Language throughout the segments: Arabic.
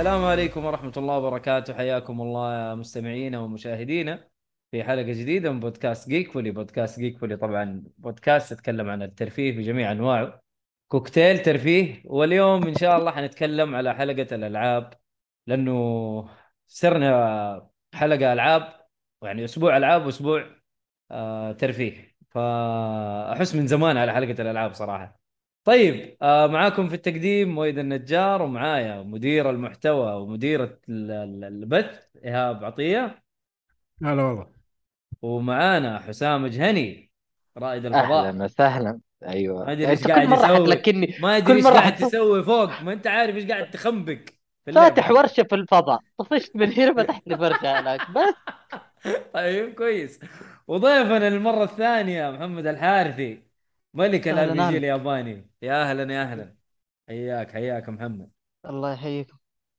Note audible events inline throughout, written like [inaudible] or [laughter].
السلام عليكم ورحمة الله وبركاته. حياكم الله مستمعينا ومشاهدينا في حلقة جديدة من بودكاست جيك فولي. بودكاست جيك فولي طبعا بودكاست يتكلم عن الترفيه بجميع أنواعه. كوكتيل ترفيه. واليوم إن شاء الله حنتكلم على حلقة الألعاب لأنه صرنا حلقة ألعاب يعني أسبوع ألعاب وأسبوع آه ترفيه. فأحس من زمان على حلقة الألعاب صراحة. طيب آه معاكم في التقديم مويد النجار ومعايا مدير المحتوى ومديرة ال- ال- البث إيهاب عطية. هلا والله. ومعانا حسام جهني رائد الفضاء. أهلا وسهلا. أيوه. ما أدري إيش قاعد يسوي. ما أدري إيش قاعد تسوي فوق. ما أنت عارف إيش قاعد تخنبق. فاتح ورشة في الفضاء. طفشت من هنا فتحت لي ورشه هناك. بس. [laughs] طيب كويس. وضيفنا المرة الثانية محمد الحارثي. ملك ال RPG أهلاً. الياباني. يا أهلا يا أهلا. حياك حياك محمد. الله يحييكم.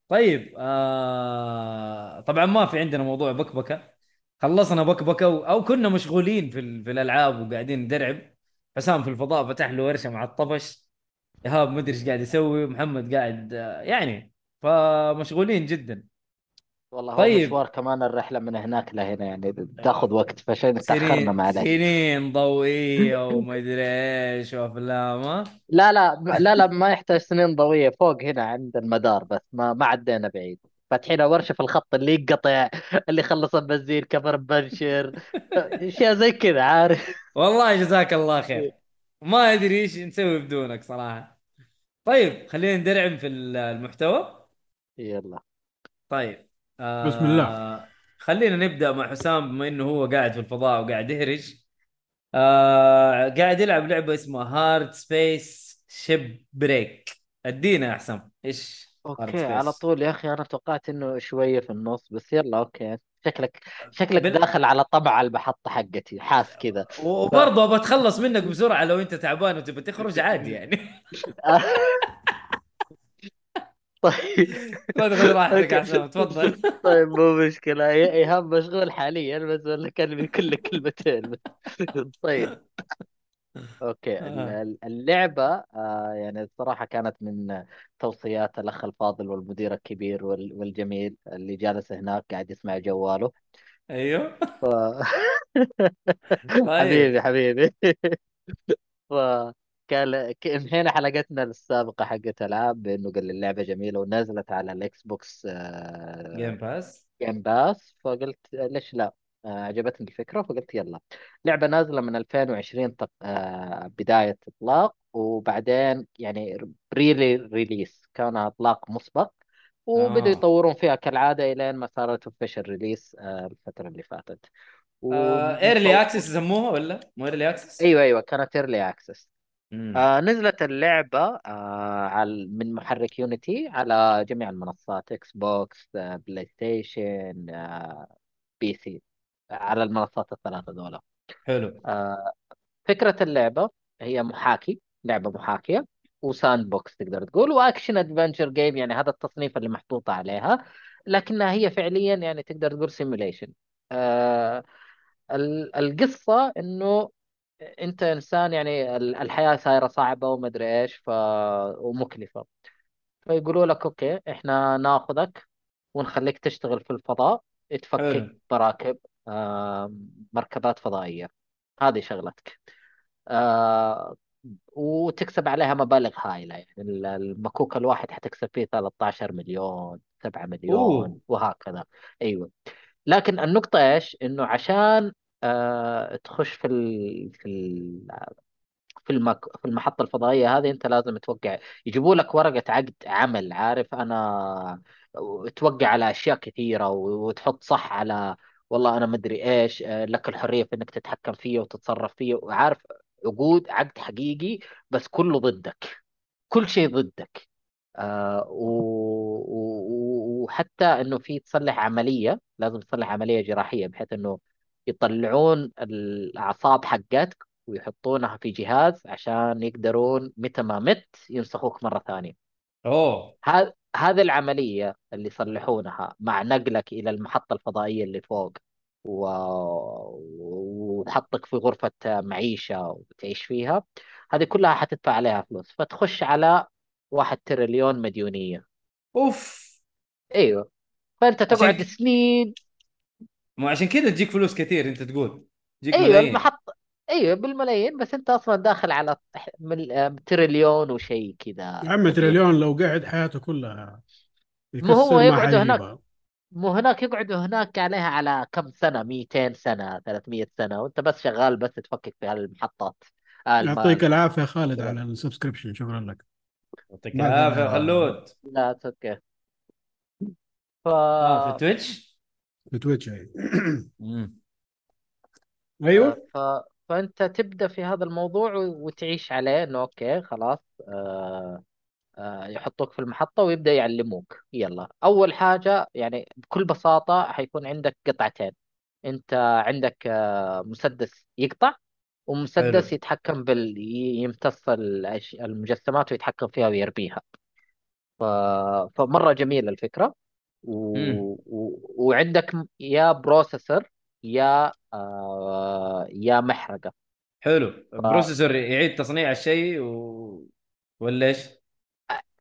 طيب آه طبعا ما في عندنا موضوع بكبكة. خلصنا بكبكة و... أو كنا مشغولين في ال... في الألعاب وقاعدين ندرعم. حسام في الفضاء فتح له ورشة مع الطفش. إيهاب ما أدري إيش قاعد يسوي. محمد قاعد آه، يعني فمشغولين جدا. والله هو طيب. مشوار كمان الرحلة من هناك لهنا يعني تاخذ وقت فعشان تأخرنا سنين معلش سنين ضوئية [laughs] وما أدري إيش وأفلام؟ لا لا لا لا ما يحتاج سنين ضوئية فوق هنا عند المدار بس ما ما عدينا بعيد. فاتحين ورشه في الخط اللي ينقطع اللي خلص البنزين كفر بنشر اشياء زي كذا عارف؟ والله جزاك الله خير. ما أدري إيش نسوي بدونك صراحة. طيب خلينا ندرعم في المحتوى. يلا. طيب. آه بسم الله. خلينا نبدأ مع حسام بما إنه هو قاعد في الفضاء وقاعد يهرج. آه قاعد يلعب لعبة اسمها Hardspace Shipbreaker أدينا يا حسام إيش okay Space؟ على طول يا أخي أنا توقعت إنه شوية في النص بس يلا okay. شكلك شكلك بال- داخل على طبع المحطه حقتي حاس كذا. وبرضه بتخلص منك بسرعة لو أنت تعبان وتبي تخرج عادي يعني. [laughs] طيب. [laughs] خذ راحتك. حسام تفضل. [laughs] طيب مو مشكلة. إي- ايهاب مشغول حاليا بس ولا كلمي كل كلمتين. [laughs] طيب. أوكي. آه. ال- اللعبة آه يعني الصراحة كانت من توصيات الأخ الفاضل والمدير الكبير وال- والجميل اللي جالس هناك قاعد يسمع جواله. أيوه. ف... طيب. حبيبي حبيبي. ف كان انهينا [laughs] حلقتنا السابقة حقت ألعاب بأنه قال لي اللعبة جميلة ونزلت على ال Xbox Game Pass Game Pass فقلت ليش لا؟ آه، عجبتني الفكرة فقلت يلا. لعبة نازلة من 2020 تق- آه، بداية إطلاق وبعدين يعني really release. كان إطلاق مسبق وبدأوا آه. يطورون فيها كالعادة إلين ما صارت official release الفترة اللي فاتت. early access يسموها ولا؟ مو early access؟ أيوه أيوه كانت early access آه نزلت اللعبة آه على من محرك Unity على جميع المنصات Xbox آه PlayStation آه PC على المنصات الثلاثة دولة. حلو. آه فكرة اللعبة هي محاكي لعبة محاكية و sandbox تقدر تقول و action adventure game يعني هذا التصنيف اللي محطوطة عليها لكنها هي فعليا يعني تقدر تقول simulation آه ال- القصة إنه انت انسان يعني ال- الحياة صايرة صعبة وما ادري إيش ف ومكلفة. فيقولوا لك okay إحنا ناخذك ونخليك تشتغل في الفضاء تفكك حلو مراكب آه، مركبات فضائية. هذه شغلتك. آه، وتكسب عليها مبالغ هائلة يعني. ال- المكوك الواحد حتكسب فيه 13 مليون 7 مليون أوه. وهكذا. أيوه. لكن النقطة إيش؟ إنه عشان آه، تخش في ال... في ال... في المك... في المحطة الفضائية هذه أنت لازم توقع. يجيبوا لك ورقة عقد عمل عارف؟ أنا توقع على أشياء كثيرة وتحط صح على والله أنا مدري إيش آه، لك الحرية في إنك تتحكم فيه وتتصرف فيه وعارف؟ عقود عقد حقيقي بس كله ضدك. كل شيء ضدك. آه وحتى إنه في تصلح عملية لازم تصلح عملية جراحية بحيث إنه يطلعون الأعصاب حقتك ويحطونها في جهاز عشان يقدرون متى ما مت ينسخوك مرة ثانية. أوه. هذا هذه العملية اللي يصلحونها مع نقلك إلى المحطة الفضائية اللي فوق و... وحطك في غرفة معيشة وتعيش فيها هذه كلها حتدفع عليها فلوس. فتخش على واحد تريليون مديونية. أوف. إيوه. فأنت تقعد عشان... سنين مو عشان كذا تجيك فلوس كثير انت تقول. تجيك أيوه ملايين. المحطة أيوه بالملايين بس أنت أصلا داخل على من تريليون وشيء كذا يا عم تريليون لو قاعد حياته كلها ما هو يقعدوا هناك مو هناك يقعدوا هناك عليها على كم سنة؟ 200 سنة 300 سنة وأنت بس شغال بس تفكك في هالمحطات آه، الم- يعطيك العافية خالد على ال subscription شكرا لك. يعطيك العافية. خلود. لا okay ف آه في Twitch؟ في Twitch أي. مم. [coughs] أيوه ف... فأنت تبدأ في هذا الموضوع وتعيش عليه إنه okay خلاص آه... آه... يحطوك في المحطة ويبدأ يعلموك يلا أول حاجة يعني بكل بساطة حيكون عندك قطعتين أنت عندك آه... مسدس يقطع ومسدس حلو. يتحكم بال يمتص الأش- المجسمات ويتحكم فيها ويرميها ف... فمرة جميلة الفكرة و... و... وعندك يا بروسيسور يا آه... يا محرقة. حلو. processor يعيد تصنيع الشيء و... ولا إيش؟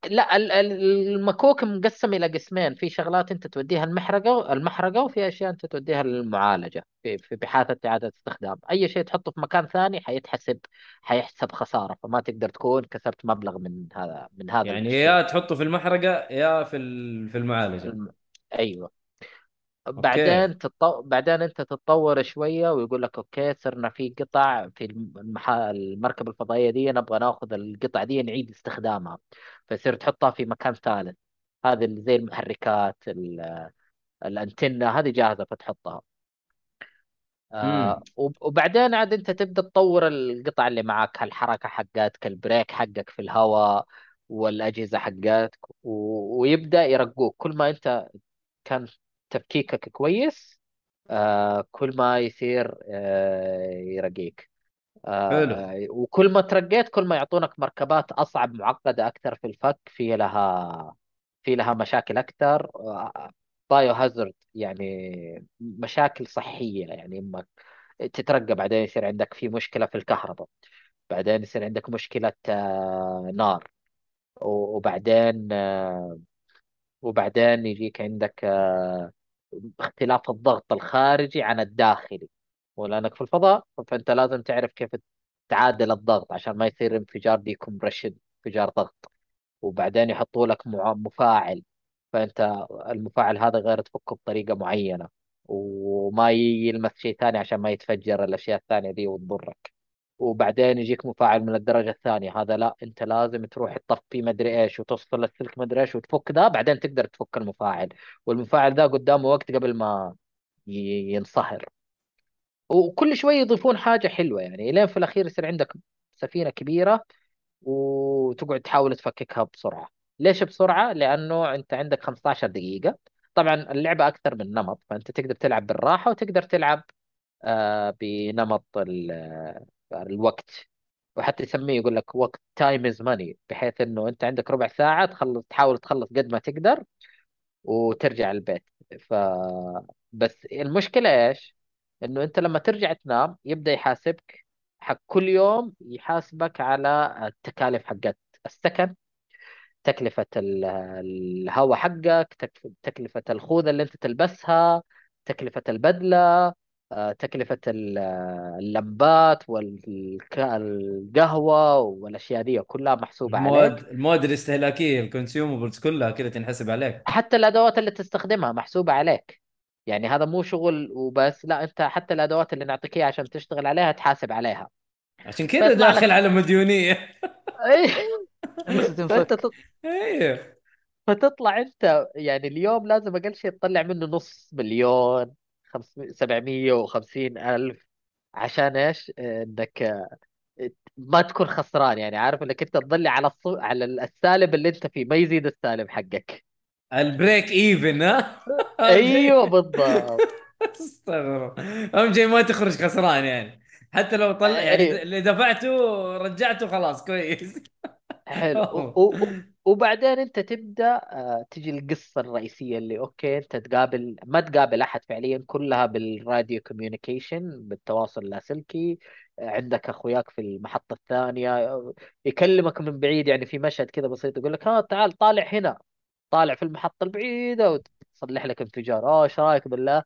لا ال- ال- المكوك مقسم إلى قسمين. في شغلات أنت توديها المحرقة المحرقة وفي أشياء أنت توديها للمعالجة. في في بحاثه إعادة استخدام. أي شيء تحطه في مكان ثاني حيتحسب حيحسب خسارة فما تقدر تكون كسبت مبلغ من هذا من هذا يعني الشيء يا تحطه في المحرقة يا في في المعالجة. الم- أيوه. okay. بعدين تطو... بعدين أنت تتطور شوية ويقول لك okay صرنا في قطع في المح... المركبه الفضائية دي نبغى ناخذ القطع دي نعيد استخدامها. فيصير تحطها في مكان ثالث. هذه اللي زي المحركات ال... الأنتنة هذه جاهزة فتحطها. آه امم وب- وبعدين عاد أنت تبدأ تطور القطع اللي معك الحركة حقتك ال brake حقك في الهواء والأجهزة حقتك و... ويبدأ يرقوك. كل ما أنت كان تفكيكك كويس آه كل ما يصير آه يرقيك. حلو. آه وكل ما ترقيت كل ما يعطونك مركبات أصعب معقدة أكثر في الفك في لها في لها مشاكل أكثر. بايو هازارد يعني مشاكل صحية يعني إما تترقى بعدين يصير عندك في مشكلة في الكهرباء بعدين يصير عندك مشكلة آه نار. وبعدين آه وبعدين يجيك عندك آه اختلاف الضغط الخارجي عن الداخلي. ولأنك في الفضاء فأنت لازم تعرف كيف تعادل الضغط عشان ما يصير انفجار ديكمبريشن انفجار ضغط. وبعدين يحطوا لك مفاعل. فأنت المفاعل هذا غير تفكه بطريقة معينة. وما يلمس شيء ثاني عشان ما يتفجر الأشياء الثانية دي وتضرك. وبعدين يجيك مفاعل من الدرجة الثانية. هذا لا أنت لازم تروح تطفي مدري إيش وتوصل السلك مدري إيش وتفك ذا بعدين تقدر تفك المفاعل. والمفاعل ذا قدامه وقت قبل ما ينصهر. وكل شوي يضيفون حاجة حلوة يعني. لين في الأخير يصير عندك سفينة كبيرة وتقعد تحاول تفككها بسرعة. ليش بسرعة؟ لأنه أنت عندك 15 دقيقة. طبعا اللعبة أكثر من نمط فأنت تقدر تلعب بالراحة وتقدر تلعب آه، بنمط الوقت وحتى يسميه يقول لك وقت time is money بحيث إنه أنت عندك ربع ساعة تخلص تحاول تخلص قد ما تقدر وترجع البيت ف بس المشكلة إيش؟ إنه أنت لما ترجع تنام يبدأ يحاسبك حق كل يوم يحاسبك على التكاليف حقت السكن تكلفة ال- الهواء حقك تك- تكلفة الخوذة اللي أنت تلبسها تكلفة البدلة تكلفة ال- اللمبات والقهوة والأشياء دي كلها محسوبة المواد عليك. المواد الاستهلاكية الكونسيومبلز كلها كذا تنحسب عليك. حتى الأدوات اللي تستخدمها محسوبة عليك. يعني هذا مو شغل وبس لا أنت حتى الأدوات اللي نعطيك إياها عشان تشتغل عليها تحاسب عليها. عشان كذا فيطلع داخل لك على مديونية. [laughs] فأنت تنفك. تط... أيوه فتطلع أنت يعني اليوم لازم أقل شيء تطلع منه نص مليون. خمس سبعمية وخمسين ألف. عشان إيش؟ آه، إنك آه، ما تكون خسران يعني عارف؟ إنك أنت تضل على الص... على السالب اللي أنت فيه ما يزيد السالب حقك. ال break even ها؟ [laughs] أيوه بالضبط. [laughs] استغفر اهم شيء ما تخرج خسران يعني. حتى لو طلع يعني. اللي دفعته رجعته خلاص كويس. [laughs] حلو. [laughs] و- و- وبعدين انت تبدأ آه، تجي القصة الرئيسية اللي okay أنت تقابل ما تقابل أحد فعليا كلها بال radio communication بالتواصل اللاسلكي آه، عندك أخوياك في المحطة الثانية آه، يكلمك من بعيد يعني في مشهد كذا بسيط يقول لك ها تعال طالع هنا. طالع في المحطة البعيدة وتصلح لك انفجار. آه إيش رأيك بالله؟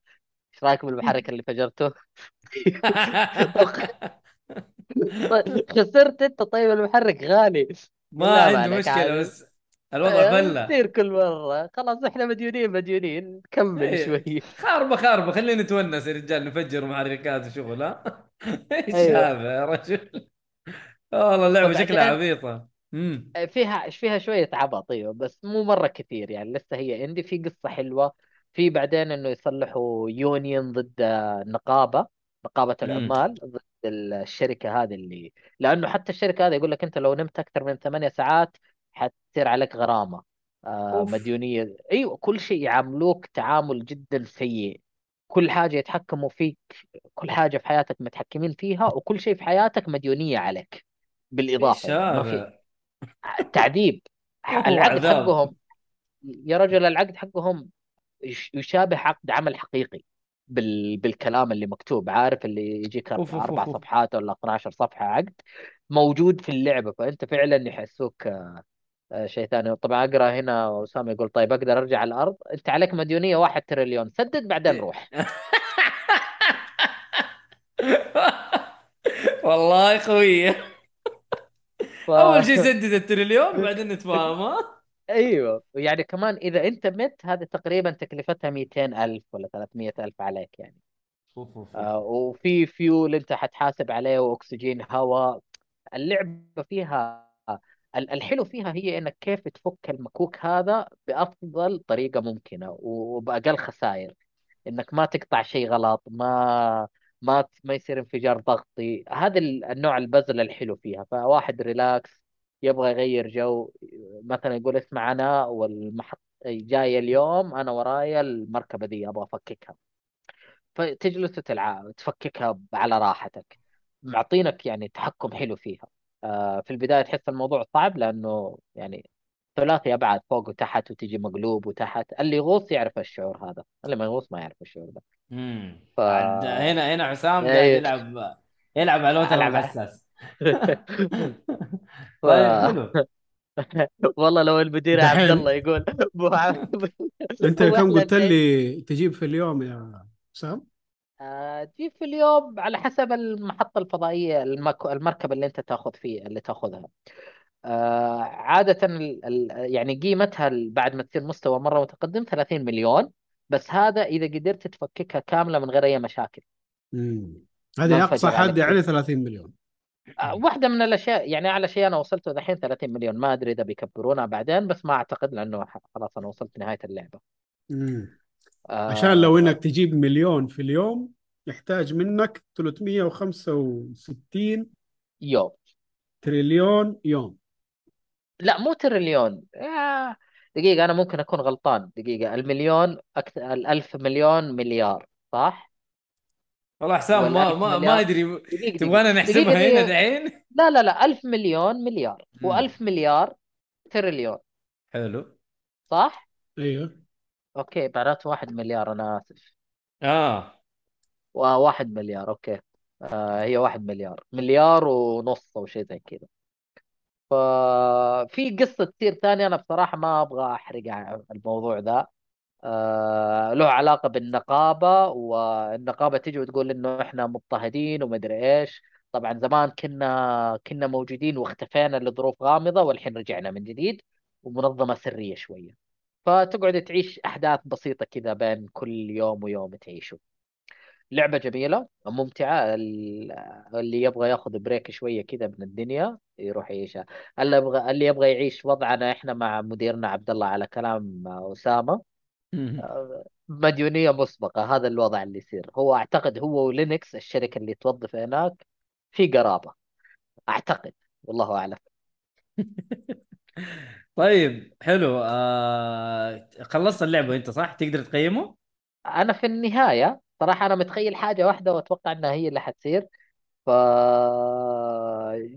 إيش رأيك بالمحرك اللي فجرته؟ [laughs] [laughs] طيب، خسرت أنت طيب المحرك غالي. ما عندي عليك مشكلة بس الوضع آه، فله تصير كل مرة. خلاص إحنا مديونين مديونين. كمل إيه. شوي. خاربة خاربة. خلينا نتونس يا رجال نفجر محركات وشغل ها؟ [laughs] إيش أيوه. هذا يا رجل؟ والله اللعبة شكلها عبيطة. امم فيها فيها شوية عبط أيوه بس مو مرة كثير يعني. لسه هي عندي. في قصة حلوة. في بعدين إنه يصلحوا يونيون ضد نقابة نقابة امم العمال ضد الشركة هذه اللي لأنه حتى الشركة هذه يقول لك أنت لو نمت أكثر من ثمانية ساعات حتصير عليك غرامة. آه أوف. مديونية. أيوه كل شيء يعاملوك تعامل جدا سيء. كل حاجة يتحكموا فيك كل حاجة في حياتك متحكمين فيها وكل شيء في حياتك مديونية عليك يعني ما في تعذيب. [laughs] العقد حقهم يا رجل العقد حقهم يش- يشابه عقد عمل حقيقي. بال... بالكلام اللي مكتوب. عارف اللي يجيك أوف أربع أوف أوف. صفحات ولا 12 صفحة عقد موجود في اللعبة. فأنت فعلا يحسوك آه، شيء ثاني. طبعا أقرأ هنا أسامة يقول طيب أقدر أرجع الأرض؟ أنت عليك مديونية واحد تريليون. سدد بعدين روح. [laughs] والله قوية ف... أول شيء سدد التريليون وبعدين نتفاهم ها؟ أيوه. يعني كمان إذا أنت مت هذه تقريبا تكلفتها 200 ألف ولا 300 ألف عليك يعني. أوف أوف أوف. آه وفي فيول أنت حتحاسب عليه وأكسجين هواء. اللعبة فيها ال- الحلو فيها هي إنك كيف تفك المكوك هذا بأفضل طريقة ممكنة وبأقل خسائر. إنك ما تقطع شيء غلط ما ما ما يصير انفجار ضغطي. هذا ال- النوع البزل الحلو فيها. فواحد relax يبغى يغير جو مثلا يقول اسمع أنا والمحط جاي اليوم أنا ورايا المركبة دي أبغى أفككها. فتجلس وتلعب تفككها على راحتك. معطينك يعني تحكم حلو فيها. آه، في البداية تحس الموضوع صعب لأنه يعني ثلاثي أبعاد فوق وتحت وتجي مقلوب وتحت. اللي يغوص يعرف الشعور هذا اللي ما يغوص ما يعرف الشعور ده. امم ف هنا هنا حسام قاعد إيه. يلعب يلعب على الوتر [laughs] الحساس. [laughs] طيب حلو. [laughs] والله لو المدير عبد الله يقول [laughs] أبو عبد أنت كم قلت لي تجيب في اليوم يا سام؟ آه، تجيب في اليوم على حسب المحطة الفضائية المك... المركبة اللي أنت تأخذ فيه اللي تأخذها. آه، عادة ال... ال... يعني قيمتها بعد ما تصير مستوى مرة متقدم 30 مليون بس هذا إذا قدرت تفككها كاملة من غير أي مشاكل. مم. ما هذه عليك. حد يعني شيء 30 مليون. آه، واحدة من الأشياء يعني أعلى شيء أنا وصلته دحين 30 مليون ما أدري إذا بيكبرونها بعدين بس ما أعتقد لأنه ح- خلاص أنا وصلت نهاية اللعبة. مم. عشان لو آه إنك تجيب مليون في اليوم يحتاج منك 365 يوم. تريليون يوم. لا مو تريليون. آه دقيقة أنا ممكن أكون غلطان. دقيقة المليون أكثر الألف مليون مليار صح؟ والله حسام ما ما ما أدري. تبغانا نحسبها هنا دحين؟ لا لا لا ألف مليون مليار. مم. وألف مليار تريليون. حلو. صح؟ أيوه. أوكي معناته واحد مليار أنا آسف. آه. وواحد مليار أوكي. آه هي واحد مليار. مليار ونص أو شيء زي كذا. ففي قصة تصير ثانية أنا بصراحة ما أبغى أحرق عن الموضوع ذا. آه له علاقة بالنقابة والنقابة تجي وتقول إنه إحنا مضطهدين ومدري إيش. طبعا زمان كنا كنا موجودين واختفينا لظروف غامضة والحين رجعنا من جديد ومنظمة سرية شوية. فتقعد تعيش أحداث بسيطة كذا بين كل يوم ويوم تعيشه لعبة جميلة ممتعة ال- اللي يبغى ياخذ بريك شوية كذا من الدنيا يروح يعيشها. اللي يبغى اللي يبغى يعيش وضعنا إحنا مع مديرنا عبد الله على كلام أسامة. مديونية مسبقة هذا الوضع اللي يصير. هو أعتقد هو ولينكس الشركة اللي توظف هناك في قرابة. أعتقد. والله أعلم. [laughs] طيب حلو. آه... خلصت اللعبة أنت صح؟ تقدر تقيمه؟ أنا في النهاية صراحة أنا متخيل حاجة واحدة وأتوقع إنها هي اللي حتصير. ف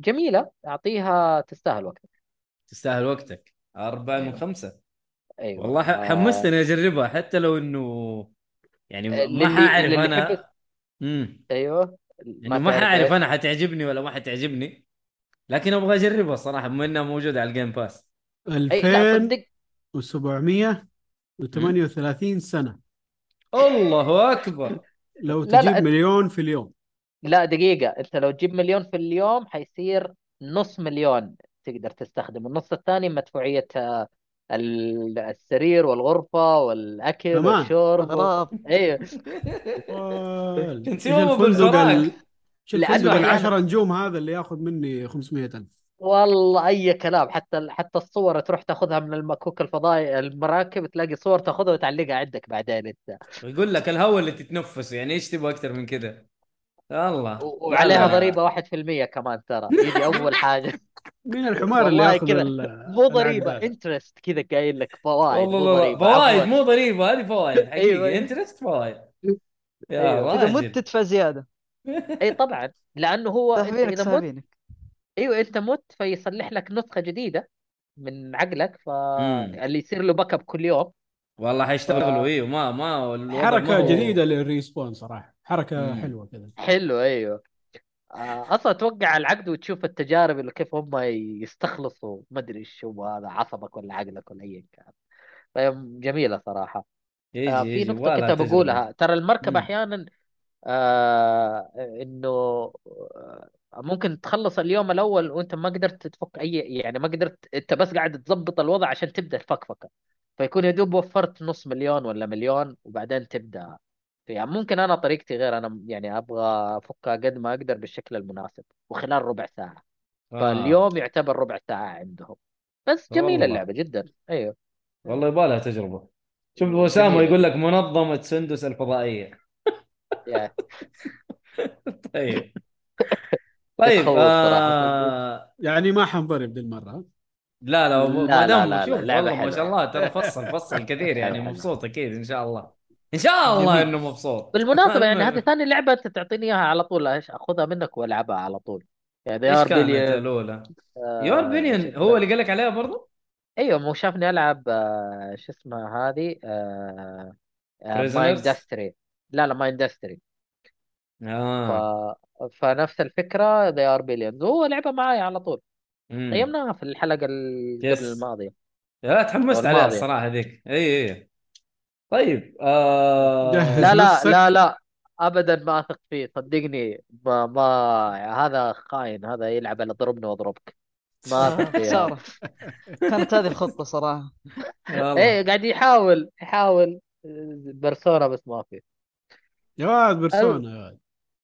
جميلة. أعطيها تستاهل وقتك. تستاهل وقتك. أربعة من أيوه. خمسة. أيوه. والله حمستني أجربها حتى لو إنه يعني ما يحب أنا. امم أيوه. يعني ما حأعرف إيش أنا حتعجبني ولا ما حتعجبني. لكن أبغى أجربها صراحة بما إنها موجودة على الجيم باس أي لا صدق. 2738 سنة. الله أكبر. لو لا تجيب لا مليون في اليوم. لا دقيقة. أنت لو تجيب مليون في اليوم حيصير نص مليون تقدر تستخدم النص الثاني مدفوعية آه، السرير والغرفة والأكل كمان. والشرب أيوه. وال- كنت إيش يوم الفندق ال... إيش لأنه الفندق أحيانا العشرة نجوم هذا اللي ياخذ مني 500 ألف؟ والله أي كلام. حتى حتى الصور تروح تاخذها من المكوك الفضائي المراكب تلاقي صور تاخذها وتعلقها عندك بعدين أنت. ويقول لك الهواء اللي تتنفسه يعني إيش تبغى أكثر من كذا؟ الله. و- لا وعليها لا ضريبة 1% كمان ترى. يجي أول حاجة. [laughs] مين الحمار اللي ياخذ كذا. مو هذا interest كذا قايل لك فوائد والله فوائد مو ضريبة هذه فوائد [laughs] أيوه. حقيقي interest فوائد يا أيوه. اذا مت راجل تدفع زيادة. [laughs] إي طبعا. لأنه هو أنت إذا مت أيوه أنت مت فيصلح لك نسخة جديدة من عقلك فاللي يصير له backup كل يوم. والله حيشتغلوا أيوه ما ما الوضع ما هو جديدة لل respawn صراحة. حركة امم حلوة كذا. فحلو أيوه. أصلا توقع العقد وتشوف التجارب اللي كيف هم يستخلصوا ما أدري إيش هو هذا عصبك ولا عقلك ولا ايا كان. فجميله صراحة. آه، يجي في يجي نقطة يبغى لها كنت بقولها. ترى المركبه أحيانا آه إنه آه، ممكن تخلص اليوم الأول وأنت ما قدرت تفك أي يعني ما قدرت أنت بس قاعد تظبط الوضع عشان تبدأ الفكفكه فيكون يا دوب وفرت نص مليون ولا مليون وبعدين تبدأ يعني ممكن أنا طريقتي غير أنا يعني أبغى أفكها قد ما أقدر بالشكل المناسب وخلال ربع ساعة. آه. فاليوم يعتبر ربع ساعة عندهم. بس جميلة والله. اللعبة جدا. أيوه. والله يبغى لها تجربة. شوف جميلة. يقول لك منظمة سندس الفضائية. يعني [laughs] طيب. [laughs] طيب آه... يعني ما حنضرب دي المرة. لا لا ما دام شوف والله ما شاء الله ترى فصل [laughs] فصل كثير يعني مبسوط أكيد إن شاء الله. إن شاء الله جميل. إنه مبسوط. بالمناسبة [laughs] يعني هذه ثاني لعبة أنت تعطيني إياها على طول إيش أخذها منك وألعبها على طول. يعني إيش ار كانت بليون الأولى؟ يور آه بليون هو اللي قال لك عليها برضه أيوه مو شافني ألعب آه شو اسمها هذه آه آه ماين بريزنرز داستري لا لا ماين داستري ف آه. فنفس الفكرة ذي ار بليونز هو لعبة معايا على طول. قيمناها في الحلقة اللي قبل لا أو تحمست عليها الصراحة ذيك إي إي. طيب جهز لا آه... لا لا نفسك. لا ابدا ما أثق فيه صدقني ما ما هذا خاين هذا يلعب على ضربني واضربك ما أثق آه فيه. هذا كانت هذه الخطة صراحة. يلا. إيه قاعد يحاول يحاول Persona بس ما في. يا ولد ال... Persona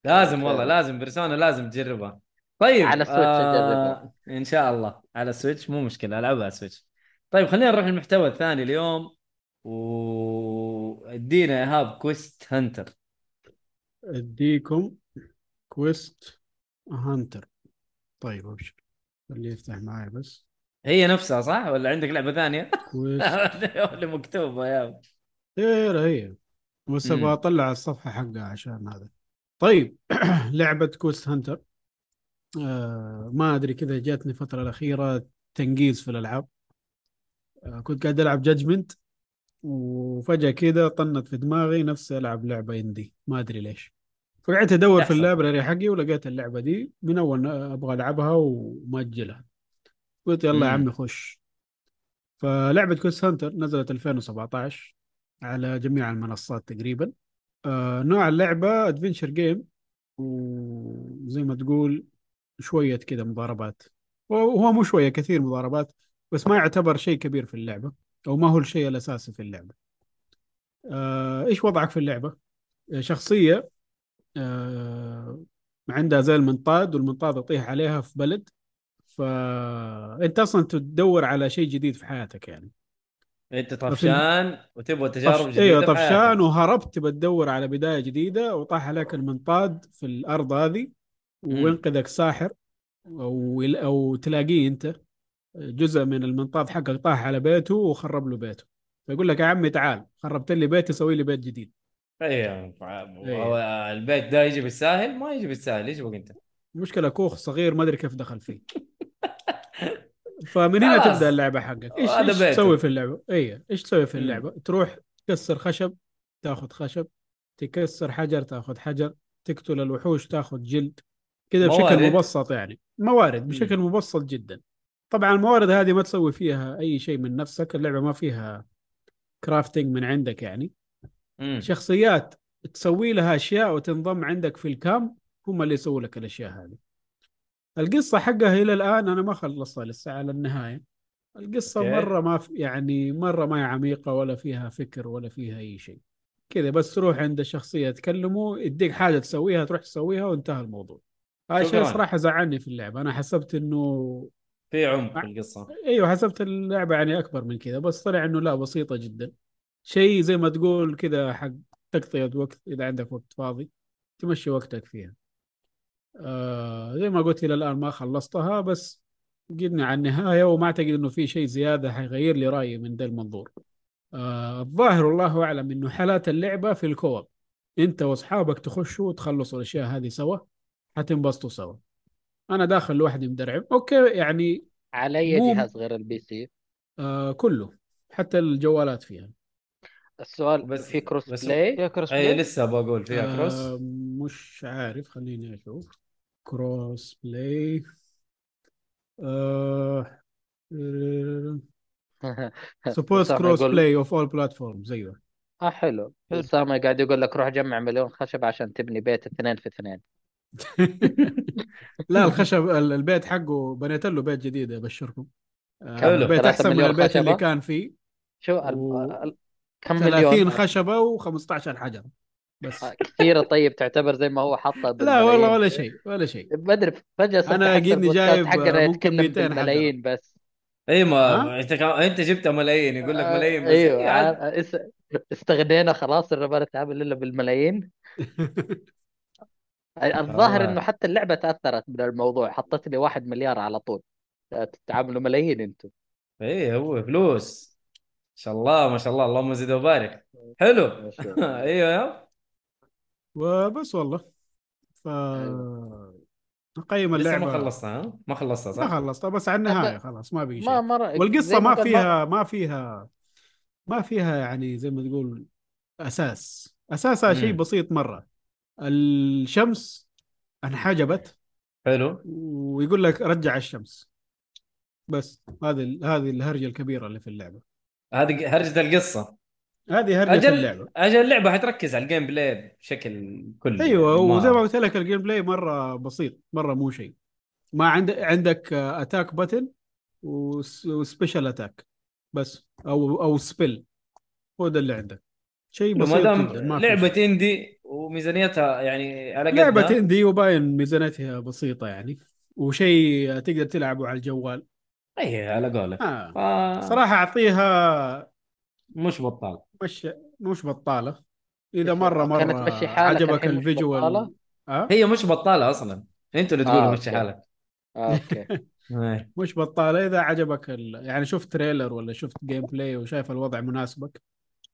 يا لازم والله لازم Persona لازم تجربها. طيب على ال Switch آه... إن شاء الله. على ال Switch؟ مو مشكلة ألعبها على ال Switch. طيب خلينا نروح للمحتوى الثاني اليوم. وأدينا يا ايهاب Quest Hunter أديكم Quest Hunter طيب أبشر. اللي يفتح معي بس. هي نفسها صح؟ ولا عندك لعبة ثانية؟ Quest [laughs] اللي مكتوبة يا هي هي بس أبغى أطلع الصفحة حقها عشان هذا. طيب [clears throat] لعبة Quest Hunter آه ما أدري كذا جاتني الفترة الأخيرة تنقيز في الألعاب. آه كنت قاعد ألعب Judgment وفجأة كذا طنت في دماغي نفسي ألعب لعبة indie ما أدري ليش. فقعدت أدور في يحصل. ال library حقي ولقيت اللعبة دي. من أول أبغى ألعبها ومأجلها. قلت يلا يا عمي خش. فلعبة Quest Hunter نزلت 2017 على جميع المنصات تقريبا. آه نوع اللعبة adventure game وزي ما تقول شوية كذا مضاربات. وهو مو شوية كثير مضاربات بس ما يعتبر شيء كبير في اللعبة. أو ما هو الشيء الأساسي في اللعبة. آه إيش وضعك في اللعبة؟ شخصية آه عندها زي المنطاد والمنطاد يطيح عليها في بلد. فانت أصلا تدور على شيء جديد في حياتك يعني. أنت طفشان وتبغى تجارب طف... جديدة أيوه طفشان. وهربت تبى تدور على بداية جديدة وطاح عليك المنطاد في الأرض هذه وينقذك ساحر أو أو تلاقيه أنت. جزء من المنطاد حقك طاح على بيته وخرب له بيته فيقول لك يا عمي تعال خربت لي بيتي سوي لي بيت جديد أيوه إيه. البيت ده يجي بالساهل ما يجي بالساهل إيش بك أنت المشكلة كوخ صغير ما أدري كيف دخل فيه فمن هنا. تبدأ اللعبة حقك إيش إيش بيته. تسوي في اللعبة؟ اي إيش تسوي في. اللعبة؟ تروح تكسر خشب تاخذ خشب تكسر حجر تاخذ حجر تقتل الوحوش تاخذ جلد كذا بشكل موارد. مبسط يعني موارد بشكل مبسط جدا طبعا الموارد هذه ما تسوي فيها أي شيء من نفسك اللعبة ما فيها crafting من عندك يعني مم. شخصيات تسوي لها أشياء وتنضم عندك في ال camp هم اللي يسووا لك الأشياء هذه القصة حقها إلى الآن أنا ما خلصتها لسه على النهايه القصة أوكي. مرة ما في يعني مرة ما هي عميقة ولا فيها فكر ولا فيها أي شيء كذا بس تروح عند الشخصيه تكلمه يديك حاجة تسويها تروح تسويها وانتهى الموضوع هذا الشيء. صراحة زعلني في اللعبة أنا حسبت إنه في عمق في القصة. أيوه حسبت اللعبة يعني أكبر من كذا بس طلع إنه لا بسيطة جدا. شيء زي ما تقول كذا حق تقضية وقت إذا عندك وقت فاضي تمشي وقتك فيها. آه زي ما قلت إلى الآن ما خلصتها بس جدني على النهاية وما أعتقد إنه في شيء زيادة حيغير لي رأيي من ذا المنظور. آه الظاهر والله أعلم إنه حلاة اللعبة في ال co-op أنت وأصحابك تخشوا وتخلصوا الأشياء هذه سوا حتنبسطوا سوا. أنا داخل لوحدي مدرعم أوكي يعني على أي مو- جهاز غير ال PC آه كله حتى الجوالات فيها. السؤال بس- في cross بس- play يا cross أي play لسه بقول فيها cross آه مش عارف خليني أشوف. cross play آه supports cross play of all platforms أيوه. آه حلو. حلو. اسامه قاعد يقول لك روح جمع مليون خشب عشان تبني بيت اثنين في اثنين. [laughs] لا الخشب ال- البيت حقه بنيت له بيت جديد ابشركم آه، حلو. البيت ثلاثة أحسن من البيت اللي خشبة. كان فيه شو ال... و-. كم 30 مليون خشبة و15 حجر بس آه، كثيرة طيب تعتبر زي ما هو حطها [laughs] لا والله. ولا شيء ولا شيء أنا أحس قدني البودكاست جايب حقنا ممكن يتكلم 200 حجر. بالملايين بس أي ما؟ أنت. أنت جبت ملايين يقول لك آه، ملايين بس أيوه اس- استغنينا خلاص ما نتعامل إلا بالملايين [laughs] الظاهر والله. إنه حتى اللعبة تأثرت من الموضوع حطت لي واحد مليار على طول. تتعاملوا ملايين أنتم. اي هو فلوس. ما شاء الله ما شاء الله. اللهم زد وبارك. حلو. ما. [laughs] أيوه. يا وبس والله. ف نقيم اللعبه ما خلصتها ها؟ ما خلصتها ما صح؟ خلصتها بس على النهاية خلاص ما بقي ما شيء. مرة زي والقصة ما ما فيها ما فيها ما فيها يعني زي ما تقول أساس. أساسها شيء. بسيط مرة. الشمس انحجبت حلو. ويقول لك رجع الشمس. بس هذه هذه الهرجة الكبيرة اللي في اللعبة. هذه هرجة القصة. هذه هرجة أجل اللعبة. أجل اللعبة حتركز على ال gameplay بشكل كلي. أيوه يعني ما- وزي ما قلت لك ال gameplay مرة بسيط مرة مو شيء. ما عندك عندك attack button و special attack بس أو أو spell هو ده اللي عندك. شيء بسيط دام ما لعبة شيء. indie وميزانيتها يعني على لعبة قدها indie وباين ميزانيتها بسيطة يعني وشيء تقدر تلعبه على الجوال. اي على قولك. آه. ف- صراحة أعطيها مش بطال مش مش بطالة. إذا إيش- مرة كانت مرة عجبك ال visual. بطالة؟ آه؟ هي مش بطالة أصلا. أنتوا اللي تقولوا آه، مشي. حالك. آه، أوكي. [laughs] إيه. مش بطالة. إذا عجبك ال... يعني شفت trailer ولا شفت gameplay وشايف الوضع مناسبك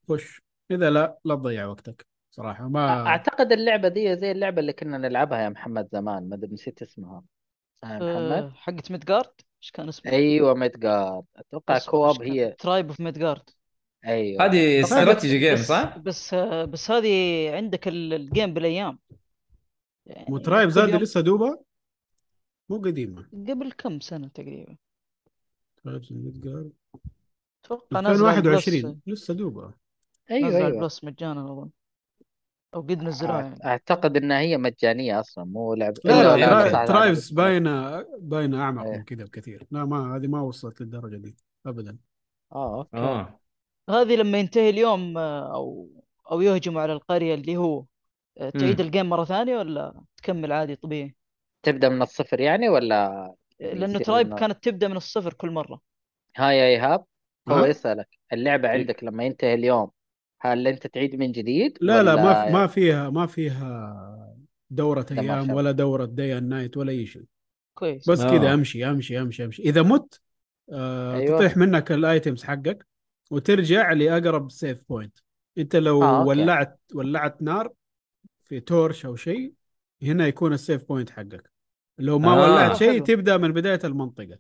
خش. إذا لا لا تضيع وقتك. صراحة ما أعتقد اللعبة دي زي اللعبة اللي كنا نلعبها يا محمد زمان ما أدري نسيت اسمها. آه، محمد؟ آه، حقت ميدجارد إيش كان اسمه؟ أيوه ميدجارد أتوقع كواب هي. ترايب أوف ميدجارد أيوه. هذه استراتيجي جيم صح؟ بس بس هذه عندك ال- الجيم بالأيام. يعني مترايب كل زاد لسه دوبها؟ مو قديمة. قبل كم سنة تقريبا؟ ترايب ميدجارد أتوقع نازل على البلس 2021 لسه دوبها. أيوه أيوه. البلس مجانا أظن. أو قد نزلوها يعني. أعتقد إنها هي مجانية أصلا مو لعبة لا لا لا، لعبة ترا- صعبة Tribes على- باينه باينة أعمق إيه. من كذا بكثير. لا ما هذه ما وصلت للدرجة دي ابدا. آه أوكي. آه. هذه لما ينتهي اليوم آه، أو أو يهجموا على القرية اللي هو آه، تعيد. ال game مرة ثانية ولا تكمل عادي طبيعي؟ تبدأ من الصفر يعني ولا آه، لأنه Tribes كانت تبدأ من الصفر كل مرة. هاي يا ايهاب هو ها؟ يسألك اللعبة إيه. عندك لما ينتهي اليوم هل أنت تعيد من جديد لا لا ما ما فيها ما فيها دورة أيام ولا دورة day and night ولا أي شيء كويس بس كذا آه. أمشي أمشي أمشي أمشي إذا مت آه أيوة. تطيح منك ال items حقك وترجع لأقرب save point أنت لو آه،. ولعت ولعت نار في torch أو شيء هنا يكون ال save point حقك لو ما آه. ولعت شيء حلو. تبدأ من بداية المنطقة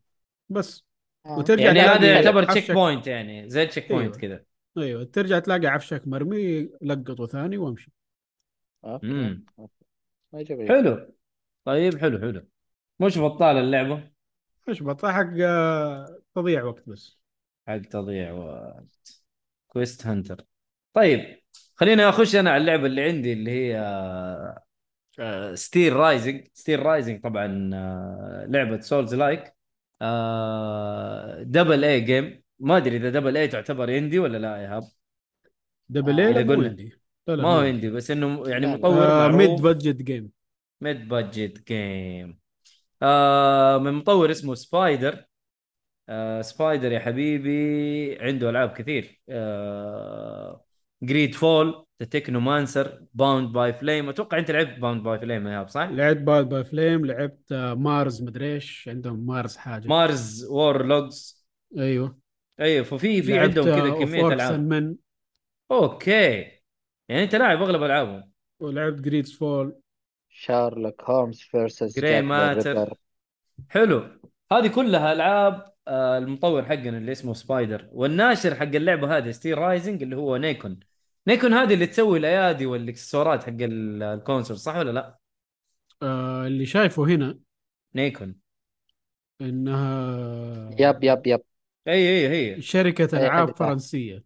بس آه. وترجع يعني هذا يعتبر checkpoint يعني زي ال checkpoint أيوة. كذا أيوه ترجع تلاقي عفشك مرمي لقطه ثاني وامشي. أوكي. مم. أوكي. ما جميل. حلو. طيب حلو حلو. مش بطال اللعبة؟ إيش بطلع حق آه، تضيع وقت بس. حق تضييع وقت. Quest Hunter طيب خليني أخش أنا على اللعبة اللي عندي اللي هي Steelrising Steelrising طبعا آه، لعبة souls-like double A game ما أدري إذا double A تعتبر indie ولا لا يا ايهاب double آه، A إذا لا مو قلنا. indie لا لا ما هو indie بس إنه يعني. مطور آه ميد بادجت جيم ميد بادجت جيم آه من مطور اسمه Spiders آه Spiders يا حبيبي عنده ألعاب كثير. آه GreedFall The Technomancer Bound by Flame أتوقع أنت لعبت Bound by Flame يا صح؟ لعبت Bound by Flame لعبت آه مارز مدري إيش عندهم مارز حاجة. مارز وور لوجز أيوه. أيوه ففي في عندهم كذا كمية ألعاب. and Men. أوكي. يعني أنت لاعب أغلب ألعابهم. ولعبت جريدز فول شارلوك هومز فيرسس جراي ماتر حلو. هذه كلها ألعاب آه، المطور حقنا اللي اسمه سبايدر والناشر حق اللعبة هذه ستيل رايزنج اللي هو نيكون نيكون هذه اللي تسوي الأيادي والإكسسوارات حق ال- الكونسول صح ولا لا؟ آه اللي شايفه هنا. نيكون إنها يب يب يب اي اي هي. شركة أي ألعاب. فرنسية.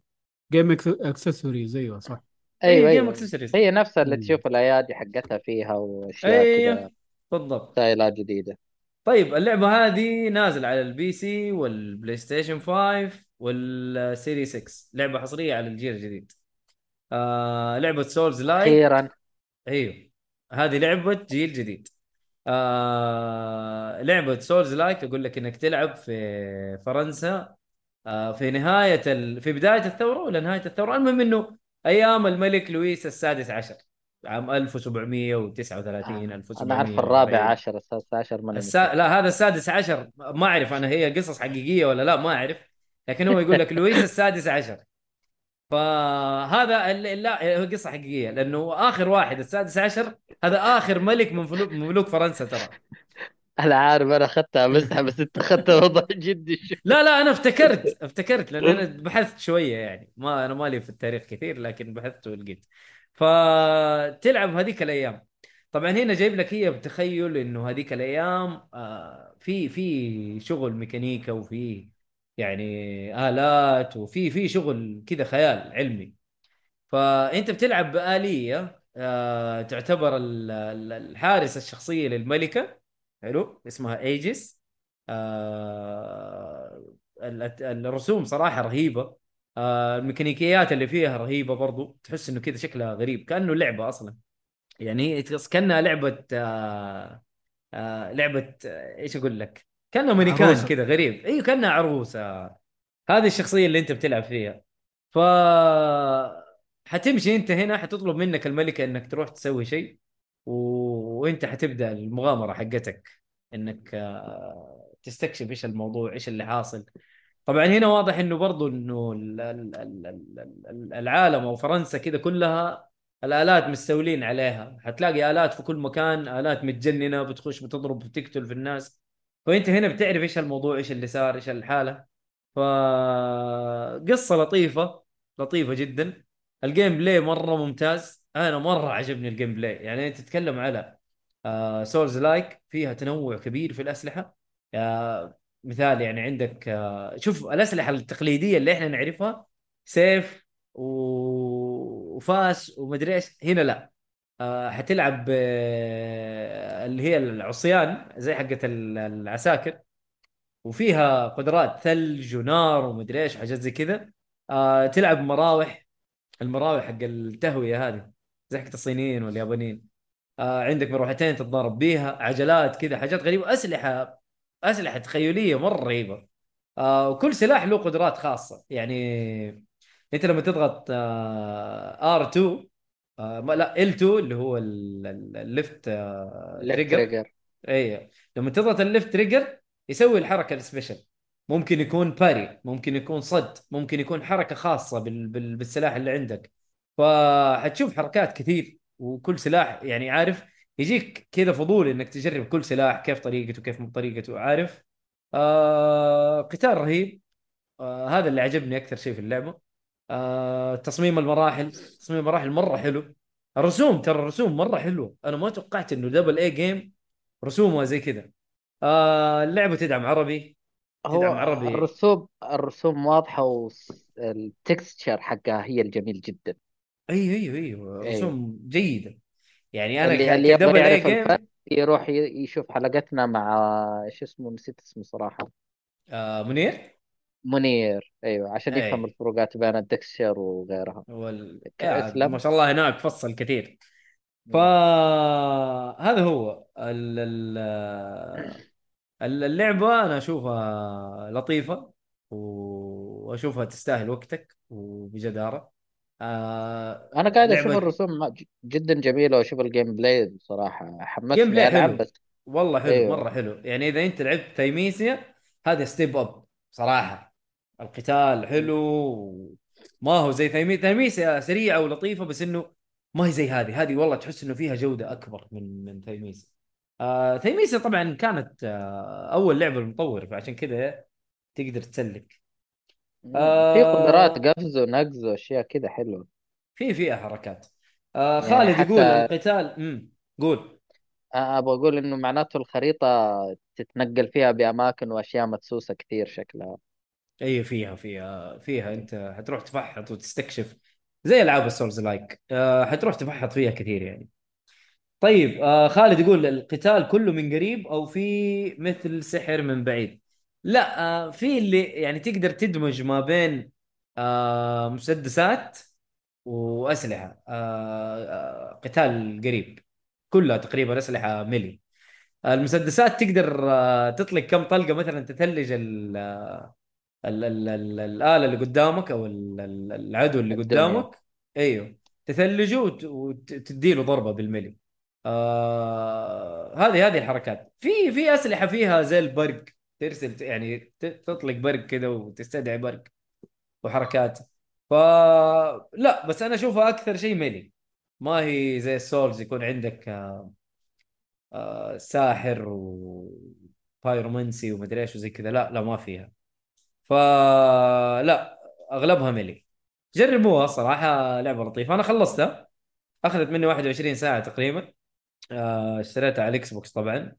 جيم اكسسوارز أيوه صح. أيوه اي جيم أيوه اكسسوارز هي نفسها اللي. تشوف الأيادي حقتها فيها وأشياء كذا اي بالضبط. ستايلات جديدة. طيب اللعبة هذه نازل على البي سي والبلاي ستيشن 5 والسيري 6 لعبة حصرية على الجيل الجديد. آه لعبة souls-like أخيرا. أيوه. هذه لعبة جيل جديد. آه لعبة souls-like أقول لك إنك تلعب في فرنسا. آه في نهاية ال... في بداية الثورة ولا نهاية الثورة؟ المهم إنه أيام الملك لويس السادس عشر عام 1739 آه. 1740 أنا أعرف الرابع عشر السادس عشر ماني السا... لا هذا السادس عشر ما أعرف أنا هي قصص حقيقية ولا لا ما أعرف. لكن هو يقول لك لويس السادس عشر. فهذا لا هو قصة حقيقية لأنه آخر واحد السادس عشر هذا آخر ملك من ملوك فرنسا ترى. أنا عارف أنا أخذتها مزحه بس أنت اخذتها وضع جدي لا لا أنا افتكرت افتكرت لأن أنا بحثت شوية يعني. ما أنا مالي في التاريخ كثير لكن بحثت ولقيت. فتلعب هذيك الأيام. طبعا هنا جايب لك هي بتخيل إنه هذيك الأيام آه، في في شغل ميكانيكا وفي يعني آلات وفي في شغل كذا خيال علمي. فأنت بتلعب بآلية آه، تعتبر ال- ال- الحارس الشخصية للملكة. حلو. اسمها ايجس آه، ال- الرسوم صراحة رهيبة. آه، الميكانيكيات اللي فيها رهيبة برضو. تحس إنه كذا شكلها غريب كأنه لعبة أصلا. يعني آه، لعبة آه، إيش أقول لك؟ كأنها مانيكان عروسة. كذا غريب. أيوه كأنها عروسة. هذه الشخصية اللي أنت بتلعب فيها. ف حتمشي أنت هنا حتطلب منك الملكة إنك تروح تسوي شيء و... وأنت حتبدأ المغامرة حقتك إنك آه، تستكشف إيش الموضوع إيش اللي حاصل. طبعا هنا واضح إنه برضو إنه ال- ال- ال- ال- ال- العالم أو فرنسا كذا كلها الآلات مستولين عليها. حتلاقي آلات في كل مكان آلات متجننة بتخش بتضرب بتقتل في الناس. فأنت هنا بتعرف إيش الموضوع إيش اللي صار إيش الحالة. فقصة لطيفة لطيفة جدا. ال gameplay مرة ممتاز. أنا مرة عجبني ال gameplay يعني أنت تتكلم على souls-like فيها تنوع كبير في الأسلحة. آه، مثال يعني عندك آه، شوف الأسلحة التقليدية اللي إحنا نعرفها سيف وفاس ومدري إيش. هنا لا. آه، حتلعب آه، اللي هي العصيان زي حقت ال- العساكر. وفيها قدرات ثلج ونار ومدري إيش حاجات زي كذا. آه، تلعب مراوح. المراوح حق التهوية هذه زي حقت الصينيين واليابانيين. عندك مروحتين تتضارب بيها عجلات كذا حاجات غريبة. أسلحة أسلحة تخيليه مرة رهيبة. وكل سلاح له قدرات خاصة. يعني أنت لما تضغط آه R2 آه ما- لا L2 اللي هو ال- ال- ال left آه left trigger trigger اي لما تضغط ال left trigger يسوي الحركة ال special ممكن يكون parry ممكن يكون صد ممكن يكون حركة خاصة بال... بال... بالسلاح اللي عندك. فحتشوف حركات كثير وكل سلاح يعني عارف يجيك كذا فضول إنك تجرب كل سلاح كيف طريقته كيف مو طريقته عارف؟ آه... قتال رهيب. آه... هذا اللي عجبني أكثر شيء في اللعبة. آه... تصميم المراحل. تصميم المراحل مرة حلو. الرسوم ترى الرسوم مرة حلوة. أنا ما توقعت إنه دبل اي جيم رسومها زي كذا. آه اللعبة تدعم عربي هو تدعم عربي. الرسوم الرسوم واضحة والتكستشر حقها هي الجميل جدا. أيوه أيوه أيوه أيوه. رسوم جيدة. يعني أنا اللي اللي يبغى يعرف الفرق يروح يشوف حلقتنا مع إيش اسمه نسيت اسمه صراحة. آه منير؟ منير أيوه عشان أي. يفهم الفروقات بين التكستشر وغيرها. وال... آه. ما شاء الله هناك فصل كثير. فهذا هو ال- ال- ال- اللعبة أنا أشوفها لطيفة وأشوفها تستاهل وقتك وبجدارة. آه أنا قاعد أشوف لعبة- الرسوم ج- جدا جميلة وأشوف ال gameplay بصراحة حمسني حلو. بس. والله حلو أيوه. مرة حلو. يعني إذا أنت لعبت Thymesia هذا step up صراحة. القتال حلو ما هو زي Thymesia، Thymesia سريعة ولطيفة بس إنه ما هي زي هذه. هذه والله تحس إنه فيها جودة أكبر من من Thymesia آه Thymesia طبعا كانت آه أول لعبة للمطور فعشان كذا تقدر تسلك. آه. في قدرات قفز ونقز واشياء كذا حلوة. في فيها حركات. آه يعني خالد حتى- يقول القتال امم قول. أبغى أقول إنه معناته الخريطة تتنقل فيها بأماكن وأشياء مدسوسة كثير شكلها. اي فيها فيها فيها أنت حتروح تفحط وتستكشف زي ألعاب ال souls-like آه حتروح تفحط فيها كثير يعني. طيب آه خالد يقول القتال كله من قريب أو في مثل سحر من بعيد. لا آه في اللي يعني تقدر تدمج ما بين مسدسات وأسلحة. قتال قريب. كلها تقريبا أسلحة ملي. المسدسات تقدر تطلق كم طلقة مثلا تثلج ال ال ال الآلة اللي قدامك ال- العدو اللي. قدامك. أيوه. تثلجه وت- وتديله ضربة بالملي. آه هذه هذه الحركات. في في أسلحة فيها زي البرق. ترسل يعني تطلق برق كذا وتستدعي برق وحركات. ف لا بس أنا أشوفها أكثر شيء ملي. ما هي زي السولز يكون عندك آه آه ساحر وبايرومنسي ومدري إيش وزي كذا. لا لا ما فيها. فلا أغلبها ملي. جربوها صراحة لعبة لطيفة. أنا خلصتها. أخذت مني 21 ساعة تقريبا. آه، اشتريتها على ال Xbox طبعا.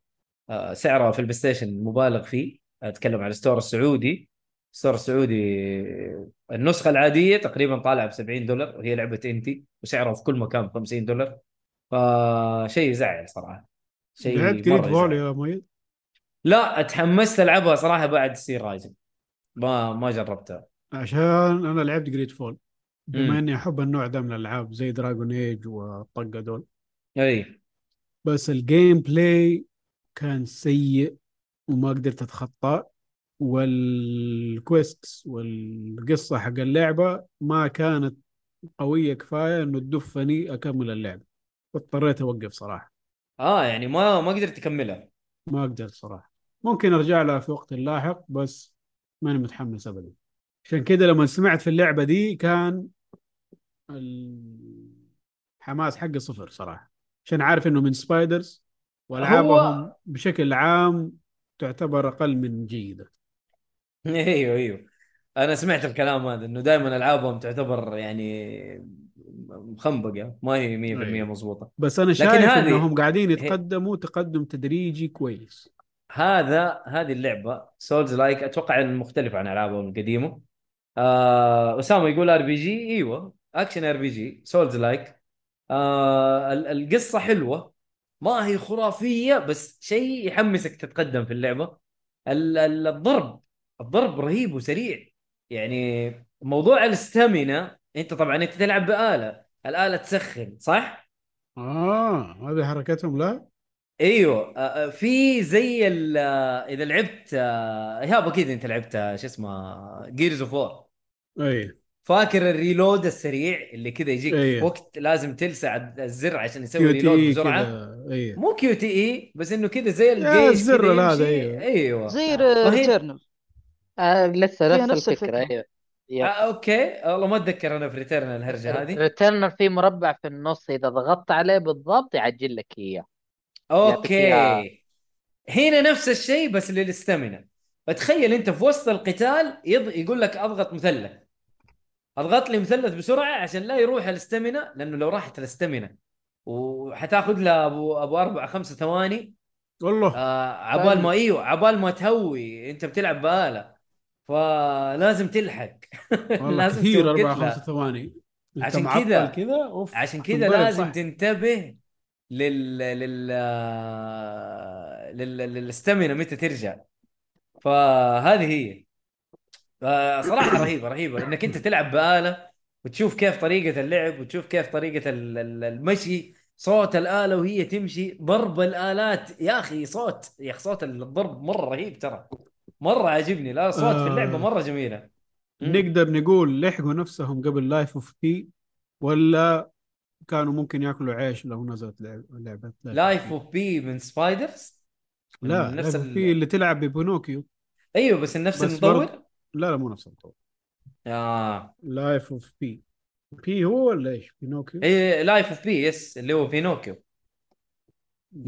آه، سعرها في ال PlayStation مبالغ فيه. أتكلم عن ال store السعودي. ال store السعودي النسخة العادية تقريبا طالعة ب 70 دولار. وهي لعبة indie وسعرها في كل مكان ب 50 دولار فشيء يزعل صراحة. شيء لعبت GreedFall. يا مؤيد؟ لا تحمست ألعبها صراحة بعد Steelrising ما ما جربتها. عشان أنا لعبت GreedFall مم. بما إني أحب النوع ده من الألعاب زي Dragon Age والطقة دول. أي. بس ال gameplay كان سيء وما قدرت أتخطاه. وال quest والقصة حق اللعبة ما كانت قوية كفاية إنه تدفعني أكمل اللعبه واضطريت أوقف صراحة. آه يعني ما ما قدرت تكملها ما قدرت صراحة. ممكن أرجع لها في وقت لاحق بس ماني متحمس ابدا. عشان كده لما سمعت في اللعبة دي كان الحماس حقي صفر صراحة. عشان عارف إنه من Spiders وألعابهم بشكل عام تعتبر أقل من جيدة. [laughs] أيوه أيوه. أنا سمعت الكلام هذا إنه دائما ألعابهم تعتبر يعني مخنبقة ما هي 100% أيوة. مضبوطة. بس أنا شايف هذه- إنهم قاعدين يتقدموا تقدم تدريجي كويس. هذا هذه اللعبة souls-like أتوقع ان مختلفه عن ألعابهم القديمه آه أسامة يقول ار بي جي إيوه أكشن ار بي جي سولز لايك ال- القصة حلوة. ما هي خرافية بس شيء يحمسك تتقدم في اللعبة. ال- ال- الضرب الضرب رهيب وسريع. يعني موضوع ال stamina أنت طبعا أنت تلعب بآلة. الآلة تسخن صح؟ آه هذه حركتهم لا؟ إيوه آه، آه، في زي ال- آه، إذا لعبت آه، إيهاب أكيد أنت لعبت شو اسمه Gears of War إي. فاكر ال reload السريع اللي كذا يجيك. في وقت لازم تلسع الزر عشان يسوي quick reload بسرعة؟ كذا إي. مو QTE بس إنه كذا زي يا الجيش الزر هذا، يمشي. أيوه. أيوه زي Returnal آه لسه فيها نفس, الفكرة. إيوه. آه أوكي. والله ما أتذكر أنا في Returnal الهرجة هذه. Returnal في مربع في النص إذا ضغطت عليه بالضبط يعجل لك إياه. أوكي. هنا نفس الشيء بس لل stamina فتخيل أنت في وسط القتال يض... يقول لك أضغط مثلث. أضغط لي مثلث بسرعة عشان لا يروح الاستامينا لأنه لو راحت الاستامينا وحتاخذ لها أبو أبو أربع خمسة ثواني. والله. آه عبال ما إيوه عبال ما تهوي. أنت بتلعب بآلة. فلازم تلحق. [laughs] والله لازم كثير أربع. خمس ثواني. عشان كذا- كذا؟ عشان كذا لازم صح. تنتبه لل لل لل لل stamina متى ترجع. فهذه هي. صراحة [coughs] رهيبة رهيبة. إنك أنت تلعب بآلة وتشوف كيف طريقة اللعب وتشوف كيف ال- المشي صوت الآلة وهي تمشي ضرب الآلات. يا أخي صوت يا أخي صوت الضرب مرة رهيب ترى. مرة عاجبني. لا صوت في اللعبة آه. مرة جميلة. مم. نقدر نقول لحقوا نفسهم قبل Life of P ولا كانوا ممكن ياكلوا عيش لو نزلت لعب- لعبة Life of P من Spiders لا نفس Life of ال- P اللي تلعب ب Pinocchio أيوه بس نفس بس المطور؟ برضه- لا لا مو نفس المطور. آه. Life of P P هو ولا إيش؟ Pinocchio اي Life of P yes اللي هو Pinocchio.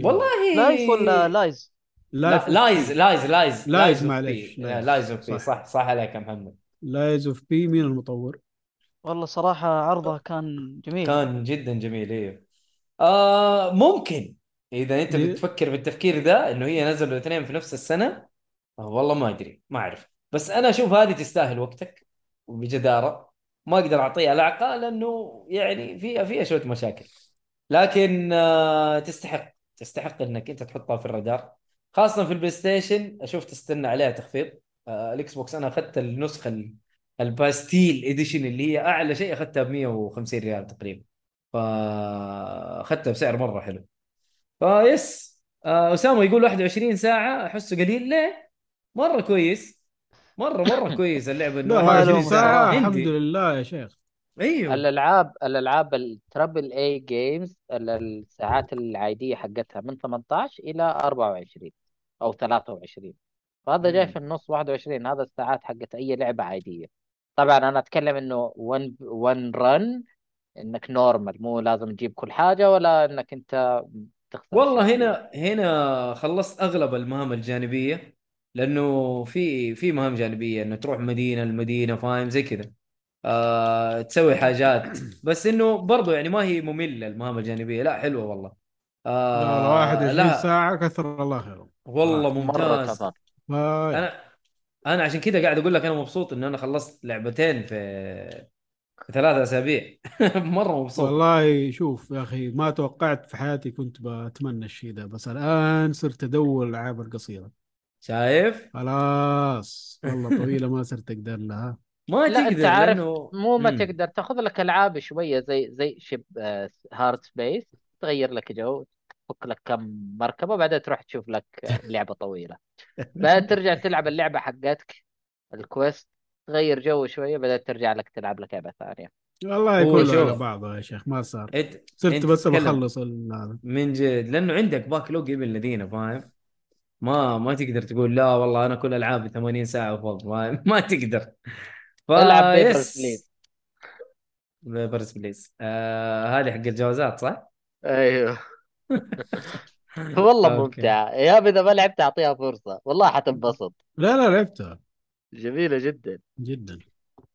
والله. Life ولا Lies؟ لا Lies Lies Lies Lies of معليش، P. Lies. of P صح. صح صح عليك يا محمد. Lies of P مين المطور؟ والله صراحة عرضها كان جميل. كان جدا جميل أيوه آه ممكن. إذا أنت إيه. بتفكر بالتفكير ده إنه هي نزلوا الاثنين في نفس السنة آه والله ما أدري ما أعرف. بس أنا أشوف هذه تستاهل وقتك وبجداره ما أقدر اعطيها لعقه لأنه يعني فيها فيها شوية مشاكل. لكن آه تستحق تستحق إنك أنت تحطها في الرادار. خاصة في ال PlayStation أشوف تستنى عليها تخفيض. آه ال Xbox أنا أخذت النسخة ال- Bastille Edition اللي هي أعلى شيء أخذتها ب 150 ريال تقريبا فأخذتها بسعر مرة حلو فيس آه اسامه يقول 21 ساعة أحسه قليل ليه؟ مرة كويس مرة مرة [laughs] كويس اللعبه انه لا ما 21 ألومك. ساعة عندي. الحمد لله يا شيخ أيوه الألعاب الألعاب ال triple A games الساعات العادية حقتها من 18 إلى 24 أو 23 فهذا جاي. في النص 21 هذا الساعات حقت أي لعبة عادية طبعا أنا أتكلم إنه 1 1 رن إنك نورمال مو لازم تجيب كل حاجة ولا إنك أنت تخسر والله. هنا هنا خلصت أغلب المهام الجانبية لأنه في في مهام جانبية إنه تروح مدينة المدينة فاهم؟ زي كذا. آه تسوي حاجات. بس إنه برضو يعني ما هي مملة المهام الجانبية. لا حلوة والله. لا لا آه 21 لا. ساعة كثر الله خيرهم. والله ممتاز. أنا أنا عشان كذا قاعد أقول لك أنا مبسوط ان أنا خلصت لعبتين في في ثلاثة أسابيع. [laughs] مرة مبسوط. والله شوف يا أخي ما توقعت في حياتي كنت بتمنى الشيء ده بس الآن صرت أدور الالعاب القصيرة شايف؟ خلاص. والله [laughs] طويلة ما صرت أقدر لها. ما لا أنت تقدر عارف لأنه مو ما مم. تقدر تأخذ لك ألعاب شوية زي زي Ship Hardspace تغير لك جو. تفك لك كم مركبة بعدين تروح تشوف لك [laughs] لعبة طويلة. بعدين ترجع تلعب اللعبة حقتك ال quest تغير جو شوية بعدين ترجع لك تلعب لك لعبة ثانية. والله كله على. بعضه يا شيخ ما صار. انت صرت انت بس بخلص ال- هذا. من جد لأنه عندك backlog ابن الذين فاهم؟ ما ما تقدر تقول لا والله أنا كل ألعابي 80 ساعة وفوق فاهم؟ [laughs] ما تقدر. العب Papers Please Papers Please آه هذه حق الجوازات صح؟ أيوه. [laughs] والله. ممتعه يا إذا ما لعبت أعطيها فرصة. والله حتنبسط. لا لا لعبتها. جميلة جدا. جدا.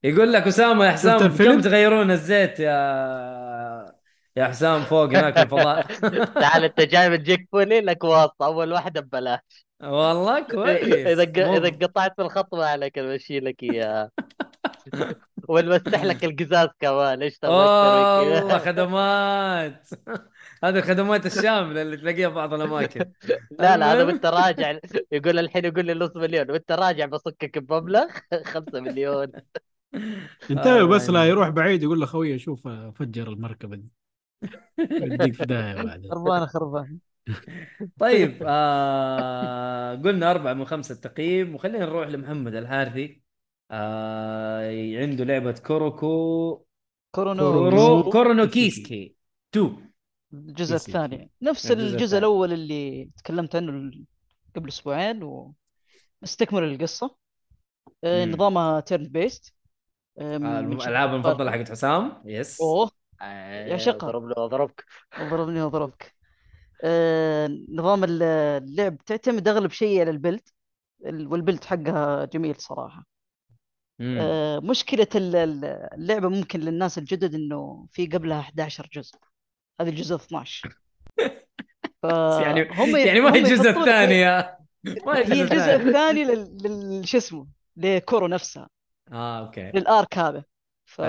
يقول لك أسامة يا حسام الفيلم؟ كم تغيرون الزيت يا يا حسام فوق هناك في الفضاء [laughs] تعال أنت جاي من جيك فولي لك واسطة. أول واحدة ببلاش. والله كويس. مو- إذا قطعت في الخط ما عليك بمشي لك إياها. [laughs] ونمسح لك القزاز كمان. إيش تبغى والله اشتري خدمات. هذه الخدمات الشاملة اللي تلاقيها في بعض الأماكن. [laughs] لا لا هذا. وانت راجع. [laughs] يقول الحين يقول لي نص مليون. وانت راجع بصكك بمبلغ؟ [laughs] 5 مليون. انتبه بس لا آه. يروح بعيد يقول له خوي شوف فجر المركبة دي. يديك في داهيه بعدين. خربانة خربانة. طيب آه قلنا أربعة من خمسة تقييم وخلينا نروح لمحمد الحارثي. آه عنده لعبة Kuroko. Kuro no. Kuro Kuro no Kiseki. 2 الجزء. الثاني. نفس الجزء الجزء. الأول اللي تكلمت عنه قبل أسبوعين ومستكمل القصة. آه، مم. نظامها turn-based آه الألعاب المفضلة حقت حسام؟ yes أوه. يا شقة. اضرب لي واضربك ضربني وضربك. آه، نظام ال- اللعب تعتمد أغلب شيء على ال build. ال- وال build حقها جميل صراحة. مم. آه، مشكلة ال- ال- اللعبة ممكن للناس الجدد إنه في قبلها 11 جزء. هذا الجزء 12 ف [laughs] يعني هم يعني [laughs] ما هي الجزء الثاني يا ما هي الجزء الثاني. لل... شو اسمه ل Kuro نفسها. آه أوكي. لل arc هذا. ف...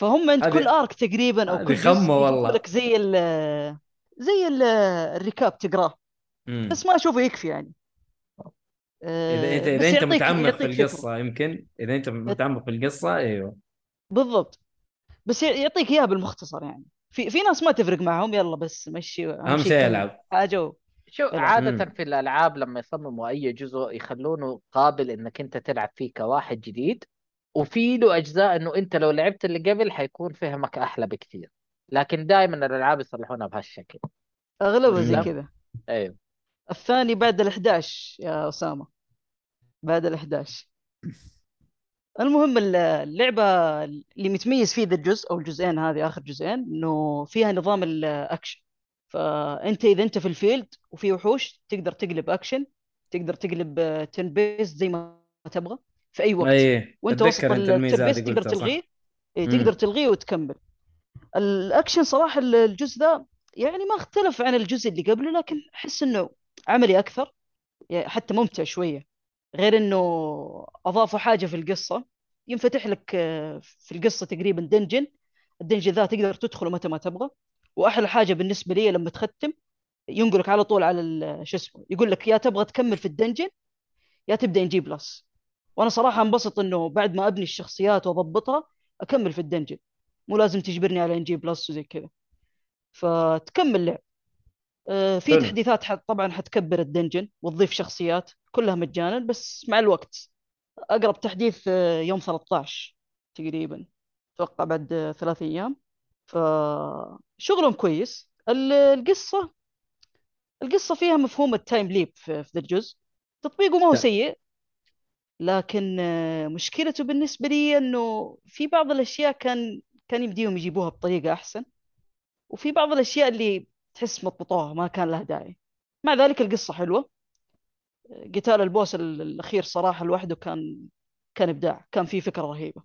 فهم عند هذه- كل arc تقريبا أو كل يجيبوا والله. لك زي ال زي ال الريكاب تقراه. مم. بس ما أشوفه يكفي يعني. اذا انت آه، اذا انت متعمق في. القصة يمكن. إذا أنت متعمق في القصة أيوه. بالضبط. بس يعطيك إياها بالمختصر يعني. في في ناس ما تفرق معهم يلا بس مشي أهم شيء كمل يلعب. حاجة و... شو. عادة مم. في الألعاب لما يصمموا أي جزء يخلونه قابل إنك أنت تلعب فيه كواحد جديد وفي له أجزاء إنه أنت لو لعبت اللي قبل حيكون فهمك أحلى بكثير. لكن دائما الألعاب يصلحونها بهالشكل. أغلبها زي. كذا. أيوه الثاني بعد ال 11 يا أسامة. بعد ال 11 [laughs] المهم ال- اللعبة اللي متميز فيه ذا الجزء أو الجزئين هذه آخر جزئين إنه فيها نظام الأكشن. فأنت إذا أنت في ال field وفي وحوش تقدر تقلب أكشن تقدر تقلب turn-based زي ما تبغى في أي وقت. أي وأنت وسط ال turn تقدر تلغيه. إيه،. تقدر تلغيه وتكمل. الأكشن صراحة الجزء ذا يعني ما اختلف عن الجزء اللي قبله لكن أحس إنه عملي أكثر يعني حتى ممتع شوية. غير إنه أضافوا حاجة في القصة. ينفتح لك آه، في القصة تقريبا dungeon ال dungeon ذا تقدر تدخله متى ما تبغى. وأحلى حاجة بالنسبة لي لما تختم ينقلك على طول على ال- شو اسمه يقول لك يا تبغى تكمل في ال dungeon يا تبدأ NG Plus وأنا صراحة انبسط إنه بعد ما أبني الشخصيات وأضبطها أكمل في ال dungeon. مو لازم تجبرني على NG Plus وزي كذا. فتكمل لعب. آه، في. تحديثات طبعا حتكبر ال dungeon وتضيف شخصيات. كلها مجانا بس مع الوقت اقرب تحديث آه، يوم 13 تقريبا أتوقع بعد آه، ثلاث أيام. فشغلهم كويس. ال- القصة القصة فيها مفهوم ال time leap في ذا الجزء. تطبيقه ما هو لا. سيء لكن آه، مشكلته بالنسبة لي إنه في بعض الأشياء كان كان يمديهم يجيبوها بطريقة أحسن وفي بعض الأشياء اللي تحس مضبطوها ما كان لها داعي. مع ذلك القصة حلوة. قتال ال boss ال- الأخير صراحة لوحده كان كان إبداع. كان فيه فكرة رهيبة.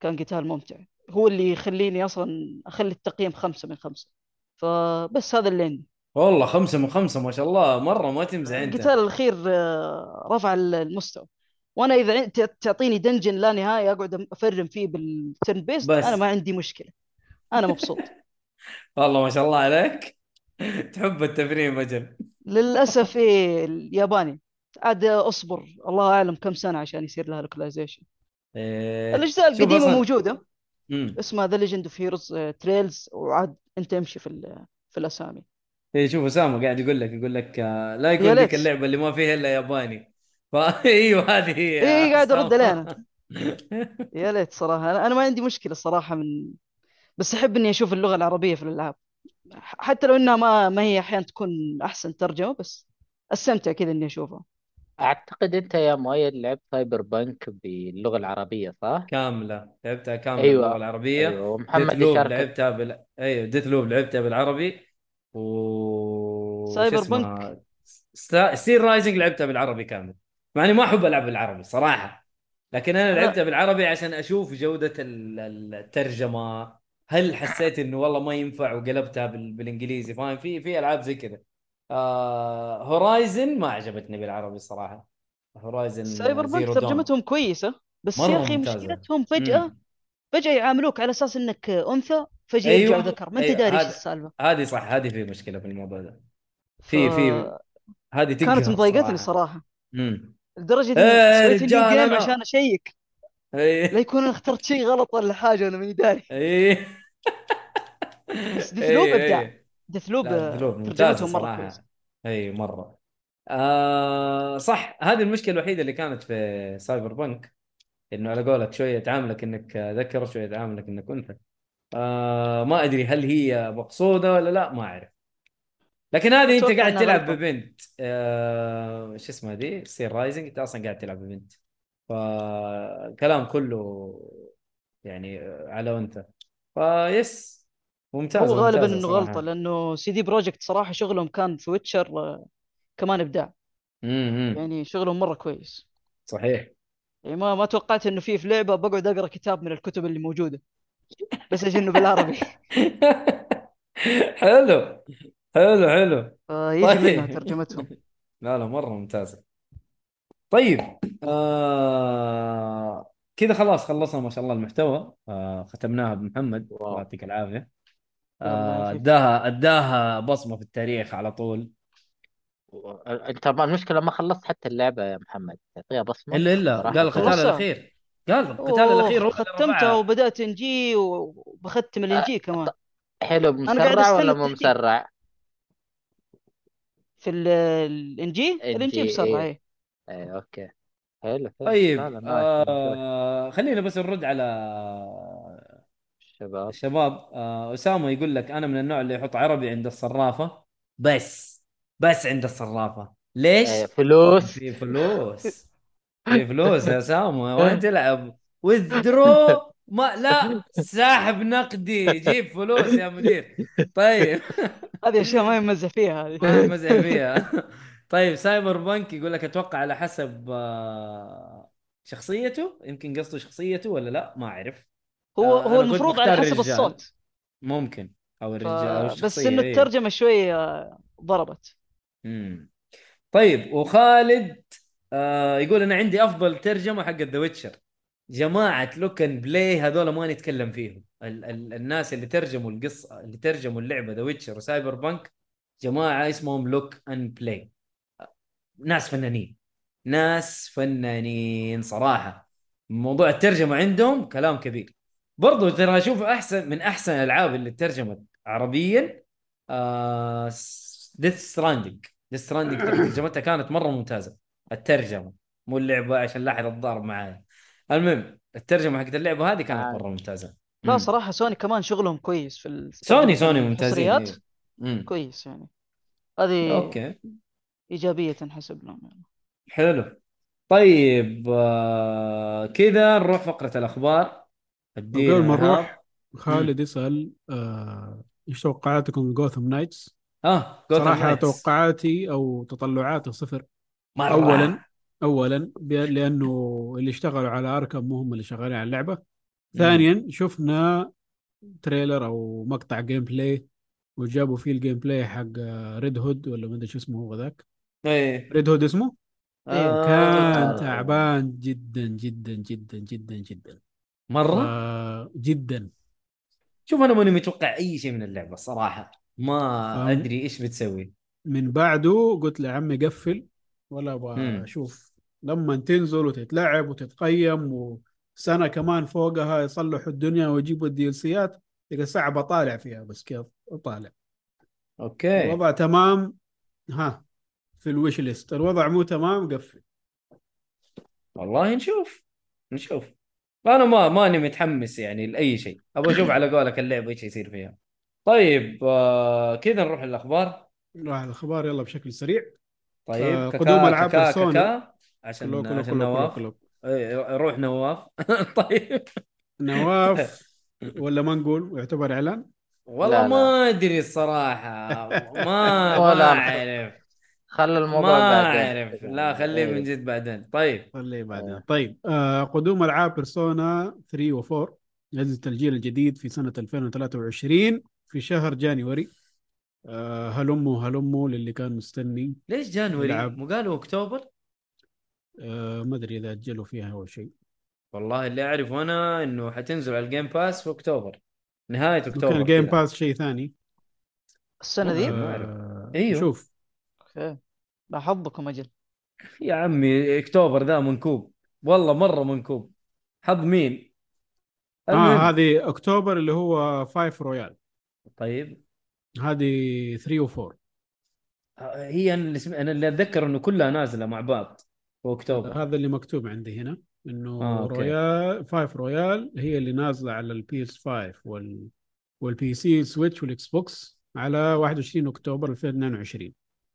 كان قتال ممتع. هو اللي يخليني أصلا أخلي التقييم خمسة من خمسة. فبس هذا اللي عندي. والله خمسة من خمسة ما شاء الله. مرة ما تمزح أنت. القتال الأخير آه، رفع ال- المستوى. وأنا إذا انت تعطيني dungeon لا نهايه أقعد أفرم فيه بال turn-based بس. أنا ما عندي مشكلة. أنا مبسوط. [laughs] والله ما شاء الله عليك. [laughs] تحب التفريم أجل للأسف إيه الياباني عاد أصبر الله أعلم كم سنة عشان يصير لها localization إيه. الأجزاء القديمة موجودة مم. اسمها The Legend of Heroes Trails وعاد أنت امشي في في الأسامي إيه شوف أسامة قاعد يقول لك يقول لك آه، لا ليت. ذيك اللعبة اللي ما فيها إلا ياباني [laughs] فايوه هذه هي إيه، قاعد أسامة. عليها. [laughs] يا ليت صراحة أنا ما عندي مشكلة صراحة من بس أحب إني أشوف اللغة العربية في الألعاب حتى لو إنها ما ما هي أحيانا تكون أحسن ترجمة بس أستمتع كذا إني أشوفها. أعتقد أنت يا مؤيد لعبت Cyberpunk باللغة العربية صح؟ كاملة. لعبتها كاملة أيوة. باللغة العربية. Death ومحمد loop لعبتها بال أيوه Deathloop لعبتها بالعربي. و سايبر اسمه Stee... Steelrising لعبتها بالعربي كامل مع إني ما أحب ألعب بالعربي صراحة. لكن أنا. لعبتها بالعربي عشان أشوف جودة ال- ال- الترجمة. هل حسيت إنه والله ما ينفع وقلبتها بال... بالإنجليزي؟ فاهم؟ في في ألعاب زي كذا. آه... Horizon ما عجبتني بالعربي الصراحه Horizon Cyberpunk ترجمتهم كويسة بس يا أخي. مشكلتهم فجاه مم. فجأة يعاملوك على أساس إنك أنثى فجأة أيوة. يرجعوا ذكر. ما أنت أيوة، داري إيش السالفة. هذه صح هذه في مشكلة في الموضوع ده. ف... في في هذه كانت مضايقتني صراحة. صراحة. امم لدرجة إيه اني سويت رجال ال New Game. عشان أشيك. لا يكون أنا اخترت شيء غلط ولا حاجة وأنا ماني داري. إيه [laughs] بس Deathloop إيه، ابداع. Deathloop لا Deathloop ممتازة ترجمتهم مرة كويسة. إي مرة. آه صح هذه المشكلة الوحيدة اللي كانت في Cyberpunk إنه على قولك شوية تعاملك إنك ذكر شوية تعاملك إنك أنثى. آه ما أدري هل هي مقصودة ولا لا ما أعرف. لكن هذه أنت قاعد تلعب. ببنت. آه شو اسمها دي؟ Steelrising أنت أصلا قاعد تلعب ببنت. فالكلام كله يعني على انثى فيس ممتاز هو غالبا ممتازة انه صراحة. غلطة لأنه CD Projekt صراحة شغلهم كان في Witcher كمان إبداع. امم يعني شغلهم مرة كويس. صحيح. يعني ما ما توقعت إنه في في لعبة بقعد أقرأ كتاب من الكتب اللي موجودة. بس عشان إنه بالعربي. [laughs] حلو حلو حلو. فيجي طيب. منها ترجمتهم. لا لا مرة ممتازة. طيب آه... كذا خلاص خلصنا ما شاء الله المحتوى. آه... ختمناها بمحمد. واو. الله يعطيك العافية. آه... أداها أداها بصمة في التاريخ على طول. أنت ما- المشكلة ما خلصت حتى اللعبة يا محمد. تعطيها بصمة. إلا إلا. قال القتال. الأخير. قال القتال الأخير هو اللي ختمتها رفعها. وبدات انجي وبختم الانجي كمان. حلو قاعد مسرع ولا مو. مسرع؟ في ال- الانجي الانجي إنجي، بسرعة إيه. إيه. إيه أوكي. حلو حلو. طيب لا لا. آه... خلينا بس نرد على شباب الشباب. آه، أسامة يقول لك أنا من النوع اللي يحط عربي عند الصرافة. بس بس عند الصرافة. ليش؟ إيه، فلوس. في فلوس. في فلوس يا أسامة. [laughs] وين تلعب؟ وذرو ما لا ساحب نقدي. جيب فلوس يا مدير. طيب. هذه أشياء ما يمزح فيها هذه. ما مزح فيها. [laughs] طيب Cyberpunk يقول لك أتوقع على حسب آه، شخصيته. يمكن قصده شخصيته ولا لا؟ ما أعرف. هو آه، هو كنت المفروض على حسب رجال. الصوت. ممكن. أو ف... الرجال أو بس الشخصية إنه إيه. الترجمة شوية ضربت. مم. طيب وخالد آه يقول أنا عندي أفضل ترجمة حق The Witcher جماعة Look and Play هذول ما نتكلم فيهم. ال- ال- الناس اللي ترجموا القصة اللي ترجموا اللعبة The Witcher و Cyberpunk جماعة اسمهم Look and Play ناس فنانين. ناس فنانين صراحة. موضوع الترجمة عندهم كلام كبير. برضو ترى أشوف أحسن من أحسن الألعاب اللي ترجمت عربيا آه Death Stranding Death Stranding ترجمتها كانت مرة ممتازة. الترجمة. مو اللعبة عشان لا احد يتضارب معايا المهم الترجمة حقت اللعبة هذه كانت آه. مره ممتازة. لا. صراحة سوني كمان شغلهم كويس في ال... سوني سوني ممتازين. كويس يعني. هذه أوكي. إيجابية تنحسب لهم يعني. حلو طيب آه كذا نروح فقرة الأخبار قبل ما. نروح خالد يسأل آه، إيش توقعاتكم Gotham Knights؟ آه Gotham صراحة Knights. توقعاتي أو تطلعاتي صفر مرة. اولا اولا لأنه اللي اشتغلوا على Arkham مو هم اللي شغالين على اللعبة ثانيا شفنا trailer أو مقطع gameplay وجابوا فيه ال gameplay حق Red Hood ولا ما أدري شو اسمه هو ذاك إيه. Red Hood اسمه؟ آه. كان تعبان جدا جدا جدا جدا جدا. مرة؟ آه جدا. شوف أنا ماني متوقع أي شيء من اللعبة صراحة. ما فاهم. أدري إيش بتسوي. من بعده قلت له يا عمي قفل ولا أبغى. أشوف. لما تنزل وتتلعب وتتقيم وسنة كمان فوقها يصلحوا الدنيا ويجيبوا ال DLCات تلقى ساعة بطالع فيها بس كيف اطالع أوكي. الوضع تمام. ها. في ال wish list. الوضع مو تمام قفل. والله نشوف نشوف. أنا ما ماني متحمس يعني لأي شيء. أبغى أشوف على قولك اللعبة إيش يصير فيها. طيب آه كذا نروح للأخبار. نروح الأخبار. يلا بشكل سريع. طيب آه، كاكا قدوم بيرسونا. كاكا عشان كلو كلو عشان كلو كلو نواف. كلو. إيه، روح نواف. [laughs] طيب. نواف [laughs] ولا ما نقول؟ يعتبر إعلان؟ والله لا، ما أدري الصراحة. ما [laughs] ما ولا أعرف. خلي الموضوع ما بعدين أعرف لا خليه من. جد بعدين طيب خليه بعدين. طيب آه قدوم ألعاب بيرسونا 3 و4 نزلة الجيل الجديد في سنة 2023 في شهر جانيوري آه هلموا هلموا للي كان مستني ليش January. مو قالوا أكتوبر آه ما أدري إذا أجلوا فيها أو شيء والله اللي أعرفه أنا إنه حتنزل على ال Game Pass في أكتوبر نهاية أكتوبر كان جيم كذا. باس شيء ثاني السنة أعرف. آه أيوه. شوف أوكي لا حظكم أجل. يا عمي أكتوبر ذا منكوب. والله مرة منكوب. حظ مين؟ آه هذه أكتوبر اللي هو 5 Royal. طيب. هذه 3 و4 هي أنا اللي, سم... أنا اللي أتذكر إنه كلها نازلة مع بعض في أكتوبر. هذا اللي مكتوب عندي هنا إنه آه،. Royal 5 Royal هي اللي نازلة على ال PS 5 وال وال PC Switch وال Xbox على 21 أكتوبر 2022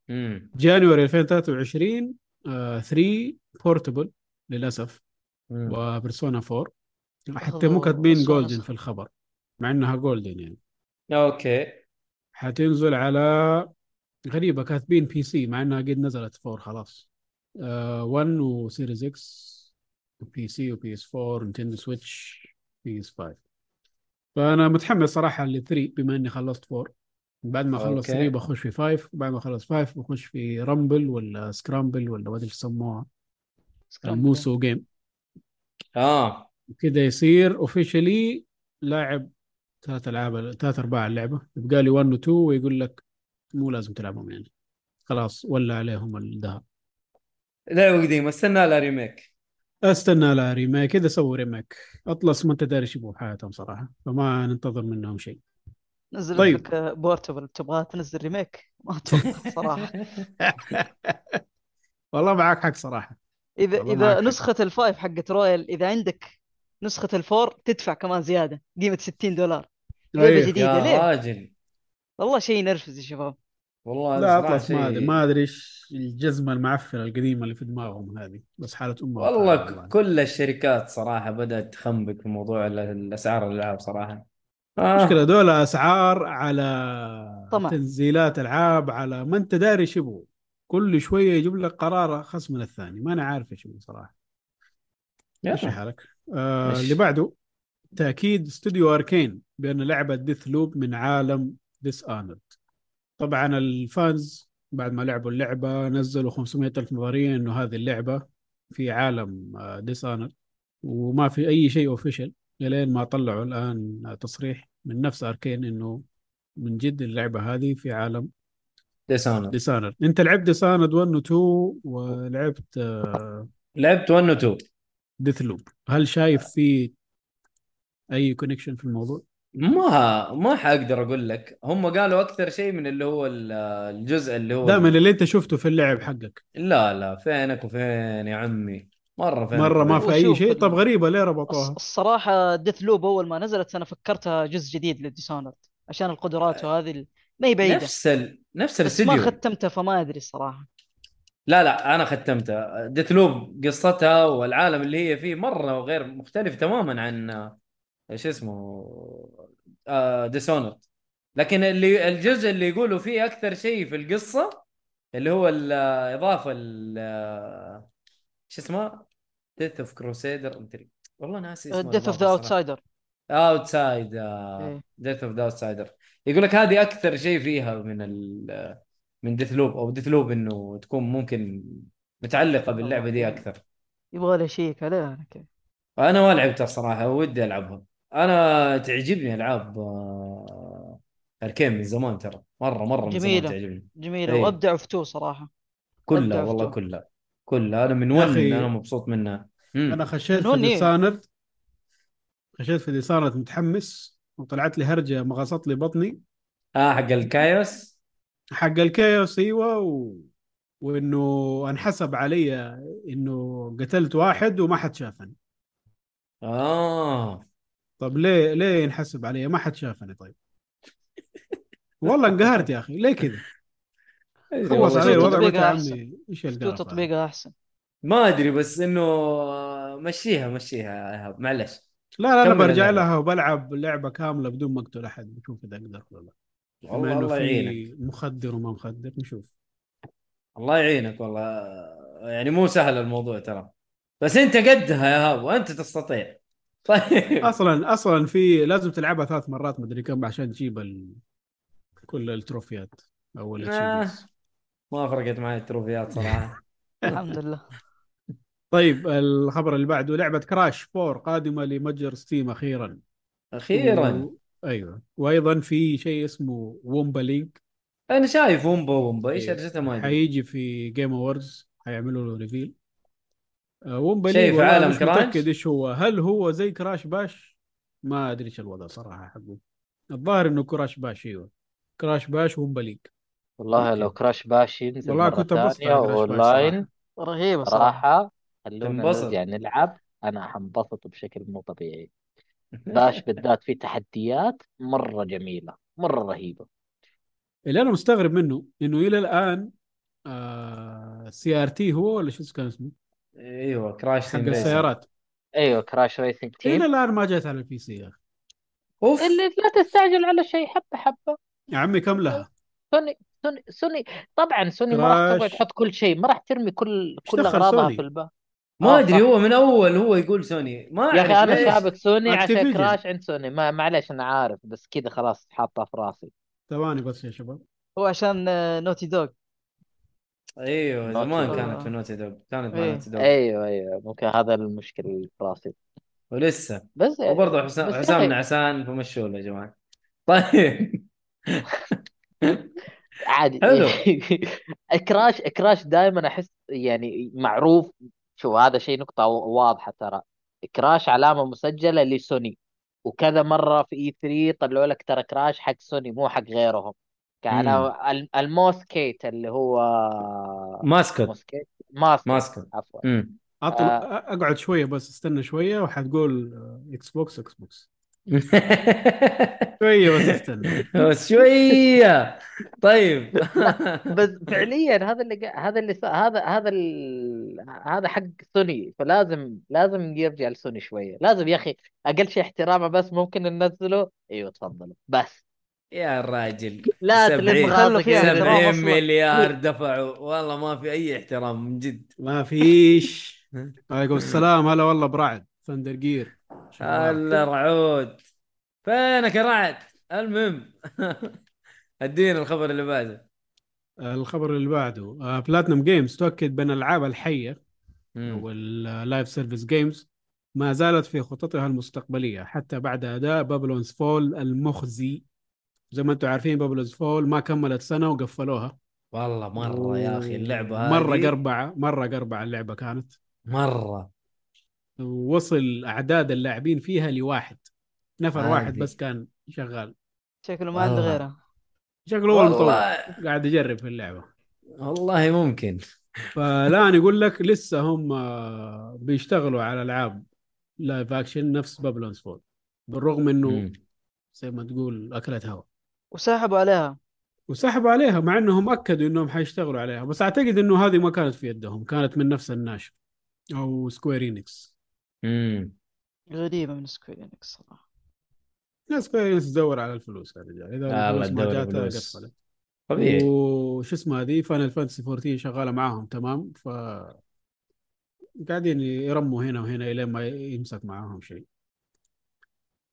امم January 2023 آه 3 Portable للأسف و Persona 4 حتى مو كاتبين Persona Golden. في الخبر مع إنها Golden يعني. أوكي. حتنزل على غريبة كاتبين PC مع إنها قد نزلت 4 خلاص. آه 1 و Series X PC و PS 4 Nintendo Switch PS 5 فأنا متحمس صراحة ل 3 بما إني خلصت 4 بعد ما أخلص أوكي. 3 بخش في 5 بعد ما أخلص 5 بخش في Rumble ولا Scramble ولا ما ادري يسموها؟ ال musou game آه. كذا يصير officially لاعب ثلاث ألعاب ثلاث أرباع اللعبة. يبقى لي 1 و 2 ويقول لك مو لازم تلعبهم يعني. خلاص ولا عليهم الذهب لعبه قديمه استنى لها remake استنى لا remake كذا سووا remake Atlus ما أنت داري إيش يبغوا بحياتهم صراحة فما ننتظر منهم شيء نزل طيب. لك Portable تبغى تنزل remake؟ ما أتوقع صراحة. [laughs] والله معك حق صراحة. إذا إذا حق. نسخة ال five حقت Royal إذا عندك نسخة ال four تدفع كمان زيادة. قيمة 60 دولار. لعبة أيه. جديدة يا ليه؟ راجل. والله شيء ينرفز يا شباب. والله لا Atlus ما أدري ما أدري إيش الجزمة المعفنة القديمة اللي في دماغهم هذه. بس حالة امها والله كل الشركات صراحة بدأت تخنبق في موضوع ال- الأسعار الألعاب صراحة. آه. مشكلة دول أسعار على طمع. تنزيلات ألعاب على ما أنت داري إيش يبغوا كل شوية يجيب لك قرار أخص من الثاني ما أنا عارف إيش صراحة ماشي. حالك آه. اللي بعده تأكيد استوديو Arkane بأن لعبة Deathloop من عالم Dishonored طبعا ال fans بعد ما لعبوا اللعبة نزلوا 500 ألف نظريه إنه هذه اللعبة في عالم Dishonored وما في أي شيء official لين ما طلعوا الآن تصريح من نفس Arkane إنه من جد اللعبة هذه في عالم Dishonored Dishonored أنت لعبت Dishonored 1 و 2 ولعبت آه، لعبت 1 و 2 Deathloop هل شايف في أي connection في الموضوع؟ ما ما حأقدر أقول لك. هم قالوا أكثر شيء من اللي هو ال- الجزء اللي هو لا من اللي أنت شفته في اللعب حقك. لا لا فينك وفين يا عمي؟ مرة فينك مرة ما. في أي شيء. ال- طب غريبة ليه ربطوها؟ الصراحة Deathloop أول ما نزلت أنا فكرتها جزء جديد لل Dishonored عشان القدرات وهذه ال- ما هي بعيدة. نفس ال... نفس بس ما الاستديو ختمتها فما أدري الصراحه لا لا أنا ختمتها. Deathloop قصتها والعالم اللي هي فيه مرة غير مختلف تماما عن آه، إيش اسمه آه Dishonored لكن اللي الجزء اللي يقولوا فيه أكثر شيء في القصة اللي هو الاضافه ال آه، شو اسمه؟ Death of Crusader والله ناسي اسمه Death of the Outsider Outside إيه. Death of the Outsider يقول لك هذه أكثر شيء فيها من ال من Deathloop أو Deathloop إنه تكون ممكن متعلقة باللعبة دي أكثر. يبغى لي اشيك عليها أنا كيف أنا ما لعبتها الصراحه ودي ألعبها. أنا تعجبني ألعاب آه، Arkane من زمان ترى. مرة مرة من زمان. تعجبني. جميلة. إيه. وابدعوا في two صراحة. كلها والله. كلها. كلها أنا من one أخي، أنا مبسوط منها مم. أنا خشيت في one إيه؟ خشيت في Dishonored متحمس وطلعت لي هرجة مغصت لي بطني. آه حق ال chaos؟ حق ال chaos أيوه و... وإنه انحسب علي إنه قتلت واحد وما حد شافني. آه. طب ليه ليه ينحسب علي؟ ما حد شافني طيب. والله انقهرت يا أخي. ليه كذا؟ خلص والله علي شوف الوضع يا عمي إيش؟ تطبيقها أحسن. ما أدري بس إنه آه، مشيها مشيها يا إيهاب معلش. لا لا أنا برجع. لها وبلعب لعبة كاملة بدون ما أقتل أحد بشوف إذا أقدر ولا لا. والله الله في يعينك. مخدر وما مخدر نشوف. الله يعينك والله. يعني مو سهل الموضوع ترى. بس أنت قدها يا هاب وأنت تستطيع. [laughs] طيب. أصلا أصلا في لازم تلعبها ثلاث مرات مدري كم عشان تجيب ال... كل التروفيات أو آه. ما فرقت معي التروفيات صراحة. [laughs] الحمد لله. طيب الخبر اللي بعده لعبة Crash 4 قادمة لمتجر Steam أخيرا. أخيرا؟ و... أيوه. وأيضا في شيء اسمه Wumpa League. أنا شايف Wumpa Wumpa إيش. هرجتها ما أدري. حيجي في Game Awards حيعملوا له reveal آه Wumpa شيء League في والله عالم مش Crash؟ متأكد إيش هو. هل هو زي Crash Bash؟ ما أدري إيش الوضع صراحة حقه الظاهر إنه Crash Bash إيوه. Crash Bash Wumpa League والله. لو Crash Bash ينزل والله مرة كنت انبسط ثانية على Crash Bash online صراحة رهيبة صراحة. صراحة خلونا تنبسط. نرجع نلعب. أنا حنبسط بشكل مو طبيعي. [laughs] Bash بالذات في تحديات مرة جميلة مرة رهيبة. اللي أنا مستغرب منه إنه إلى الآن CRT هو ولا شو كان اسمه؟ أيوه Crash حق Team Racing. السيارات. أيوه Crash Racing إلى Team الآن ما جت على ال PC يا أخي. أوف. اللي لا تستعجل على شيء حبة حبة. يا عمي كم لها؟ سوني سوني سوني طبعا سوني ما راح تبغى. تحط كل شيء ما راح ترمي كل كل أغراضها سوني؟ في الباب ما آه، أدري. هو من أول هو يقول سوني. ما يا أخي أنا سابق سوني عشان. Crash عند سوني. ما معلش أنا عارف بس كذا خلاص حاطها في راسي. ثواني بس يا شباب. هو عشان آه، Naughty Dog أيوه زمان. كانت في نوتي دوغ كانت مع إيه. Naughty Dog أيوه أيوه. ممكن هذا المشكلة اللي في راسي. ولسه. بس وبرضه حسام يا حسام أخي، نعسان فمشوا له يا جماعة. [laughs] طيب. [laughs] عادي. حلو. [laughs] Crash Crash دائما أحس يعني معروف. شو هذا شيء نقطة واضحة ترى. Crash علامة مسجلة لسوني. وكذا مرة في E3 طلعوا لك ترى Crash حق سوني مو حق غيرهم. كان ال- ال mascot اللي هو mascot. mascot. mascot عفوا. أطل... آه. أقعد شوية بس استنى شوية وحتقول إكس بوكس إكس بوكس شوية بس [laughs] استنى. بس شوية. طيب. [laughs] بس فعليا هذا اللي هذا اللي هذا هذا ال... هذا حق سوني. فلازم لازم يرجع لسوني شوية. لازم يا أخي أقل شيء احترامه بس ممكن ننزله. أيوه تفضلوا بس. يا راجل. لا 70 تلف احترام 70 أصلاً. مليار دفعوا. والله ما في أي احترام من جد. ما فيش. [laughs] عليكم السلام. هلا والله برعد. Thunder Gear هلا رعود. فينك يا رعد؟ المهم [laughs] ادينا الخبر اللي بعده. الخبر اللي بعده آه Platinum Games تؤكد بأن الألعاب الحية. وال live service games ما زالت في خططها المستقبلية. حتى بعد أداء Babylon's Fall المخزي زي ما أنتم عارفين Babylon's Fall ما كملت سنة وقفلوها. والله مرة يا أخي اللعبة هذه. مره قربعة مرة قربعة اللعبة كانت. مرة. وصل أعداد اللاعبين فيها لواحد. نفر عادي. واحد بس كان شغال. شكله ما عنده والله. غيره. شكله هو المطور قاعد يجرب في اللعبة. والله ممكن. فالآن يقول لك لسه هم آه، بيشتغلوا على ألعاب live action نفس Babylon's Fall بالرغم إنه مم. زي ما تقول أكلت هوا. وسحبوا عليها. وسحبوا عليها مع إنهم أكدوا إنهم حيشتغلوا عليها. بس أعتقد إنه هذه ما كانت في يدهم. كانت من نفس الناشر. أو Square Enix مم. غريبة من Square Enix صراحة. لا Square Enix تدور على الفلوس يا رجال إذا آه، الفلوس ما جاتها. قفلت. طبيعي. وش اسمها هذه؟ Final Fantasy 14 شغالة معاهم تمام؟ ف قاعدين يرموا هنا وهنا الين ما يمسك معاهم شيء.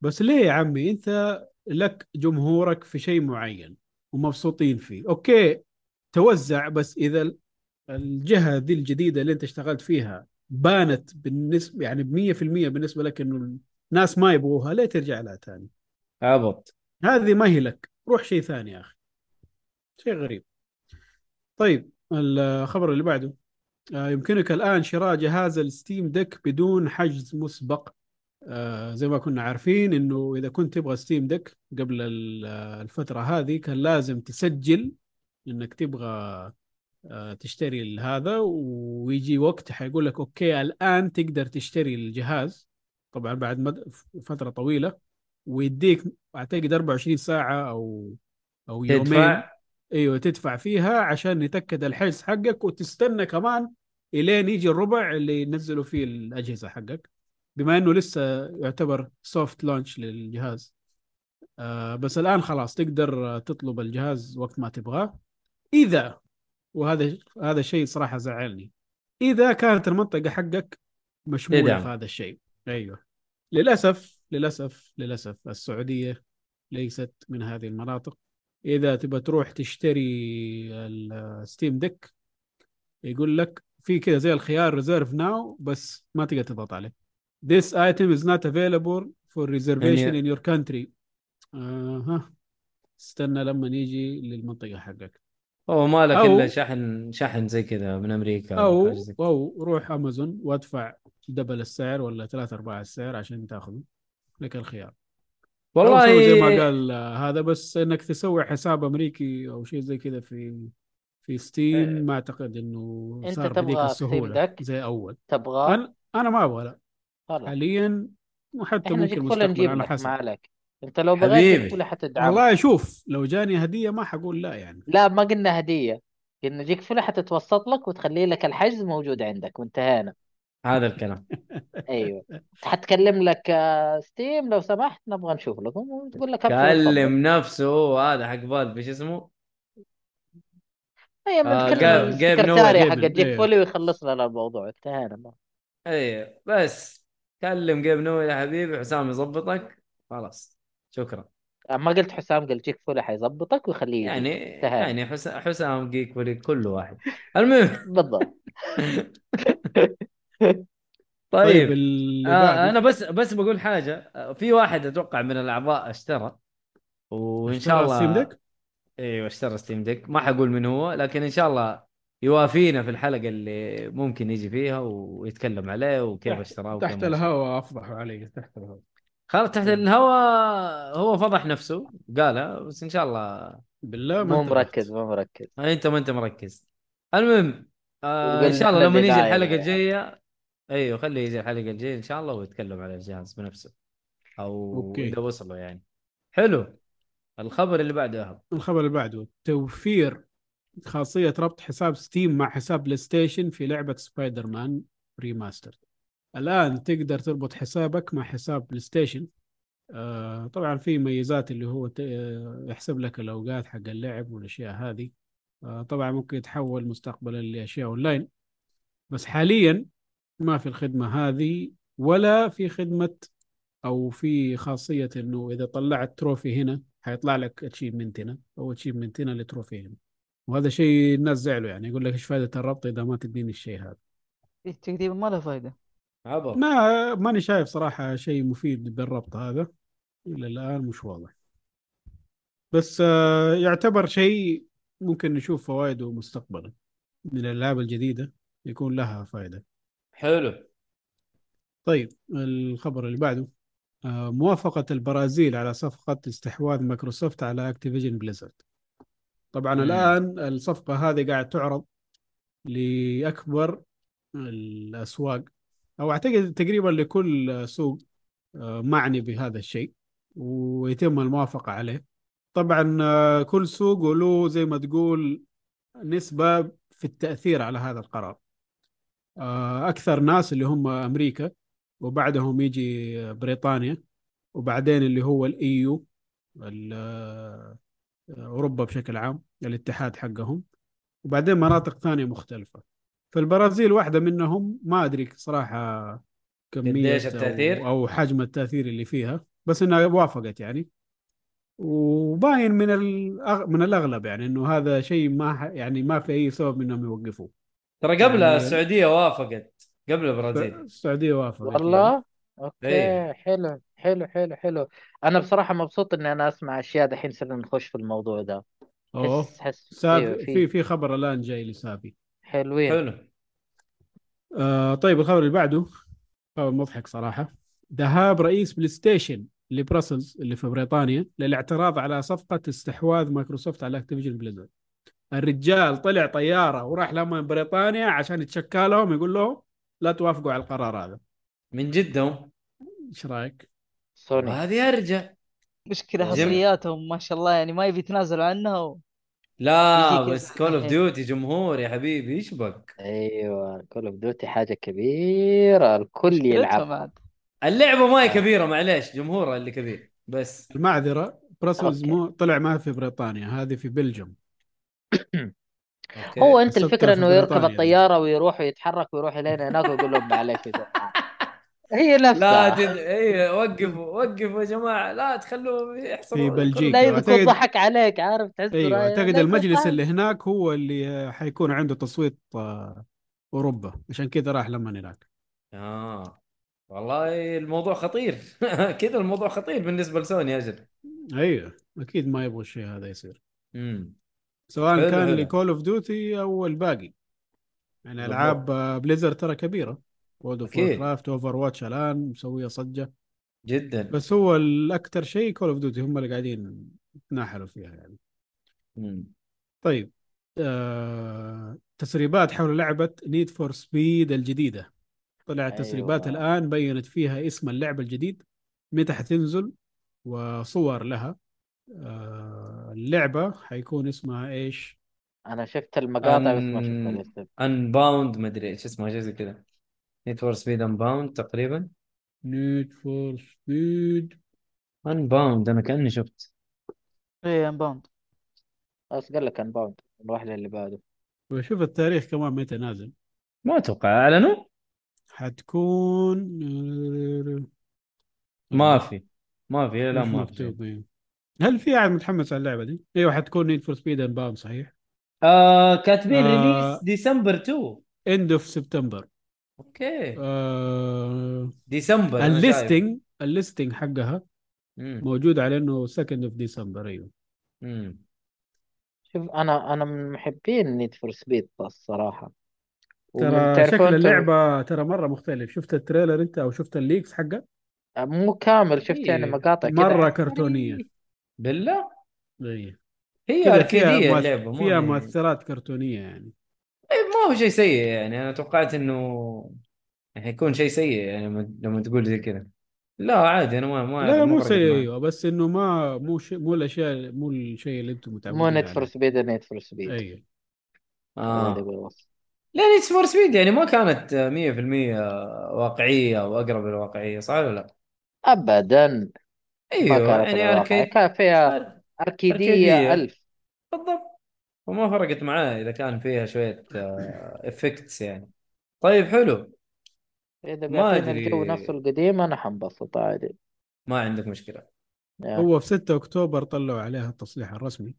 بس ليه يا عمي؟ أنت لك جمهورك في شيء معين ومبسوطين فيه. okay توزع بس إذا ال- الجهة دي الجديدة اللي أنت اشتغلت فيها بانت بالنسبة يعني ب 100% بالنسبة لك إنه الناس ما يبغوها ليه ترجع لها ثاني عبط هذه ما هي لك روح شيء ثاني يا أخي. شيء غريب. طيب الخبر اللي بعده. آه، يمكنك الآن شراء جهاز ال Steam Deck بدون حجز مسبق. آه، زي ما كنا عارفين إنه إذا كنت تبغى Steam Deck قبل ال- الفترة هذه كان لازم تسجل إنك تبغى تشتري هذا ويجي وقت حيقول لك okay الآن تقدر تشتري الجهاز. طبعا بعد مد... فترة طويلة ويديك أعتقد 24 ساعة أو أو يومين. تدفع أيوه تدفع فيها عشان يتأكد الحجز حقك وتستنى كمان إلين يجي الربع اللي ينزلوا فيه الأجهزة حقك. بما إنه لسه يعتبر سوفت لانش للجهاز. آه بس الآن خلاص تقدر تطلب الجهاز وقت ما تبغاه. إذا وهذا هذا الشيء صراحة زعلني. إذا كانت المنطقة حقك مشمولة تدعم. في هذا الشيء. أيوه. للأسف للأسف للأسف السعودية ليست من هذه المناطق. إذا تبى تروح تشتري ال Steam Deck يقول لك في كذا زي الخيار reserve now بس ما تقدر تضغط عليه. This item is not available for reservation يعني- in your country. أها. استنى لما يجي للمنطقة حقك. هو مالك أو- إلا شحن شحن زي كذا من أمريكا أو حاجة زي كذا. أو روح أمازون وادفع double السعر ولا ثلاث ارباع السعر عشان تاخذه. لك الخيار. والله زي ما قال آه، هذا بس إنك تسوي حساب أمريكي أو شيء زي كذا في في Steam إيه. ما أعتقد إنه أنت صار بذيك السهولة؟ زي أول. تبغى؟ أنا أنا ما أبغى لا. حاليا وحتى ممكن مستقبلا على حسب. ما عليك. انت لو بغيت حبيبي. جيك فل حتدعم والله شوف لو جاني هدية ما حقول لا يعني. لا ما قلنا هدية. قلنا نجيك فل حتتوسط لك وتخلي لك الحجز موجود عندك وانتهينا. هذا الكلام. [laughs] أيوه. حتكلم لك آه، ستيم لو سمحت نبغى نشوف لكم وتقول لك. كلم نفسه. هذا حق بالب إيش اسمه؟ أيوه آه، بنتكلم جاب- جاب نوع السكرتاري حق جيك أيوه. فولي ويخلص لنا الموضوع. انتهينا. إيه بس كلم جيب نو يا حبيبي. حسام يظبطك خلاص. شكرا. ما قلت حسام قال جيك فولي حيظبطك ويخليه يعني انتهينا. يعني حس- حسام جيك ولي كل واحد. المهم. [laughs] بالضبط. [laughs] طيب. طيب آه أنا بس بس بقول حاجة. آه، في واحد أتوقع من الأعضاء اشترى. وإن شاء الله ستيم ديك إيوه اشترى ستيم ديك ما حقول من هو لكن إن شاء الله يوافينا في الحلقة اللي ممكن يجي فيها ويتكلم عليه وكيف اشتراه تحت. الهواء افضحوا علي تحت الهواء. خلاص تحت الهواء هو فضح نفسه قالها بس إن شاء الله بالله ما مو انتبهت. مركز مو مركز. أنت ما أنت مركز. المهم آه إن شاء الله لما يجي الحلقة يعني. الجاية أيوه خليه يجي الحلقة الجاية إن شاء الله ويتكلم على الجهاز بنفسه. أو أوكي. إذا وصلوا يعني. حلو. الخبر اللي بعده الخبر اللي بعده توفير خاصية ربط حساب Steam مع حساب PlayStation في لعبة Spider-Man Remastered الآن تقدر تربط حسابك مع حساب PlayStation آه طبعا في ميزات اللي هو آه، يحسب لك الأوقات حق اللعب والأشياء هذه. آه طبعا ممكن يتحول مستقبلا لأشياء أونلاين. بس حاليا ما في الخدمة هذه ولا في خدمة أو في خاصية إنه إذا طلعت trophy هنا حيطلع لك achievement هنا أو achievement هنا ل trophy هنا. وهذا شيء الناس زعلوا يعني يقول لك إيش فائده الربط إذا ما تديني الشيء هذا؟ إيه، تقريبا ما له فائده عبر. ما ماني شايف صراحة شيء مفيد بالربط هذا. إلى الآن مش واضح. بس آه، يعتبر شيء ممكن نشوف فوائده مستقبلا. من الألعاب الجديدة يكون لها فائدة. حلو. طيب الخبر اللي بعده. آه، موافقة البرازيل على صفقة استحواذ مايكروسوفت على Activision Blizzard. طبعا مم. الآن الصفقة هذه قاعد تعرض لأكبر الأسواق أو أعتقد تقريبا لكل سوق آه، معني بهذا الشيء ويتم الموافقة عليه. طبعا آه، كل سوق له زي ما تقول نسبة في التأثير على هذا القرار. آه، أكثر ناس اللي هم أمريكا وبعدهم يجي بريطانيا وبعدين اللي هو الايو أوروبا بشكل عام الاتحاد حقهم. وبعدين مناطق ثانية مختلفة. فالبرازيل واحدة منهم ما أدري صراحة كمية قديش التأثير؟ أو, أو حجم التأثير اللي فيها بس إنها وافقت يعني. وباين من الأغ... من الأغلب يعني إنه هذا شيء ما ح... يعني ما في أي سبب إنهم يوقفوه. ترى قبلها يعني- السعودية وافقت قبل البرازيل. السعودية وافقت يعني. والله؟ أوكي إيه. حلو حلو حلو حلو. أنا بصراحة مبسوط إني أنا أسمع أشياء دحين صرنا نخش في الموضوع ده. أوه. حس حس أيوه في في في خبر الآن جاي لسافي حلوين. حلو. آه طيب الخبر اللي بعده خبر مضحك صراحة. ذهاب رئيس PlayStation لبراسلز اللي في بريطانيا للاعتراض على صفقة استحواذ مايكروسوفت على Activision Blizzard الرجال طلع طيارة وراح لما بريطانيا عشان يتشكى لهم يقول لهم لا توافقوا على القرار هذا. من جدهم إيش رأيك؟ سوني. هذه ارجع مشكلة حصرياتهم ما شاء الله يعني ما يبي يتنازلوا عنها و... لا بس Call of Duty جمهور يا حبيبي إيش بك أيوه Call of Duty حاجة كبيرة الكل يلعب. اللعبة ما هي كبيرة معليش جمهورها اللي كبير بس. المعذرة براسلز. مو طلع ما في بريطانيا هذه في [coughs] أوكي. هو أنت في إنه يركب الطيارة ويروح ويتحرك ويروح الين هناك ويقول لهم معلش هي لا نفسها تد... اي وقفوا وقفوا يا جماعة. لا تخلوهم يحصلوا. في بلجيكا. لا أعتقد- ضحك عليك عارف تحس أيوه أعتقد المجلس. اللي هناك هو اللي حيكون عنده تصويت آه، أوروبا. عشان كذا راح لما هناك. آه. والله الموضوع خطير. [laughs] كذا الموضوع خطير بالنسبة لسوني أجل. أيوه أكيد ما يبغوا الشيء هذا يصير. امم سواء كان. ل Call of Duty أو الباقي. يعني. ألعاب آه، Blizzard ترى كبيرة. World of. Warcraft Overwatch الآن مسوية ضجة. جدا. بس هو الأكثر شيء Call of Duty هم اللي قاعدين يتناحروا فيها يعني. مم. طيب آه... تسريبات حول لعبة Need for Speed الجديدة. طلعت أيوة. تسريبات الآن بينت فيها اسم اللعبة الجديد متى حتنزل وصور لها. آه... اللعبة حيكون اسمها إيش؟ أنا شفت المقاطع بس ما شفت أن- الاسم. Unbound مدري إيش اسمها شيء زي كذا. Need for Speed Unbound تقريبا. Need for Speed Unbound أنا كأني شفت. إيه Unbound بس قال لك Unbound نروح للي بعده. وشوف التاريخ كمان متى نازل. ما أتوقع. أعلنوا؟ حتكون ما في. ما في لا مش ما في أيوه. هل في أحد متحمس على اللعبة دي؟ إيوه حتكون Need for Speed Unbound صحيح. آه كاتبين آه. release December 2 end of September okay. آه ديسمبر. ال listing ال listing حقها مم. موجود على إنه second of December أيوه. مم. شوف أنا أنا من محبين Need for Speed الصراحه ترى شكل اللعبة ترى مرة مختلف. شفت ال trailer أنت أو شفت ال leaks حقها مو كامل. شفت يعني إيه. مقاطع كذا مرة يعني كرتونية. بالله؟ اي هي اركيديه فيها اللعبة فيها هي- مؤثرات كرتونية يعني. إيه، ما هو شيء سيء يعني. أنا توقعت إنه حيكون شيء سيء يعني لما- لما تقول زي كذا. لا عادي أنا ما ما لا مو سيء. أيوه بس إنه ما مو شيء مو الأشياء مو الشيء اللي أنتم مو متعودين Need for عليه. Speed Need for Speed اي آه. لا Need for Speed يعني ما كانت 100% واقعية واقرب للواقعية صح ولا لا؟ ابدا. ما أيوه كانت يعني arcade كان فيها. أركيدية. ألف. بالضبط. وما فرقت معاه إذا كان فيها شوية effects يعني. طيب حلو. إذا ما بيعطينا أدري. الجو نفسه القديم أنا حنبسط عادي. ما عندك مشكلة. يا. هو في 6 أكتوبر طلعوا عليها التصريح الرسمي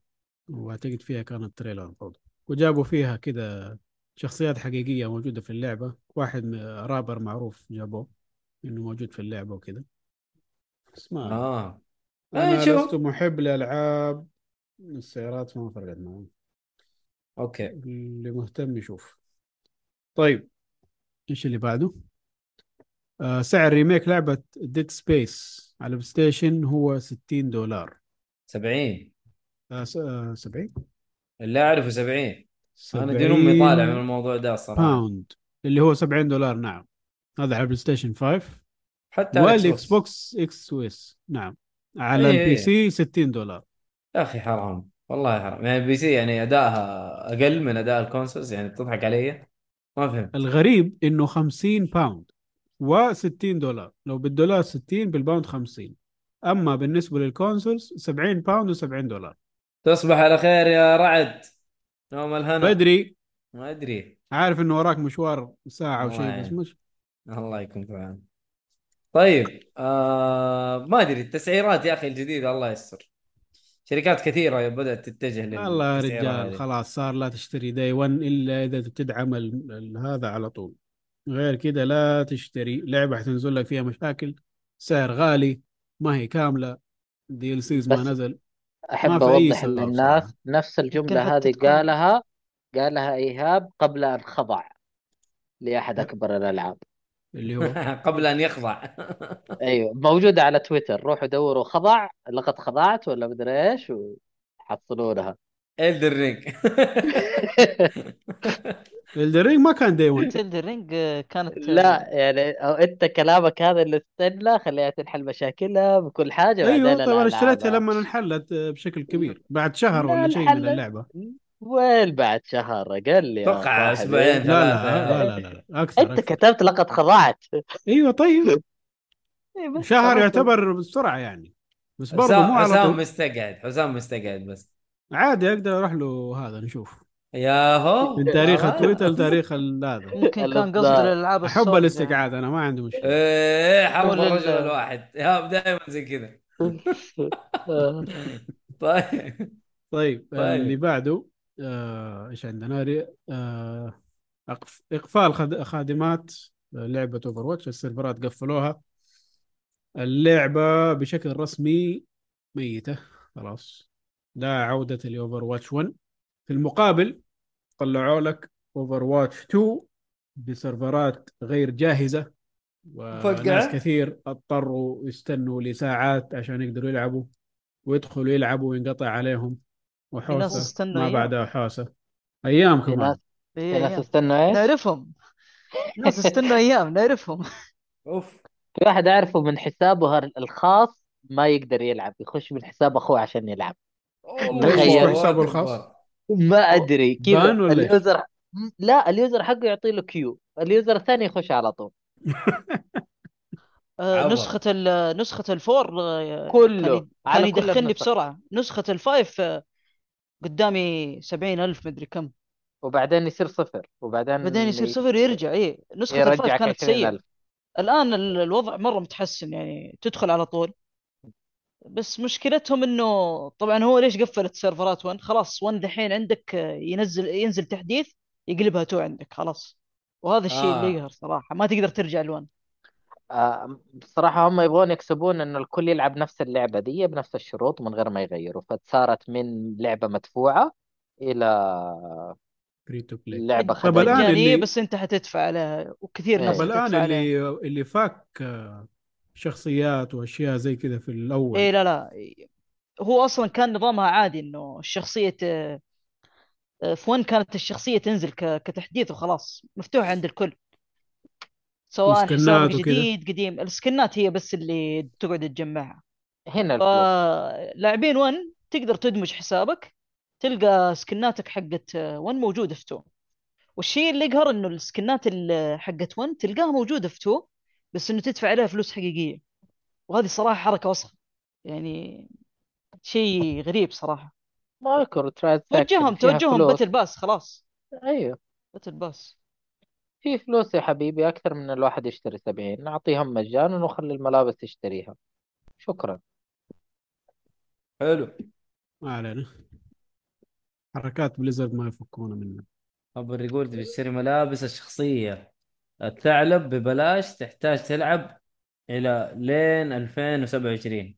وأعتقد فيها كانت trailer برضه. وجابوا فيها كده شخصيات حقيقية موجودة في اللعبة. واحد رابر معروف جابوه إنه موجود في اللعبة وكده بس ما آه. أنا آه، شوف. لست محب لالعاب السيارات ما فرقت معي. okay. اللي مهتم يشوف. طيب إيش اللي بعده؟ آه سعر remake لعبة Dead Space على PlayStation هو 60 دولار. 70 آه س- آه 70 اللي أعرفه 70 أنا 70 دين أمي طالع من الموضوع ده الصراحه pound اللي هو 70 دولار نعم. هذا على PlayStation 5 حتى على وال Xbox X أو S نعم. على ال PC 60 دولار. يا أخي حرام. والله حرام. يعني ال PC يعني ادائها أقل من أداء ال consoles يعني تضحك علي. ما فهمت. الغريب إنه 50 pound و60 دولار. لو بالدولار 60 بال pound 50 أما بالنسبة لل consoles 70 pound و70 دولار. تصبح على خير يا رعد. يوم الهنا. بدري ما أدري. عارف إنه وراك مشوار ساعة الله وشيء بس. مش الله يكون في طيب آه ما أدري. التسعيرات يا أخي الجديدة الله يستر. شركات كثيرة بدأت تتجه لل الله يا رجال خلاص صار لا تشتري day 1 إلا إذا بتدعم هذا على طول. غير كده لا تشتري. لعبة حتنزل لك فيها مشاكل سعر غالي ما هي كاملة DLCs ما نزل أحب ما في أي أوضح للناس. نفس الجملة هذه قالها قالها إيهاب قبل أن خضع لأحد أكبر الألعاب. اللي هو [laughs] قبل أن يخضع. أيوه موجودة على تويتر. روحوا دوروا خضع لقد خضعت ولا مدري إيش وحصلونها. Elden Ring Elden Ring ما كان day 1 Elden Ring كانت لا يعني أو أنت كلامك هذا اللي استنى خليها تنحل مشاكلها بكل حاجة أيوه الألعاب. اشتريتها لما انحلت بشكل كبير. بعد شهر لا، ولا شيء من. اللعبة. وين بعد شهر؟ أقل يا أتوقع. أسبوعين لا لا ثلاثة لا لا, لا, لا. أكثر أنت أكثر. كتبت لقد خضعت. أيوه طيب. [laughs] إيه شهر. يعتبر بسرعة يعني. بس برضه حسام مو على حسام مستقعد حسام مستقعد بس. عادي أقدر أروح له هذا نشوف. ياهو. من تاريخ. التويتر لتاريخ هذا. ممكن كان الإصدار. قصد الالعاب أحب السوليد الاستقعاد أنا ما عندي مشكلة. إيه ال- الرجل الواحد. يا دائما زي كذا. [laughs] [laughs] طيب. طيب, طيب. اللي بعده. آه، إيش عندنا؟ ري- آه، إقفال خد- خادمات لعبة Overwatch السيرفرات قفلوها. اللعبة بشكل رسمي ميتة خلاص. لا عودة ل Overwatch 1 في المقابل طلعوا لك Overwatch 2 بسيرفرات غير جاهزة وناس؟ كثير اضطروا يستنوا لساعات عشان يقدروا يلعبوا ويدخلوا يلعبوا وينقطع عليهم. وحوسة ما أيام. بعدها حوسة أيام كمان ناس إيه في ناس. استنوا إيش؟ نعرفهم ناس استنوا [laughs] أيام نعرفهم أوف في واحد أعرفه من حسابه الخاص ما يقدر يلعب يخش من حساب أخوه عشان يلعب تخيل. حسابه الخاص؟ ما أدري إيش؟ اليوزر لا ال user حقه يعطي له queue ال user الثاني يخش على طول [laughs] آه. نسخة ال نسخة ال four آه، كله. كان يدخلني. بسرعة نسخة ال five آه، قدامي سبعين ألف مدري كم. وبعدين يصير صفر وبعدين بعدين يصير صفر يرجع إيه نسخة ال five كانت سيئة. 20000 الآن ال- الوضع مرة متحسن يعني تدخل على طول. بس مشكلتهم إنه طبعا هو ليش قفلت سيرفرات 1 خلاص 1 دحين عندك ينزل ينزل تحديث يقلبها 2 عندك خلاص. وهذا الشيء آه. اللي يقهر صراحة ما تقدر ترجع ل1 آه، بصراحة هم يبغون يكسبون إنه الكل يلعب نفس اللعبة دي بنفس الشروط من غير ما يغيروا. فصارت من لعبة مدفوعة إلى free to play لعبة طب خدمية الآن مجانية اللي- بس أنت حتدفع عليها وكثير إيه. ناس طب الآن حتدفع اللي اللي فاك آه، شخصيات وأشياء زي كذا في الأول. إيه لا لا. هو أصلا كان نظامها عادي إنه الشخصية آه، آه، في 1 كانت الشخصية تنزل ك- كتحديث وخلاص مفتوحة عند الكل. سواء وكذا. جديد قديم. السكنات هي بس اللي تقعد تجمعها. هنا الفلوس فلاعبين 1 تقدر تدمج حسابك تلقى سكناتك حقت 1 موجودة في 2 والشيء اللي يقهر إنه السكنات ال- حقت 1 تلقاها موجودة في 2 بس إنه تدفع عليها فلوس حقيقية. وهذه صراحة حركة وسخة. يعني شيء غريب صراحة. مايكرو توجههم توجههم battle pass خلاص. أيوه. battle pass. في فلوس يا حبيبي أكثر من الواحد يشتري 70 نعطيهم مجانا ونخلي الملابس تشتريها. شكرا. حلو. ما علينا. حركات Blizzard ما يفكونا منها أبو يقول تبي تشتري ملابس الشخصية. الثعلب ببلاش تحتاج تلعب إلى لين 2027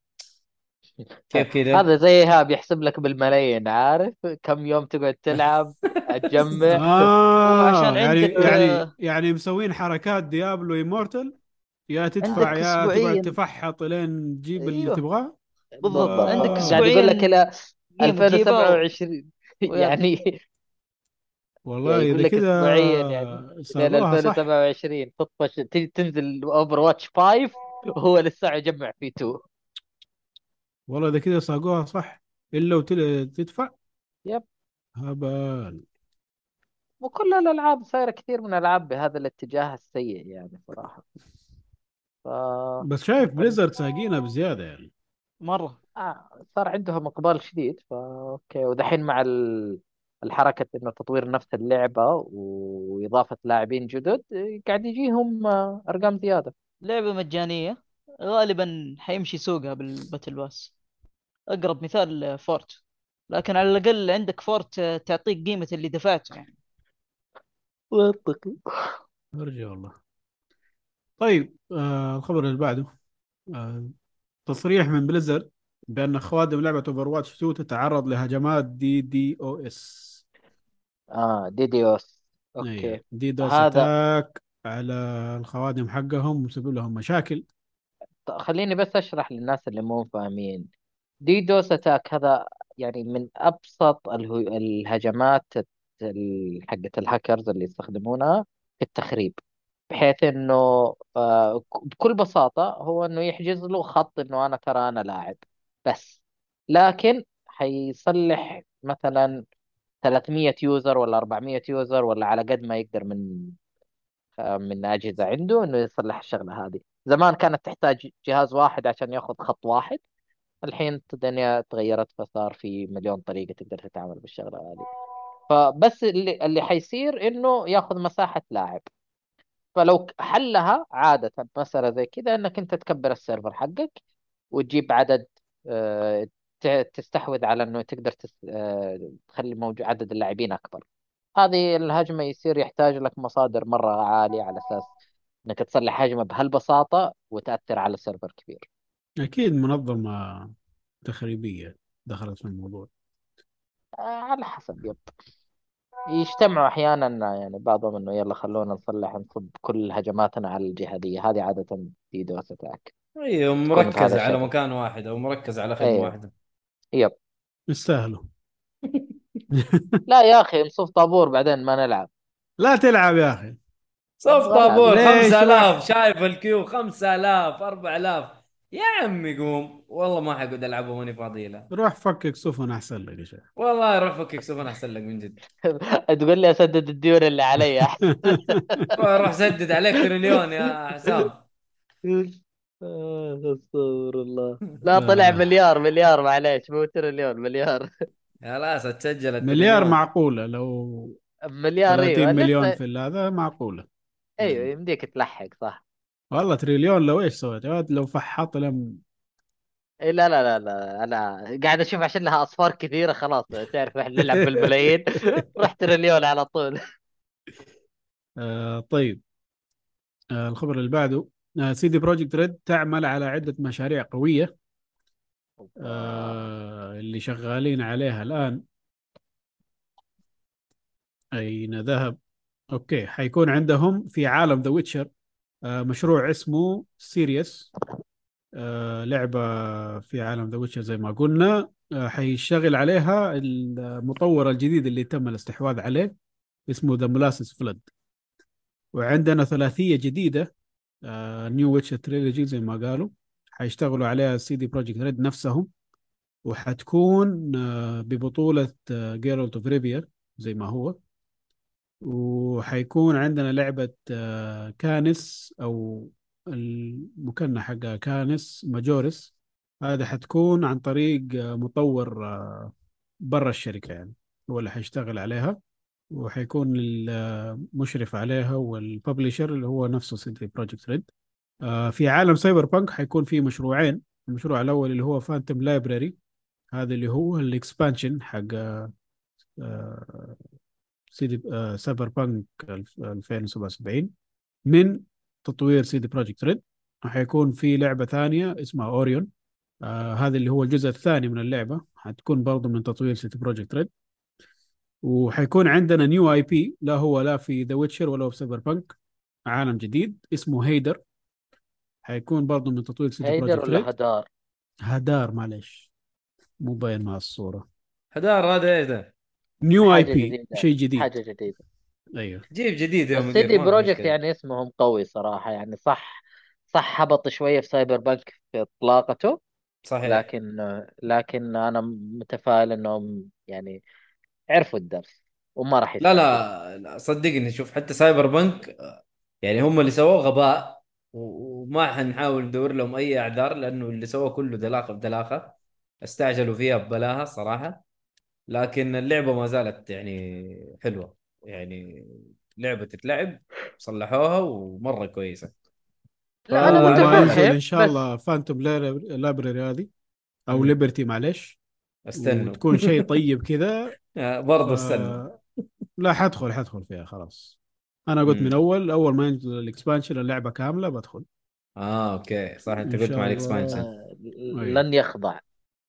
كيف كذا؟ هذا زي ايهاب يحسب لك بالملايين عارف؟ كم يوم تقعد تلعب تجمع. [laughs] آه وعشان يعني عندك، يعني آه، يعني مسوين حركات ديابلو ايمورتال يا تدفع عندك يا تقعد. تفحط لين تجيب اللي أيوه. تبغاه. بالضبط. آه. عندك قاعد قاعد يقول لك اسبوعيا إلى قيمة تجيبها 2027 ويلا. يعني والله يقول إذا لك كذا اسبوعيا يعني. سووها صح. 2027 تطفش تجي تنزل Overwatch 5 وهو لسه يجمع في 2 والله إذا كذا ساقوها صح. إلا وتل- تدفع. yep. هبل. وكل الألعاب صايرة كثير من الألعاب بهذا الاتجاه السيء يعني صراحة. ف بس شايف Blizzard ساقينها بزيادة يعني. مرة. آه صار عندهم إقبال شديد. فا okay. ودحين مع ال... الحركة إنه تطوير نفس اللعبة وإضافة لاعبين جدد قاعد يجيهم آه، أرقام زيادة. لعبة مجانية. غالبا حيمشي سوقها بال battle pass. أقرب مثال Fortnite. لكن على الأقل عندك Fortnite تعطيك قيمة اللي دفعته يعني. منطقي. أرجع والله. طيب آه الخبر اللي بعده. آه تصريح من Blizzard بأن خوادم لعبة Overwatch 2 تتعرض لهجمات DDoS آه DDoS okay. أيوة. DDoS هذا- attack على الخوادم حقهم مسبب لهم مشاكل. ط- خليني بس أشرح للناس اللي مو فاهمين. DDoS attack هذا يعني من أبسط اله- الهجمات ال- حقت الهاكرز اللي يستخدمونها في التخريب بحيث إنه آه، بكل بساطة هو إنه يحجز له خط إنه أنا ترى أنا لاعب بس لكن حيصلح مثلا 300 يوزر ولا 400 يوزر ولا على قد ما يقدر من آه، من أجهزة عنده إنه يصلح الشغلة هذه. زمان كانت تحتاج جهاز واحد عشان ياخذ خط واحد. الحين الدنيا تغيرت فصار في مليون طريقة تقدر تتعامل بالشغلة هذه. فبس اللي اللي حيصير إنه ياخذ مساحة لاعب. فلو حلها عادة مسألة زي كذا إنك أنت تكبر ال server حقك وتجيب عدد آه، تستحوذ على إنه تقدر آه، تخلي موجود عدد اللاعبين أكبر. هذه الهجمة يصير يحتاج لك مصادر مرة عالية على أساس إنك تصلح هجمة بهالبساطة وتأثر على server كبير. أكيد منظمة تخريبية دخلت في الموضوع. آه، على حسب yep. يجتمعوا أحيانا يعني بعضهم إنه يلا خلونا نصلح نصب كل هجماتنا على الجهة دي. هذه عادة DDoS attack أيوه مركزه على. مكان واحد أو مركزه على خدمة أيوة. واحدة. yep. يستاهلوا. [laughs] لا يا أخي نصف طابور بعدين ما نلعب. لا تلعب يا أخي. صف طابور ليش؟ 5000 راح؟ [laughs] شايف ال queue 5000 4000 يا عمي قوم. والله ما حقعد ألعبه ماني فاضي له. روح فكك سفن أحسن لك يا شيخ. والله روح فكك سفن أحسن لك من جد. [laughs] تقول لي أسدد الديون اللي علي. [laughs] احسن روح سدد عليك تريليون يا حسام آه، [laughs] أستغفر الله. لا طلع مليار مليار معليش مو تريليون مليار. يا لا تسجل مليار معقولة لو مليار 30 أيوه مليون في هذا معقولة. أيوه يمديك تلحق صح. والله تريليون لو إيش سويت؟ يا ولد لو فحط لم إيه لا لا لا لا أنا قاعد أشوف عشان لها أصفار كثيرة خلاص تعرف إحنا نلعب بالملايين. [laughs] رحت تريليون على طول. آه طيب. آه الخبر اللي بعده. آه CD Projekt Red تعمل على عدة مشاريع قوية. آه اللي شغالين عليها الآن. أين ذهب؟ okay حيكون عندهم في عالم The Witcher مشروع اسمه Sirius. آه لعبة في عالم The Witcher زي ما قلنا. آه حيشتغل عليها المطور الجديد اللي تم الاستحواذ عليه اسمه The Molasses Flood وعندنا ثلاثية جديدة new Witcher trilogy زي ما قالوا. حيشتغلوا عليها CD Projekt Red نفسهم. وحتكون آه ببطولة Geralt of Rivia زي ما هو. وحيكون عندنا لعبة آه، Canis أو المكنة حقها Canis Majoris. هذا حتكون عن طريق آه، مطور آه، برا الشركة يعني هو اللي حيشتغل عليها. وحيكون المشرف عليها وال publisher اللي هو نفسه CD Projekt Red في عالم Cyberpunk حيكون في مشروعين. المشروع الأول اللي هو Phantom Liberty هذا اللي هو ال expansion حق CD Cyberpunk 2077 من تطوير CD Projekt Red وحيكون في لعبة ثانية اسمها Orion آه هذا اللي هو الجزء الثاني من اللعبة. حتكون برضو من تطوير CD Projekt Red وحيكون عندنا new IP لا هو لا في The Witcher ولا في Cyberpunk عالم جديد اسمه Hadar حيكون برضو من تطوير CD Hadar Projekt ولا Red Hadar Hadar معلش مو باين مع الصورة. Hadar هذا إيه ده؟ new IP. شيء جديد حاجة جديدة أيوه جيب جديد يا CD Projekt. يعني اسمهم قوي صراحة يعني صح صح هبط شوية في Cyberpunk في إطلاقته صحيح لكن لكن أنا متفائل إنهم يعني عرفوا الدرس وما راح لا. لا لا صدقني شوف حتى Cyberpunk يعني هم اللي سووه غباء وما حنحاول ندور لهم أي أعذار لأنه اللي سووه كله دلاخة في دلاخة استعجلوا فيها ببلاهة الصراحه لكن اللعبة ما زالت يعني حلوة. يعني لعبة تتلعب صلحوها ومرة كويسة. لا أنا متفائل ينزل إن شاء الله Phantom Liberty هذه أو. Liberty معلش أستنوا. وتكون شيء طيب كذا. [laughs] آه، برضه أستنوا. لا حدخل حدخل فيها خلاص. أنا قلت. من أول أول ما ينزل ال expansion اللعبة كاملة بدخل. آه okay. صح أنت قلت مع. ال expansion. آه، أيوة. لن يخضع.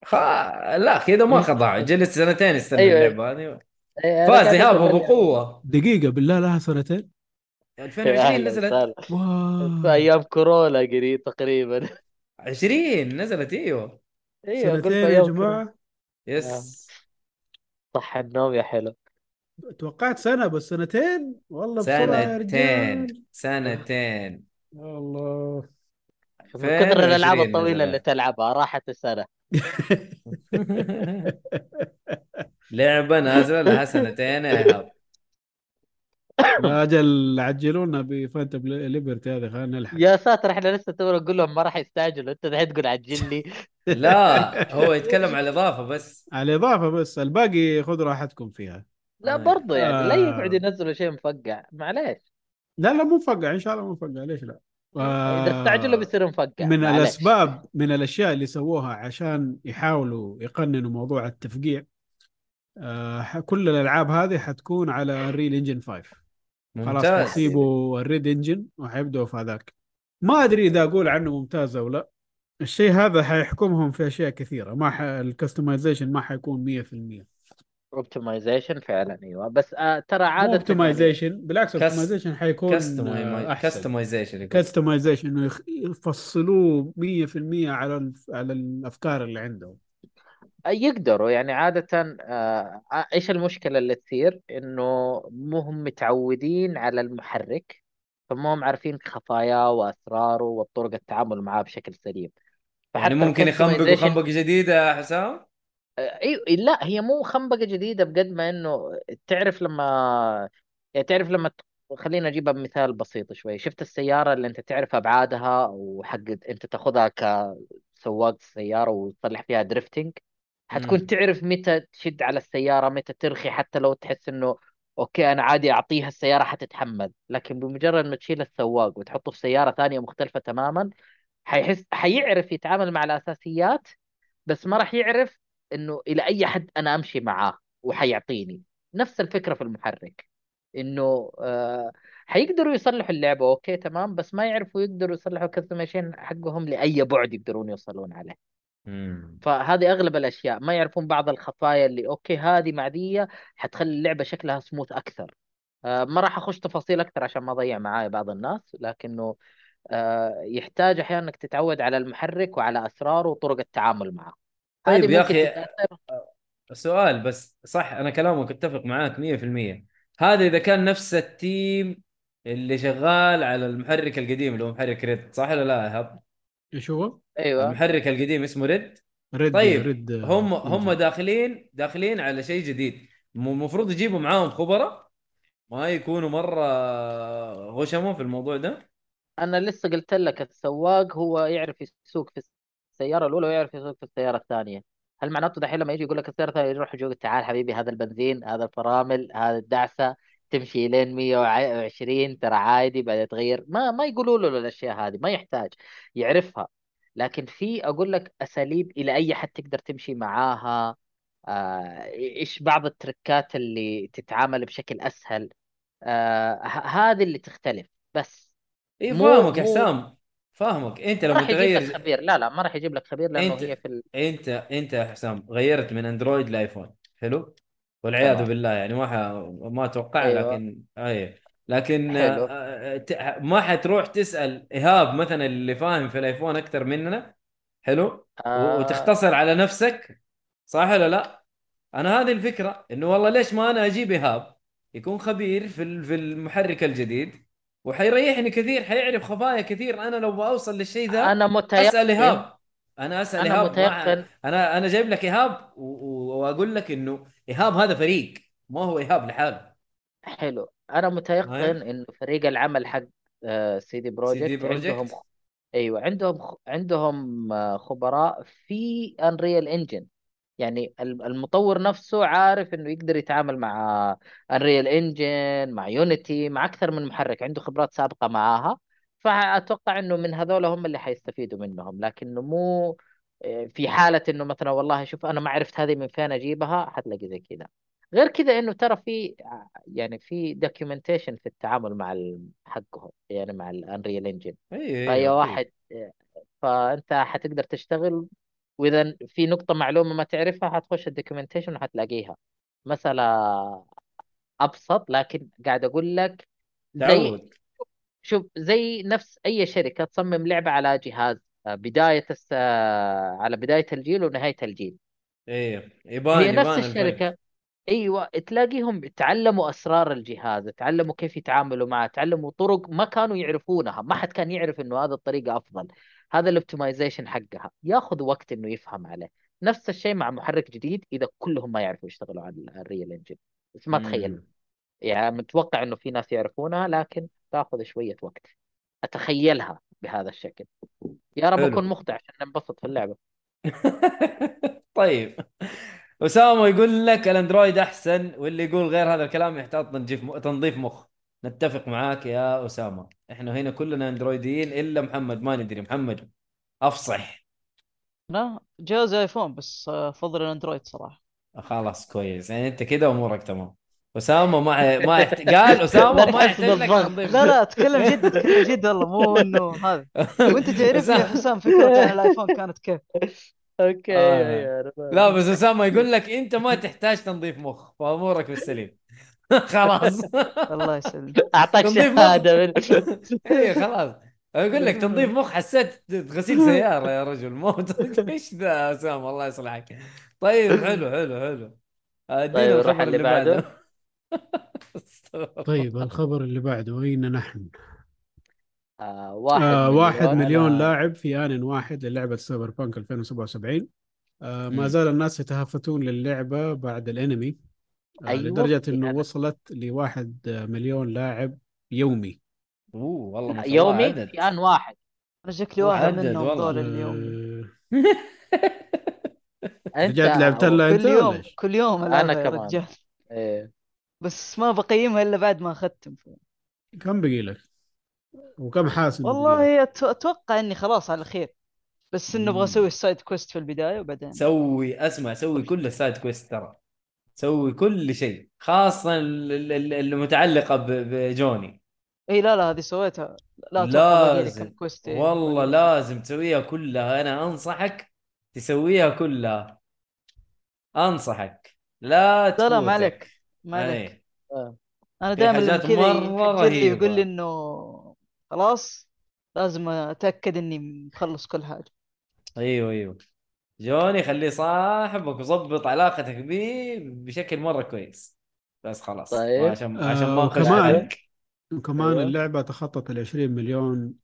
خ... لا كذا ما إيه. خضع جلس سنتين يستنى أيوة. اللعبة هذه إيه، فاز إيهاب بقوة. دقيقة بالله لها سنتين؟ 2020 أهلاً نزلت. wow. في أيام كورونا قريب تقريبا. 20 نزلت إيوه. إيوه سنتين يا جماعة. يس. صح النوم يا حلو. توقعت سنة بس سنتين؟ والله بسرعة يا سنتين رجال سنتين الله. من كثر الألعاب 2020 الطويلة اللي. تلعبها راحت السنة. لعبة نازلة لها سنتين يا ايهاب لا أجل عجلونا بفانتوم ليبرتي هذه خلينا نلحق. يا ساتر إحنا لسه تو نقول لهم ما راح يستعجلوا. أنت دحين تقول عجل لي لا هو يتكلم على الإضافة بس. على اضافه بس الباقي خذوا راحتكم فيها. لا آه. برضو يعني لا آه. يقعد ينزلوا شيء مفقع. معليش. لا لا مو مفقع إن شاء الله مو مفقع. ليش لا؟ إذا آه، استعجلوا بيصير مفقع من معليش. الأسباب من الأشياء اللي سووها عشان يحاولوا يقننوا موضوع التفقيع آه كل الألعاب هذه حتكون على ال Unreal Engine 5 خلاص ممتاز. حيسيبوا ال RED Engine وحيبدوا في هذاك. ما أدري إذا أقول عنه ممتاز أو لا. الشيء هذا حيحكمهم في أشياء كثيرة ما ح... ال customization ما حيكون 100% optimization فعلا أيوه. بس آه ترى عاده optimization بالعكس cust- optimization حيكون آه، كستمايزيشن كستمايزيشن إنه يفصلوه 100% على على الأفكار اللي عندهم. يعني يقدروا. يعني عادة آه إيش المشكلة اللي تصير؟ إنه مو هم متعودين على المحرك فما هم عارفين خفاياه وأسراره وطرق التعامل معاه بشكل سليم. يعني ممكن يخنبقوا الكستمايزيشن- خنبقة جديدة يا حسام؟ أيوه لا هي مو خنبقة جديدة بقد ما إنه تعرف لما يعني تعرف لما ت- خلينا أجيبها بمثال بسيط شوي. شفت السيارة اللي أنت تعرف أبعادها وحق أنت تاخذها كسواق السياره وتصلح فيها drifting حتكون. تعرف متى تشد على السيارة متى ترخي حتى لو تحس إنه okay أنا عادي أعطيها السيارة حتتحمل. لكن بمجرد ما تشيل السواق وتحطه في سيارة ثانية مختلفة تماما حيحس حيعرف يتعامل مع الأساسيات بس ما راح يعرف إنه إلى أي حد أنا أمشي معاه وحيعطيني. نفس الفكرة في المحرك إنه آه حيقدروا يصلحوا اللعبة okay تمام بس ما يعرفوا يقدروا يصلحوا ال customization حقهم لأي بعد يقدرون يوصلون عليه. مم. فهذه أغلب الأشياء. ما يعرفون بعض الخفايا اللي okay هذه معدية حتخلي اللعبة شكلها سموث أكثر. آه ما راح أخش تفاصيل أكثر عشان ما اضيع معاي بعض الناس لكنه آه يحتاج أحيانا إنك تتعود على المحرك وعلى أسراره وطرق التعامل معه. طيب هذه يا ممكن أخي، تتاثر سؤال بس صح أنا كلامك أتفق معاك 100% هذا إذا كان نفس ال team اللي شغال على المحرك القديم اللي هو محرك RED صح ولا لا يا إيهاب؟ إيش هو؟ أيوه المحرك القديم اسمه RED RED طيب RED هم Engine. هم داخلين داخلين على شيء جديد المفروض يجيبوا معاهم خبراء ما يكونوا مرة غشموا في الموضوع ده أنا لسه قلت لك السواق هو يعرف يسوق في السيارة الأولى ويعرف يسوق في السيارة الثانية. هل معناته دحين لما يجي يقول لك السيارة الثانية يروح يقول تعال حبيبي هذا البنزين هذا الفرامل هذا الدعسة تمشي لين 120 ترى عادي بعد تغير. ما ما يقولوا له الأشياء هذه ما يحتاج يعرفها. لكن في أقول لك أساليب إلى أي حد تقدر تمشي معاها. آه، إيش بعض التركات اللي تتعامل بشكل أسهل؟ آه، هذه اللي تختلف بس. اي فاهمك يا حسام. فاهمك. أنت ما لما راح يجيب لك تغير خبير. لا لا ما راح يجيب لك خبير لأنه أنت- هي في ال... أنت أنت يا حسام غيرت من أندرويد لآيفون. حلو؟ والعياذ تمام. بالله يعني ما ح... ما أتوقع أيوة. لكن أي. لكن حلو. آه، آه، ت- ما حتروح تسأل إيهاب مثلا اللي فاهم في الآيفون أكثر مننا حلو؟ و- آه. وتختصر على نفسك صح ولا لا؟ أنا هذه الفكرة إنه والله ليش ما أنا أجيب إيهاب؟ يكون خبير في ال- في المحرك الجديد. وحيريحني كثير حيعرف خفايا كثير. أنا لو بوصل للشيء ذا أنا أسأل متيقن إيهاب. أنا أسأل أنا إيهاب. متيقن. أنا أنا جايب لك إيهاب وأقول لك إنه إيهاب هذا فريق. ما هو إيهاب لحاله. حلو. أنا متيقن هاي. إنه فريق العمل حق آه، CD Projekt CD Projekt. عندهم أيوه عندهم عندهم آه، خبراء في Unreal Engine يعني الم- المطور نفسه عارف إنه يقدر يتعامل مع Unreal Engine مع Unity مع أكثر من محرك عنده خبرات سابقة معاها. فأتوقع إنه من هذول هم اللي حيستفيدوا منهم. لكنه مو في حالة إنه مثلا والله شوف أنا ما عرفت هذه من فين أجيبها حتلاقي زي كذا. غير كذا إنه ترى في يعني في documentation في التعامل مع حقهم يعني مع ال Unreal Engine اي فأي واحد فأنت حتقدر تشتغل وإذا في نقطة معلومة ما تعرفها حتخش ال documentation وحتلاقيها مسألة أبسط لكن قاعد أقول لك زي شوف زي نفس أي شركة تصمم لعبة على جهاز آه، بداية الس... آه، على بداية الجيل ونهاية الجيل. اي يبان هي نفس الفرق. الشركة. أيوه تلاقيهم تعلموا أسرار الجهاز تعلموا كيف يتعاملوا معه تعلموا طرق ما كانوا يعرفونها ما حد كان يعرف إنه هذا الطريقة أفضل. هذا ال optimization حقها. ياخذ وقت إنه يفهم عليه. نفس الشيء مع محرك جديد إذا كلهم ما يعرفوا يشتغلوا على ال Unreal Engine بس ما تخيل. مم. يعني متوقع إنه في ناس يعرفونها لكن تاخذ شوية وقت. أتخيلها بهذا الشكل. يا رب. أكون مخطئ عشان ننبسط في اللعبة. [laughs] طيب. أسامة يقول لك الأندرويد أحسن واللي يقول غير هذا الكلام يحتاج تنظيف تنظيف مخ. نتفق معاك يا أسامة. إحنا هنا كلنا أندرويديين إلا محمد. ما ندري. محمد أفصح. لا جهاز آيفون بس آه، افضل الأندرويد صراحة. خلاص كويس. يعني أنت كده أمورك تمام. أسامة ما ما يحت... قال [laughs] أسامة ما يحتاج لك. تنظيف لا لا أتكلم جد [laughs] أتكلم جد. والله مو إنه هذا. وانت تعرفني يا حسام فكرتي عن الآيفون كانت كيف؟ okay آه. يا رب. لا بس أسامة يقول لك أنت ما تحتاج تنظيف مخ فأمورك بالسليم. [laughs] خلاص. الله يسلمك. أعطاك. شهادة. من [laughs] اي خلاص. أقول لك تنظيف مخ حسيت غسيل [laughs] سيارة يا رجل. مو إيش ذا أسامة؟ الله يصلحك. طيب حلو حلو حلو. طيب، نروح الخبر اللي اللي بعده. طيب الخبر اللي بعده أين نحن؟ آه واحد آه واحد على- مليون لاعب في آن واحد للعبة سايبر بانك 2077 آه ما. زال الناس يتهافتون للعبة بعد الأنمي. أيوة. لدرجة إنه يعني- وصلت لواحد مليون لاعب يومي أوه والله يومي عدد. في ان واحد أنا شكلي واحد منهم. ذول اليوم [laughs] أنت رجعت لعبت لها أنت كل ولا يوم؟ كل يوم يا كمان. رجال إيه. بس ما بقيمها إلا بعد ما اختم كم بقي لك؟ وكم لك؟ والله أتوقع إني خلاص على خير بس انه أبغى. أسوي ال side quest في البداية وبعدين سوي اسمع سوي كل ال side quest ترى سوي كل شيء خاصة ال- ال- المتعلقة بجوني. إي لا لا هذه سويتها. لا لازم. والله لازم تسويها كلها. أنا أنصحك تسويها كلها. أنصحك. لا لا لا ما. عليك. ما عليك. أي. أنا دائما كذا. ويقول لي إنه خلاص لازم أتأكد إني مخلص كل حاجة. أيوه أيوه. جوني خليه صاحبك وظبط علاقتك به بشكل مرة كويس بس خلاص طيب. عشان آه، عشان ما نخش وكمان- عليك وكمان أيوة. اللعبة تخطت ال 20 مليون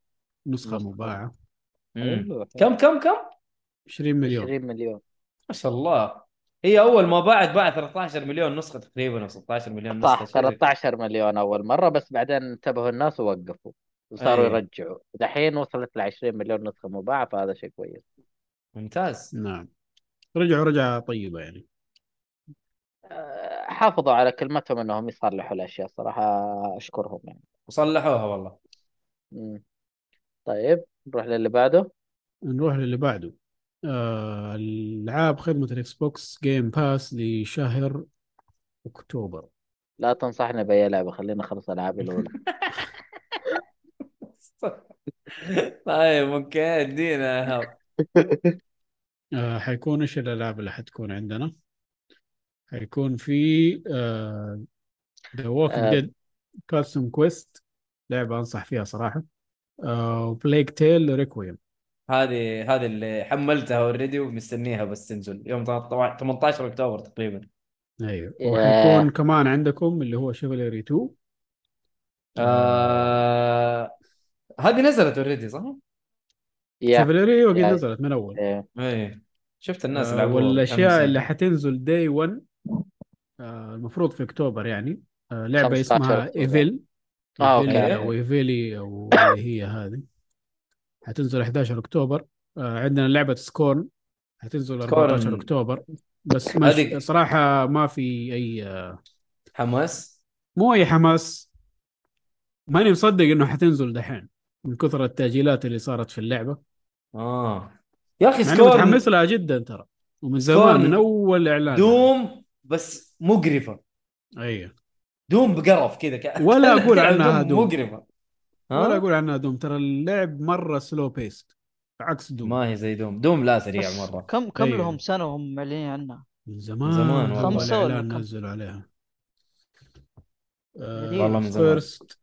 نسخة. مباعة مم. حلو. كم كم كم 20 مليون 20 مليون ما شاء الله هي أول ما باعت باعت 13 مليون نسخة تقريبا أو 16 مليون نسخة صح شيء زي- 13 مليون أول مرة بس بعدين انتبهوا الناس ووقفوا وصاروا أي. يرجعوا دحين وصلت ل 20 مليون نسخة مباعة فهذا شيء كويس ممتاز. نعم. رجعوا رجعة طيبة يعني. آه، حافظوا على كلمتهم إنهم يصلحوا الأشياء صراحة أشكرهم يعني. وصلحوها والله. مم. طيب نروح للي بعده. نروح للي بعده. آه ألعاب خدمة ال Xbox Game Pass لشهر أكتوبر. لا تنصحني بأي لعبة خلينا نخلص العابي الأولى. [laughs] [laughs] طيب okay ادينا [laughs] آه حيكون إيش الألعاب اللي حتكون عندنا حيكون في The Walking. Dead Costume Quest لعبة أنصح فيها صراحة آه و Plague Tale Requiem هذه هذه اللي حملتها already ومستنيها بس تنزل يوم 18 أكتوبر تقريبا أيوه. وحيكون كمان عندكم اللي هو Chivalry 2 آه... هذه نزلت already صح؟ يا Chivalry وقد يا. نزلت من اول إيه. إيه شفت الناس آه لعبوها والأشياء متحمسين. اللي حتنزل day 1 آه المفروض في أكتوبر يعني آه لعبة 15 اسمها. Eville Eville okay. أو Eville أو اللي هي هذه حتنزل 11 أكتوبر آه عندنا لعبة Scorn حتنزل Scorn. 14 أكتوبر بس هذيك- صراحة ما في أي آه حماس مو أي حماس ماني مصدق إنه حتنزل دحين من كثر التأجيلات اللي صارت في اللعبة. آه. يا أخي مع اني Scorn متحمس لها جدا ترى. ومن زمان Scorn من أول إعلان. Doom بس مقرفة. أيوه Doom بقرف كذا. ك... ولا [laughs] أقول تلعب عنها Doom. مقرفة. ها؟ ولا أقول عنها Doom. ترى اللعب مرة slow paced عكس Doom. ما هي زي Doom. Doom لا سريع مرة. كم كم أيوة. لهم سنة وهم معلنين عنها؟ من زمان زمان. خمسة ولا كم؟ نزلوا عليها. غريب. والله من زمان. first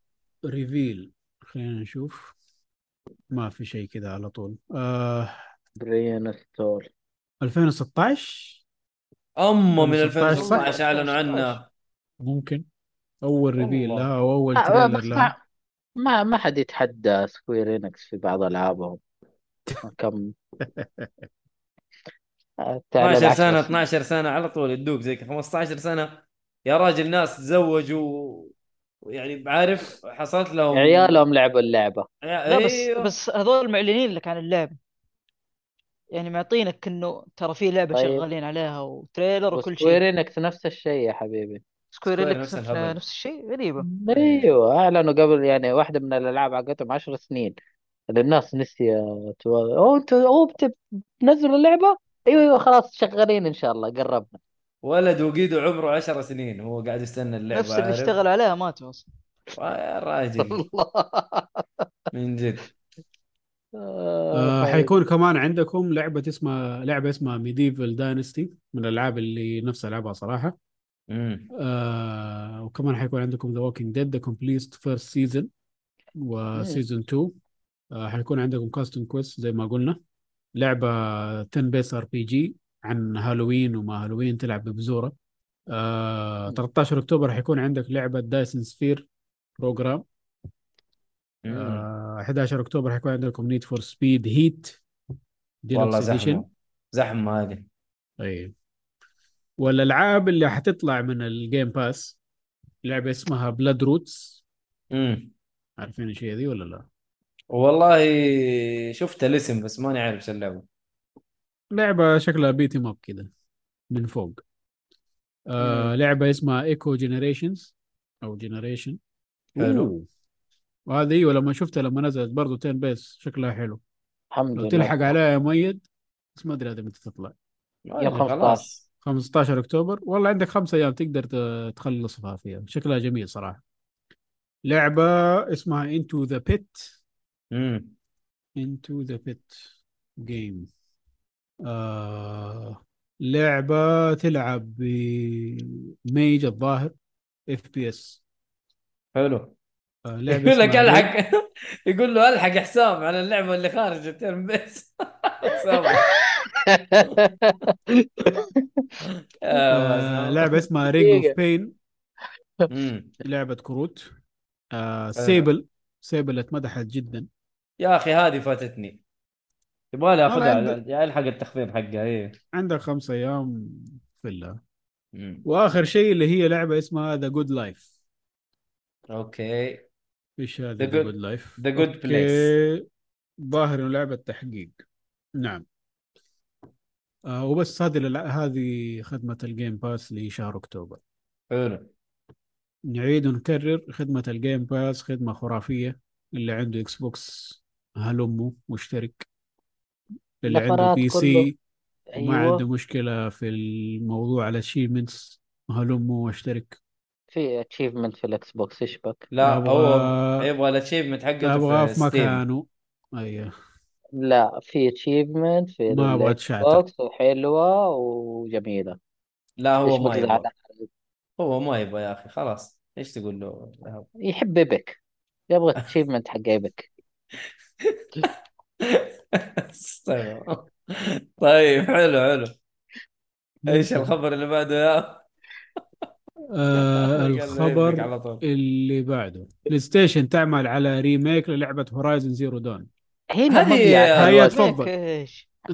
reveal خلينا نشوف. ما في شيء كذا على طول. آه برين ستول. 2016 اما من 2016 صح؟ 2016 أعلنوا عنه ممكن. أول reveal. لها أو أول آه، trailer لها. ما ما حد يتحدى Square Enix في بعض ألعابهم. كم؟ آه، [laughs] تعال 12 سنة العشرة 12 سنة على طول يدوك زي كذا. 15 سنة. يا راجل ناس تزوجوا يعني عارف حصلت لهم عيالهم لعبوا اللعبة. لا بس أيوه. بس هذول معلنين لك عن اللعبه يعني معطينك انه ترى في لعبة طيب. شغالين عليها و trailer وكل شيء. و Square Enix نفس الشيء يا حبيبي. Square Square Enix نفس نفس, الشيء غريبة. أيوه أعلنوا قبل يعني واحدة من الألعاب حقتهم 10 سنين. اللي الناس نسيت و... أوه أنتوا أوه بت- بتنزلوا اللعبة؟ أيوه أيوه خلاص شغالين إن شاء الله قربنا. ولد وقيده عمره 10 سنين هو قاعد يستنى اللعبة نفس اللي عارف؟ اشتغل عليها ماتوا أصلا. يا راجل. [laughs] من جد. آه طيب. حيكون كمان عندكم لعبة اسمها لعبة اسمها Medieval Dynasty من الألعاب اللي نفسي العبها صراحة. آه وكمان حيكون عندكم The Walking Dead The Complete First Season و Season 2 آه حيكون عندكم Costume Quest زي ما قلنا. لعبة turn base RPG عن هالوين وما هالوين تلعب ببزوره. آه 13 أكتوبر حيكون عندك لعبة Dyson Sphere Program. آه 11 أكتوبر حيكون عندكم Need for Speed Heat والله Deluxe Edition زحمة زحمه هذه. اي والألعاب اللي حتطلع من ال Game Pass لعبة اسمها Bloodroots امم عارفين هي ذي ولا لا؟ والله شفت الاسم بس ماني عارف إيش اللعبة. لعبة شكلها beat 'em up كده من فوق. آه مم. لعبة اسمها Echo Generations أو Generation حلو. وهذه أيوه لما شفتها لما نزلت برضو turn base شكلها حلو. الحمد لو لله. تلحق عليها يا مؤيد بس ما أدري هذه متى تطلع. أدري، 15. خلاص. 15 أكتوبر. والله عندك خمسة أيام تقدر ت- تخلصها فيها. شكلها جميل صراحة. لعبة اسمها Into the Pit امم Into the Pit game آه لعبة تلعب ب mage الظاهر FPS حلو. [laughs] لعبة يقول لك الحق [laughs] يقول له الحق حسام على اللعبة اللي خارجه turn base آه لعبة اسمها Ring of. Pain لعبة كروت. آه. Sable Sable اتمدحت جدا. يا أخي هذه فاتتني. يبغى لي آخذها عند- يا ألحق التخفيض حقها إيه. عندك خمسة أيام في الله مم. وآخر شيء اللي هي لعبة اسمها The Good Life okay. إيش هذا The The Good Life The Good Place. ظاهر إنه لعبة تحقيق. نعم. آه وبس هذه هذه خدمة ال Game Pass لشهر أكتوبر. حلو. نعيد ونكرر خدمة الجيم باس خدمة خرافية. اللي عنده إكس بوكس هلمه مشترك. اللي عنده بي كله. سي وما أيوه عنده مشكلة في الموضوع الاتشيفمنتس هلمه واشترك في اتشيفمنت في الإكس بوكس إيش بك؟ لا أبغى- هو يبغى الاتشيفمنت حقته ابغاه في في ستيم مكانه أيوه لا في اتشيفمنت في ما أبغى الإكس أتشعتر. بوكس وحلوة وجميلة لا هو إيش ما بك يبغى زعلان هو ما يبغى يا أخي خلاص إيش تقول له؟ يحب Epic يبغى achievement حق Epic. [laughs] طيب حلو حلو. إيش. الخبر اللي بعده يا؟ آه [laughs] الخبر على طول. اللي بعده. PlayStation تعمل على remake للعبة Horizon Zero Dawn هنا هذه- هيا الوقت. تفضل.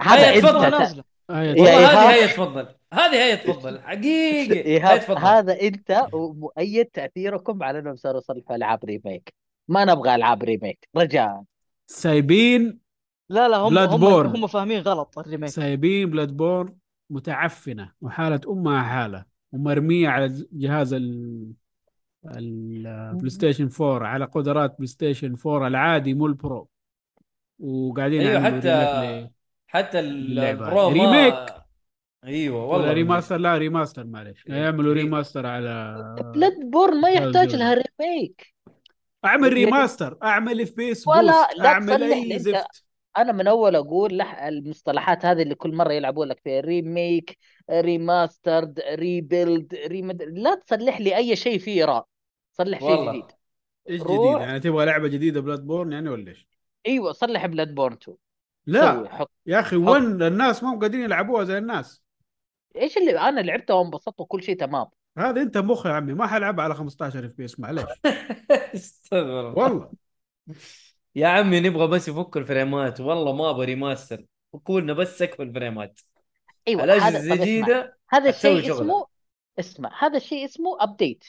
هذا هيا انت تفضل. هيا. هذه هي تفضل. هذه هي تفضل. حقيقي. [laughs] هي تفضل. هذا إنت ومؤيد تأثيركم على إنهم صاروا يصنفوا ألعاب remake ما نبغى ألعاب remake رجاء. سايبين لا لا هم هم Bloodborne. هم فاهمين غلط ال remake سايبين Bloodborne متعفنة وحالة أمها حالة ومرمية على جهاز ال ال PlayStation 4 على قدرات PlayStation 4 العادي مو ال Pro وقاعدين أيوه يعملوا حتى حتى. ال Pro ما remake. أيوه ولا والله remaster لا remaster معلش يعملوا re- remaster على بلاد بورن ما يحتاج. لها remake أعمل يعني- remaster أعمل FPS ولا- boost لا أعمل أي. زفت أنا من أول أقول لح المصطلحات هذه اللي كل مرة يلعبوا لك فيها remake remastered rebuild ريمد... لا تصلح لي أي شيء فيه راء صلح شيء. جديد. إيش روح. جديد؟ يعني تبغى لعبة جديدة Bloodborne يعني ولا إيش؟ أيوه صلح Bloodborne 2 لا حط يا أخي ون الناس ما هم قادرين يلعبوها زي الناس. إيش اللي أنا لعبتها وانبسطت وكل شيء تمام. هذا أنت مخ يا عمي ما حلعبها على 15 FPS معلش استغفر الله. والله. يا عمي نبغى بس يفك الفريمات. والله ما أبغى remaster فكولنا بس سقف الفريمات. أيوه الأجهزة الجديدة هذا الشيء. اسمه اسمع هذا الشيء اسمه update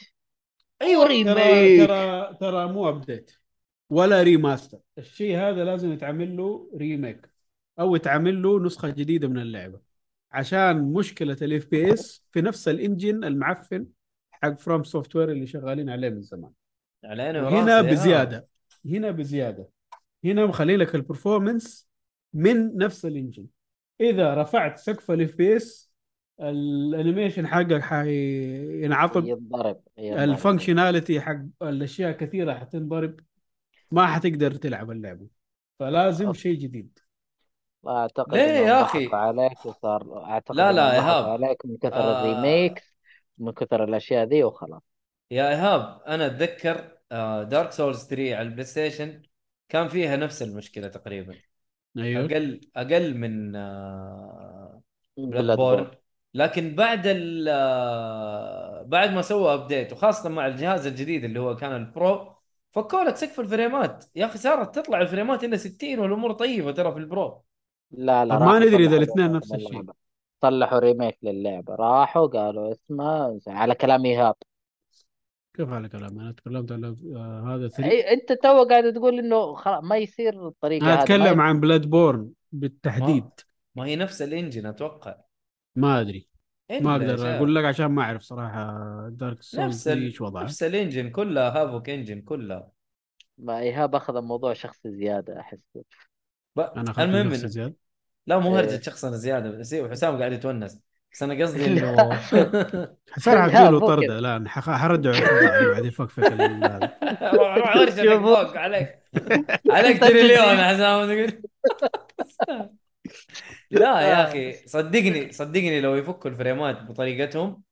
أيوه ترى remake ترى ترى مو update ولا remaster الشيء هذا لازم يتعمل له remake أو يتعمل له نسخة جديدة من اللعبة. عشان مشكلة ال FPS في نفس ال engine المعفن حق FromSoftware اللي شغالين عليه من زمان. على عيني هنا. بزيادة. هنا بزيادة هنا مخلي لك ال performance من نفس ال engine إذا رفعت سقف ال FPS ال animation حقك حينعطب يتضرب. ال functionality حق الأشياء كثيرة حتنضرب ما حتقدر تلعب اللعبة فلازم شيء جديد أعتقد ليه يا أخي؟ عليك وصار أعتقد لا لا إيهاب. عليك من كثر آه. ال remakes من كثر الأشياء ذي وخلاص يا إيهاب أنا أتذكر Dark Souls 3 على ال PlayStation كان فيها نفس المشكلة تقريبا. أيوه. أقل أقل من آه، Blood Bloodborne لكن بعد ال آه، بعد ما سوى update وخاصة مع الجهاز الجديد اللي هو كان ال Pro فكوا لك سقف الفريمات يا أخي صارت تطلع الفريمات إلا 60 والأمور طيبة ترى في ال Pro. لا لا ما ندري إذا صلحوا الاثنين نفس الشيء. صلحوا remake للعبة. راحوا قالوا اسمه على كلام ايهاب كيف على كلام أنا تكلمت على آه هذا 3 أي أنت تو قاعد تقول إنه خلاص ما يصير الطريقة أنا هذه أتكلم ما عن Bloodborne بالتحديد. ما هي نفس ال engine أتوقع. ما أدري. ما أقدر. أقول لك عشان ما أعرف صراحة Dark Souls. إيش وضعها نفس ال engine كلها Havok engine كلها. ما ايهاب أخذ الموضوع شخصي زيادة أحس. ب... أنا أخذت المهم زيادة. لا مو إيه. هرجة شخص أنا زيادة. بس إيه، وحسام قاعد يتونس. بس أنا قصدي إنه [laughs] حسام لا، حتجي له طرده كده. لا أنا حخ- حرجعه الفضاء بعد يفكفك ال- هذا [laughs] روح شوفوا. فوق عليك [laughs] عليك تريليون يا حسام تقول لا يا أخي صدقني صدقني لو يفكوا الفريمات بطريقتهم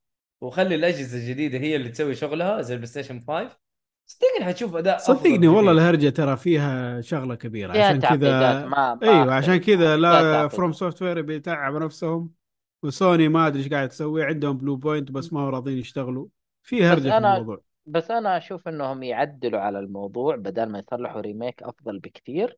وخلي الأجهزة الجديدة هي اللي تسوي شغلها زي ال PlayStation 5 صدقني حتشوف أداء صدقني والله. الهرجة ترى فيها شغلة كبيرة عشان كذا أيوه عشان. كذا لا. FromSoftware بيتعبوا نفسهم وسوني ما أدري إيش قاعد تسوي عندهم Bluepoint بس ما هو راضيين يشتغلوا. في هرجة في أنا- الموضوع. بس أنا أشوف إنهم يعدلوا على الموضوع بدل ما يصلحوا remake أفضل بكثير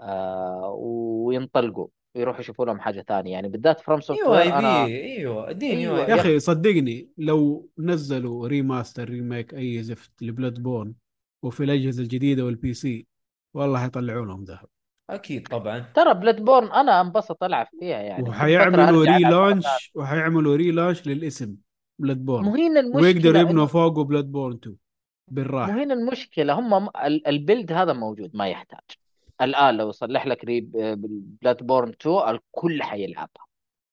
آه وينطلقوا ويروحوا يشوفوا لهم حاجة ثانية. يعني بالذات FromSoft يو ware اي أنا بي إيوه اديني أيوة، يو اي يا أخي صدقني لو نزلوا remaster remake اي زفت ل Bloodborne وفي الأجهزة الجديدة وال PC والله حيطلعوا لهم ذهب. أكيد طبعا. ترى Bloodborne أنا انبسط ألعب فيها يعني. وحيعملوا relaunch وحيعملوا relaunch للاسم Bloodborne. مو هنا المشكلة ويقدروا يبنوا فوقه Bloodborne 2 مو بالراحة. هنا المشكلة هم ال build هذا موجود ما يحتاج. الآن لو يصلح لك ريب Bloodborne 2 الكل حيلعبها.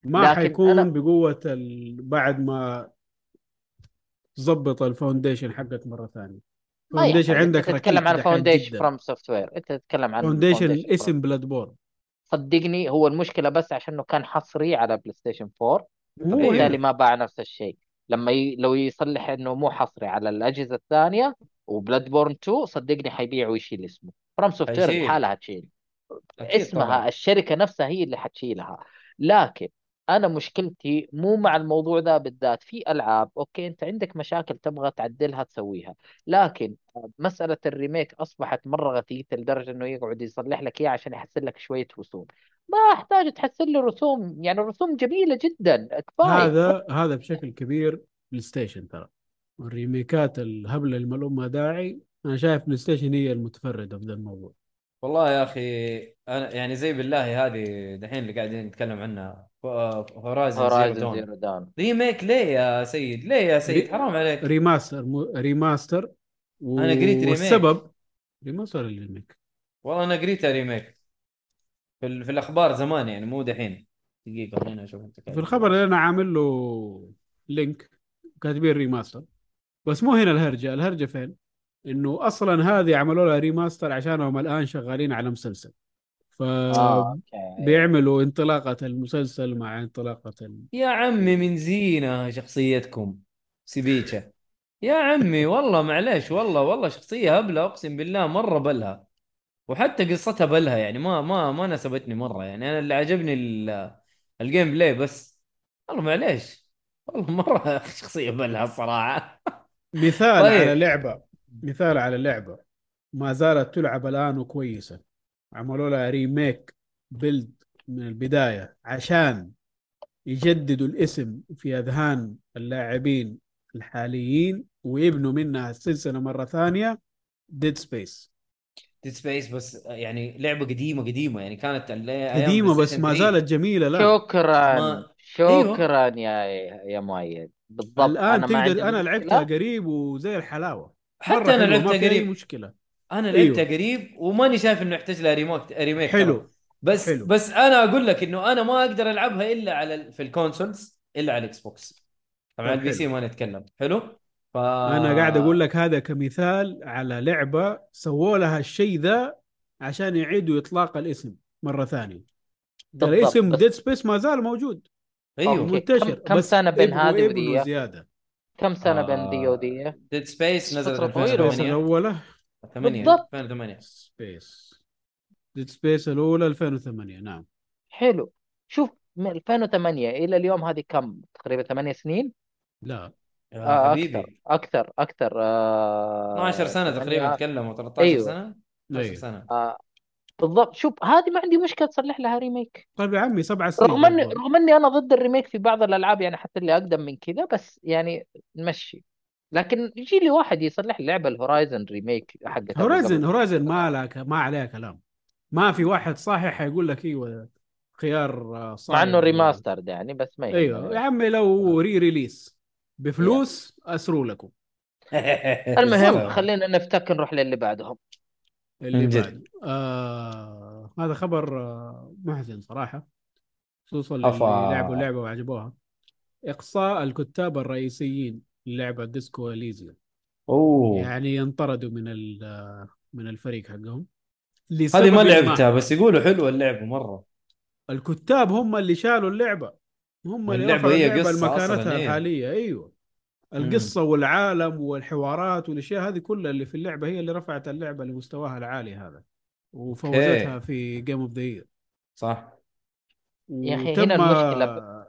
ما حيكون أنا- بقوة ال... بعد ما تظبط ال foundation حقك مرة ثانية. foundation يحتاج عندك انت تتكلم عن foundation فروم سوفت وير أنت تتكلم عن فاونديشن اسم Bloodborne صدقني هو المشكلة بس عشان انه كان حصري على PlayStation 4 مو فبالتالي هنا ما باع نفس الشيء. لما ي... لو يصلح إنه مو حصري على الأجهزة الثانية و Bloodborne 2 صدقني حيبيع ويشيل اسمه. FromSoftware. لحالها تشيل. اسمها طبعا. الشركة نفسها هي اللي حتشيلها. لكن أنا مشكلتي مو مع الموضوع ذا بالذات في ألعاب okay أنت عندك مشاكل تبغى تعدلها تسويها لكن مسألة ال remake أصبحت مرة غثيثة لدرجة إنه يقعد يصلح لك اياها عشان يحسن لك شوية رسوم. ما أحتاج تحسن له رسوم يعني الرسوم جميلة جدا كفاية. هذا هذا بشكل كبير PlayStation ترى. الريميكات الهبلة اللي ما داعي أنا شايف PlayStation هي المتفرده في ذا الموضوع. والله يا أخي أنا يعني زي بالله هذه دحين اللي قاعدين نتكلم عنها Horizon Zero Horizon Dawn Zero Dawn. remake ليه يا سيد؟ ليه يا سيد؟ ري- حرام عليك. remaster مو remaster و... أنا قريت remake. والسبب remaster ولا remake؟ والله أنا قريتها remake. في, ال... في الأخبار زمان يعني مو دحين. دقيقة خليني أشوف أنت في الخبر اللي أنا عامل له link كاتبين remaster. بس مو هنا الهرجة. الهرجة فين؟ إنه أصلا هذه عملوا لها remaster عشانهم الآن شغالين على مسلسل. آه فبيعملوا أوكي. انطلاقة المسلسل مع انطلاقة ال... يا عمي من زينة شخصيتكم سيبيتشا يا عمي والله معليش والله والله شخصية هبلة أقسم بالله مرة بلها. وحتى قصتها بلها يعني ما ما ما ناسبتني مرة يعني أنا اللي عجبني ال- ال gameplay بس. والله معليش والله مرة شخصية بلها الصراحه مثال طيب. على لعبة مثال على لعبة ما زالت تلعب الآن وكويسة. عملوا لها remake build من البداية عشان يجددوا الاسم في أذهان اللاعبين الحاليين ويبنوا منها السلسلة مرة ثانية ديد سبيس ديد سبيس بس يعني لعبة قديمة قديمة يعني كانت قديمة بس ما 3. زالت جميلة لا شكرا ما- أيوه. شكرا يا يا مؤيد بالضبط الآن عندي تقدر أنا. لعبتها قريب وزي الحلاوة حتى أنا لعبتها قريب مشكلة أنا أيوه. لعبتها قريب وماني شايف إنه يحتاج لها remake remake. حلو بس حلو. بس أنا أقول لك إنه أنا ما أقدر ألعبها إلا على ال- في ال consoles إلا على ال Xbox طبعا ال PC. ما نتكلم حلو ف أنا قاعد أقول لك هذا كمثال على لعبة سووا لها الشيء ذا عشان يعيدوا إطلاق الاسم مرة ثانية الاسم Dead Space ما زال موجود أيوه okay. منتشر كم- كم سنة بين هذه ودي؟ زيادة كم سنة آه. بين دي ودي Dead Space نزلت. Space 2008 الأولى 8 بالضبط. 2008 Space Dead Space الأولى 2008 نعم. حلو. شوف من 2008 إلى اليوم هذه كم؟ تقريبا 8 سنين؟ لا. يا آه حبيبي. أكثر أكثر أكثر آه 12 سنة تقريبا تكلموا 13 أيوة. سنة؟ 12 أيوة. سنة. آه بالضبط. شوف هذه ما عندي مشكلة تصلح لها remake. طيب يا عمي سبع سنين رغم اني. رغم إني أنا ضد ال remake في بعض الألعاب يعني حتى اللي أقدم من كذا بس يعني نمشي. لكن يجي لي واحد يصلح لعبة الهورايزن ريميك حقت هورايزن هورايزن ما لك ما عليها كلام. ما في واحد صاحي حيقول لك إيوه خيار آه، مع صايب انه remastered يعني بس ما أيوه. يهمني. يا عمي لو re release بفلوس أسروا لكم. [laughs] [laughs] المهم. خلينا نفتك نروح للي بعدهم. اللي. بعد. آه هذا خبر آه محزن صراحة خصوصا. اللي لعبوا اللعبه وعجبوها. إقصاء الكتاب الرئيسيين. للعبه Disco Elysium أوه. يعني ينطردوا من ال- من الفريق حقهم. هذه ما لعبتها بس يقولوا حلوة اللعبة مرة. الكتاب هم اللي شالوا اللعبة. هم اللي اللعبة رفعوا هي اللعبة قصة أصلاً، لمكانتها إيه. الحالية. أيوه. القصة والعالم والحوارات والأشياء هذه كلها اللي في اللعبة هي اللي رفعت اللعبة لمستواها العالي هذا. وفوزتها في Game of the Year صح. يا أخي هنا المشكلة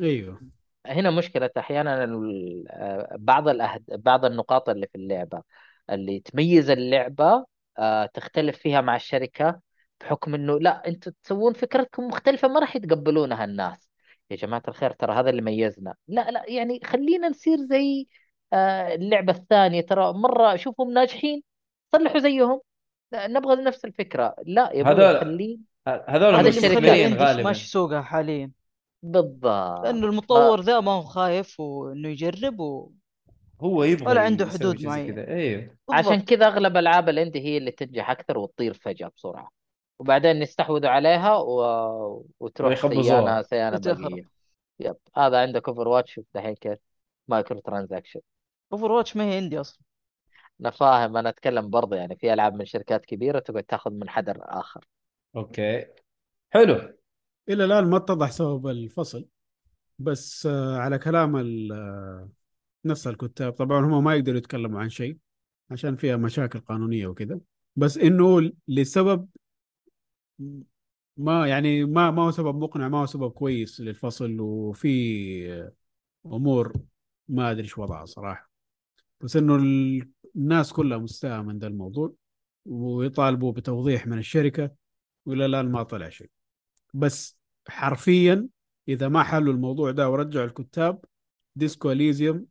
أيوه. هنا مشكلة أحيانا ال- آه، بعض الأهد... بعض النقاط اللي في اللعبة. اللي تميز اللعبة آه، تختلف فيها مع الشركة بحكم إنه لا أنتوا تسوون فكرتكم مختلفة ما راح يتقبلونها الناس. يا جماعة الخير ترى هذا اللي ميزنا. لا لا يعني خلينا نصير زي آه، اللعبة الثانية. ترى مرة أشوفهم ناجحين صلحوا زيهم. لا، نبغى نفس الفكرة. لا يا هذول- أبوي خلين ه- هذول هذا المستثمرين اندي غالبا. ماشي سوقها حاليا. بالضبط. لأنه المطور ذا ما هو خايف وإنه يجرب و... هو يبغى ولا عنده حدود. كذا. أيوه عشان. كذا أغلب ألعاب ال indie هي اللي تنجح أكثر وتطير فجأة بسرعة. وبعدين يستحوذوا عليها و... وتروح ويخبصوها. سيانة سيانة وتخرب. بقية yep. هذا عندك Overwatch شوف دحين كيف microtransaction Overwatch ما هي indie أصلا. أنا فاهم. أنا أتكلم برضه يعني في ألعاب من شركات كبيرة تقعد تاخذ من حدر آخر. okay. حلو. إلى الآن ما اتضح سبب الفصل بس آه، على كلام آه، نفس الكتاب طبعا هم ما يقدروا يتكلموا عن شيء عشان فيها مشاكل قانونية وكذا بس إنه لسبب ما يعني ما ما هو سبب مقنع ما هو سبب كويس للفصل وفي أمور ما أدري إيش وضعها صراحة. بس إنه ال- الناس كلها مستاءة من ذا الموضوع ويطالبوا بتوضيح من الشركة وإلى الآن ما طلع شيء. بس حرفيا إذا ما حلوا الموضوع ده ورجعوا الكتاب Disco Elysium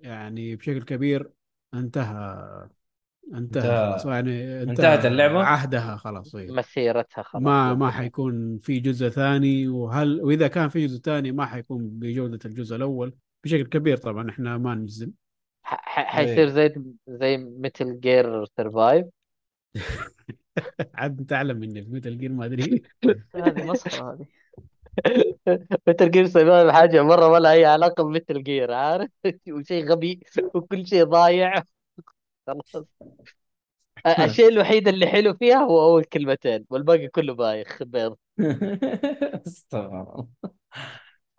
يعني بشكل كبير انتهى انتهى انتهى- خلاص. يعني انتهى انتهت اللعبة؟ عهدها خلاص أيوه. مسيرتها خلاص. ما ما حيكون في جزء ثاني وهل وإذا كان في جزء ثاني ما حيكون بجودة الجزء الأول بشكل كبير طبعا إحنا ما نجزم. حيصير زي زي Metal Gear Survive [laughs] عاد انت اعلم مني في Metal Gear ما ادري [laughs] هذه مسخره هذه. Metal Gear Survive حاجة مرة ولا أي علاقة ب Metal Gear عارف؟ [laughs] وشيء غبي وكل شيء ضايع. خلاص. الشيء الوحيد اللي حلو فيها هو أول كلمتين والباقي كله بايخ بيض. استغفر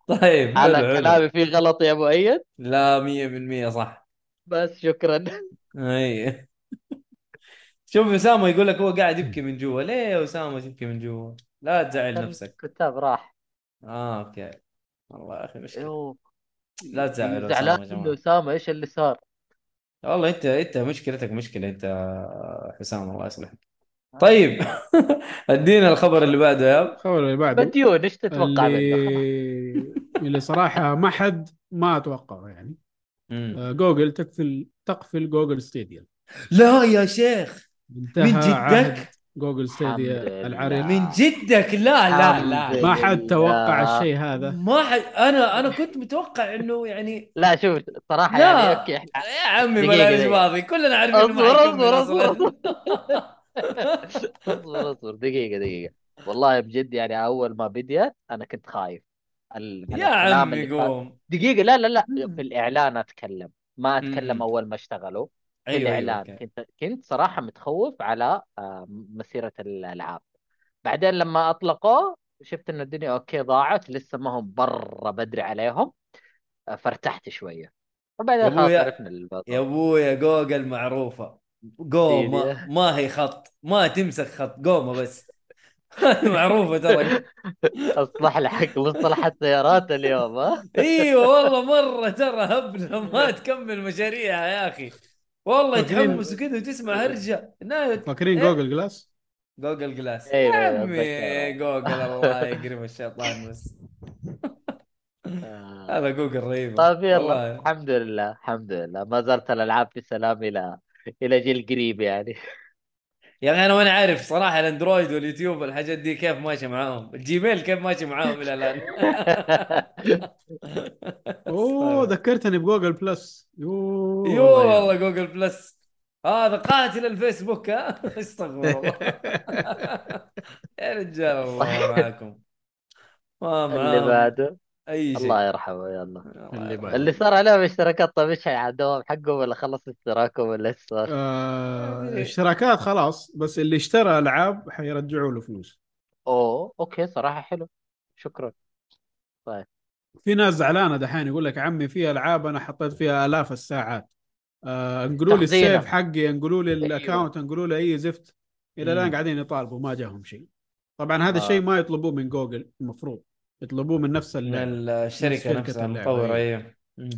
طيب على حلو حلو. كلامي في غلط يا أبو أيد؟ لا مية بالمية صح. بس شكرا. أي. شوف أسامة يقول لك هو قاعد يبكي من جوا. ليه يا أسامة تبكي من جوا؟ لا تزعل نفسك. الكتاب راح. آه أوكي. والله يا أخي مشكلة. أيوه. لا تزعلوا زعلان يا منه؟ جماعة. أسامة إيش اللي صار؟ والله أنت أنت مشكلتك مشكلة أنت حسام الله يصلحك. طيب. [laughs] أدينا الخبر اللي بعده يا. الخبر اللي بعده. مديون إيش تتوقع منه؟ اللي [laughs] اللي صراحة ما حد ما أتوقعه يعني. مم. آه، جوجل تقفل تقفل Google Stadia لا يا شيخ. انتهى من جدك؟ Google Stadia. العريض من جدك؟ لا لا لا. ما حد. توقع الشيء هذا. ما حد أنا أنا كنت متوقع إنه يعني لا شوف صراحة لا. يعني يا عمي بلاش دقيقة. فاضي كلنا عارفين اصبر اصبر اصبر. [laughs] اصبر اصبر. دقيقة دقيقة. والله بجد يعني أول ما بديت أنا كنت خايف. ال- يا عمي. قوم. دقيقة لا لا لا. في الإعلان أتكلم. ما أتكلم مم. أول ما اشتغلوا. في أيوه أيوه الإعلان. كنت كنت صراحة متخوف على آه، مسيرة الألعاب. بعدين لما أطلقوه شفت ان الدنيا okay ضاعت لسه ما هم برا بدري عليهم. آه، فارتحت شوية. يا وبعدين خلاص ابويا عرفنا يا أبويا جوجل معروفة. جو ما, ما هي خط ما تمسك خط قومه بس. هذه [laughs] معروفة ترى. [laughs] أصلح حق مصطلح السيارات اليوم ها؟ إيوه والله [laughs] مرة ترى هبله ما تكمل مشاريعها يا أخي. والله يتحمس وكذا وتسمع هرجة. نا- فاكرين إيه؟ جوجل جلاس؟ جوجل جلاس. أيوة، يا عمي. جوجل الله يقرب الشيطان بس. آه. هذا جوجل رهيب. طيب يلا. الحمد لله الحمد لله. ما زالت الألعاب في سلام إلى إلى جيل قريب يعني. يا أخي أنا وأنا عارف صراحة الأندرويد واليوتيوب والحاجات دي كيف ماشي معاهم. ال Gmail كيف ماشي معاهم إلى الآن؟ [laughs] أوه ذكرتني ب Google Plus. يوه يو والله Google Plus. هذا قاتل الفيسبوك ها؟ [laughs] استغفر الله. [laughs] يا رجال الله معاكم. ما اللي بعده؟ أي شيء الله يرحمه يلا الله اللي. اللي صار عليهم اشتراكات طيب إيش الدوام حقهم ولا خلص اشتراكهم ولا إيش صار؟ آه اشتراكات خلاص بس اللي اشترى ألعاب حيرجعوا له فلوس أوه okay صراحة حلو شكرا في ناس زعلانة دحين يقول لك عمي في ألعاب أنا حطيت فيها آلاف الساعات آه انقلوا لي. ال save حقي انقلوا لي أيوة. ال account انقلوا لي أي زفت إلى الآن. قاعدين يطالبوا ما جاهم شيء طبعا هذا آه. الشيء ما يطلبوه من جوجل المفروض يطلبوه من نفس من الشركة شركة نفسها أيوة. أيوه مم.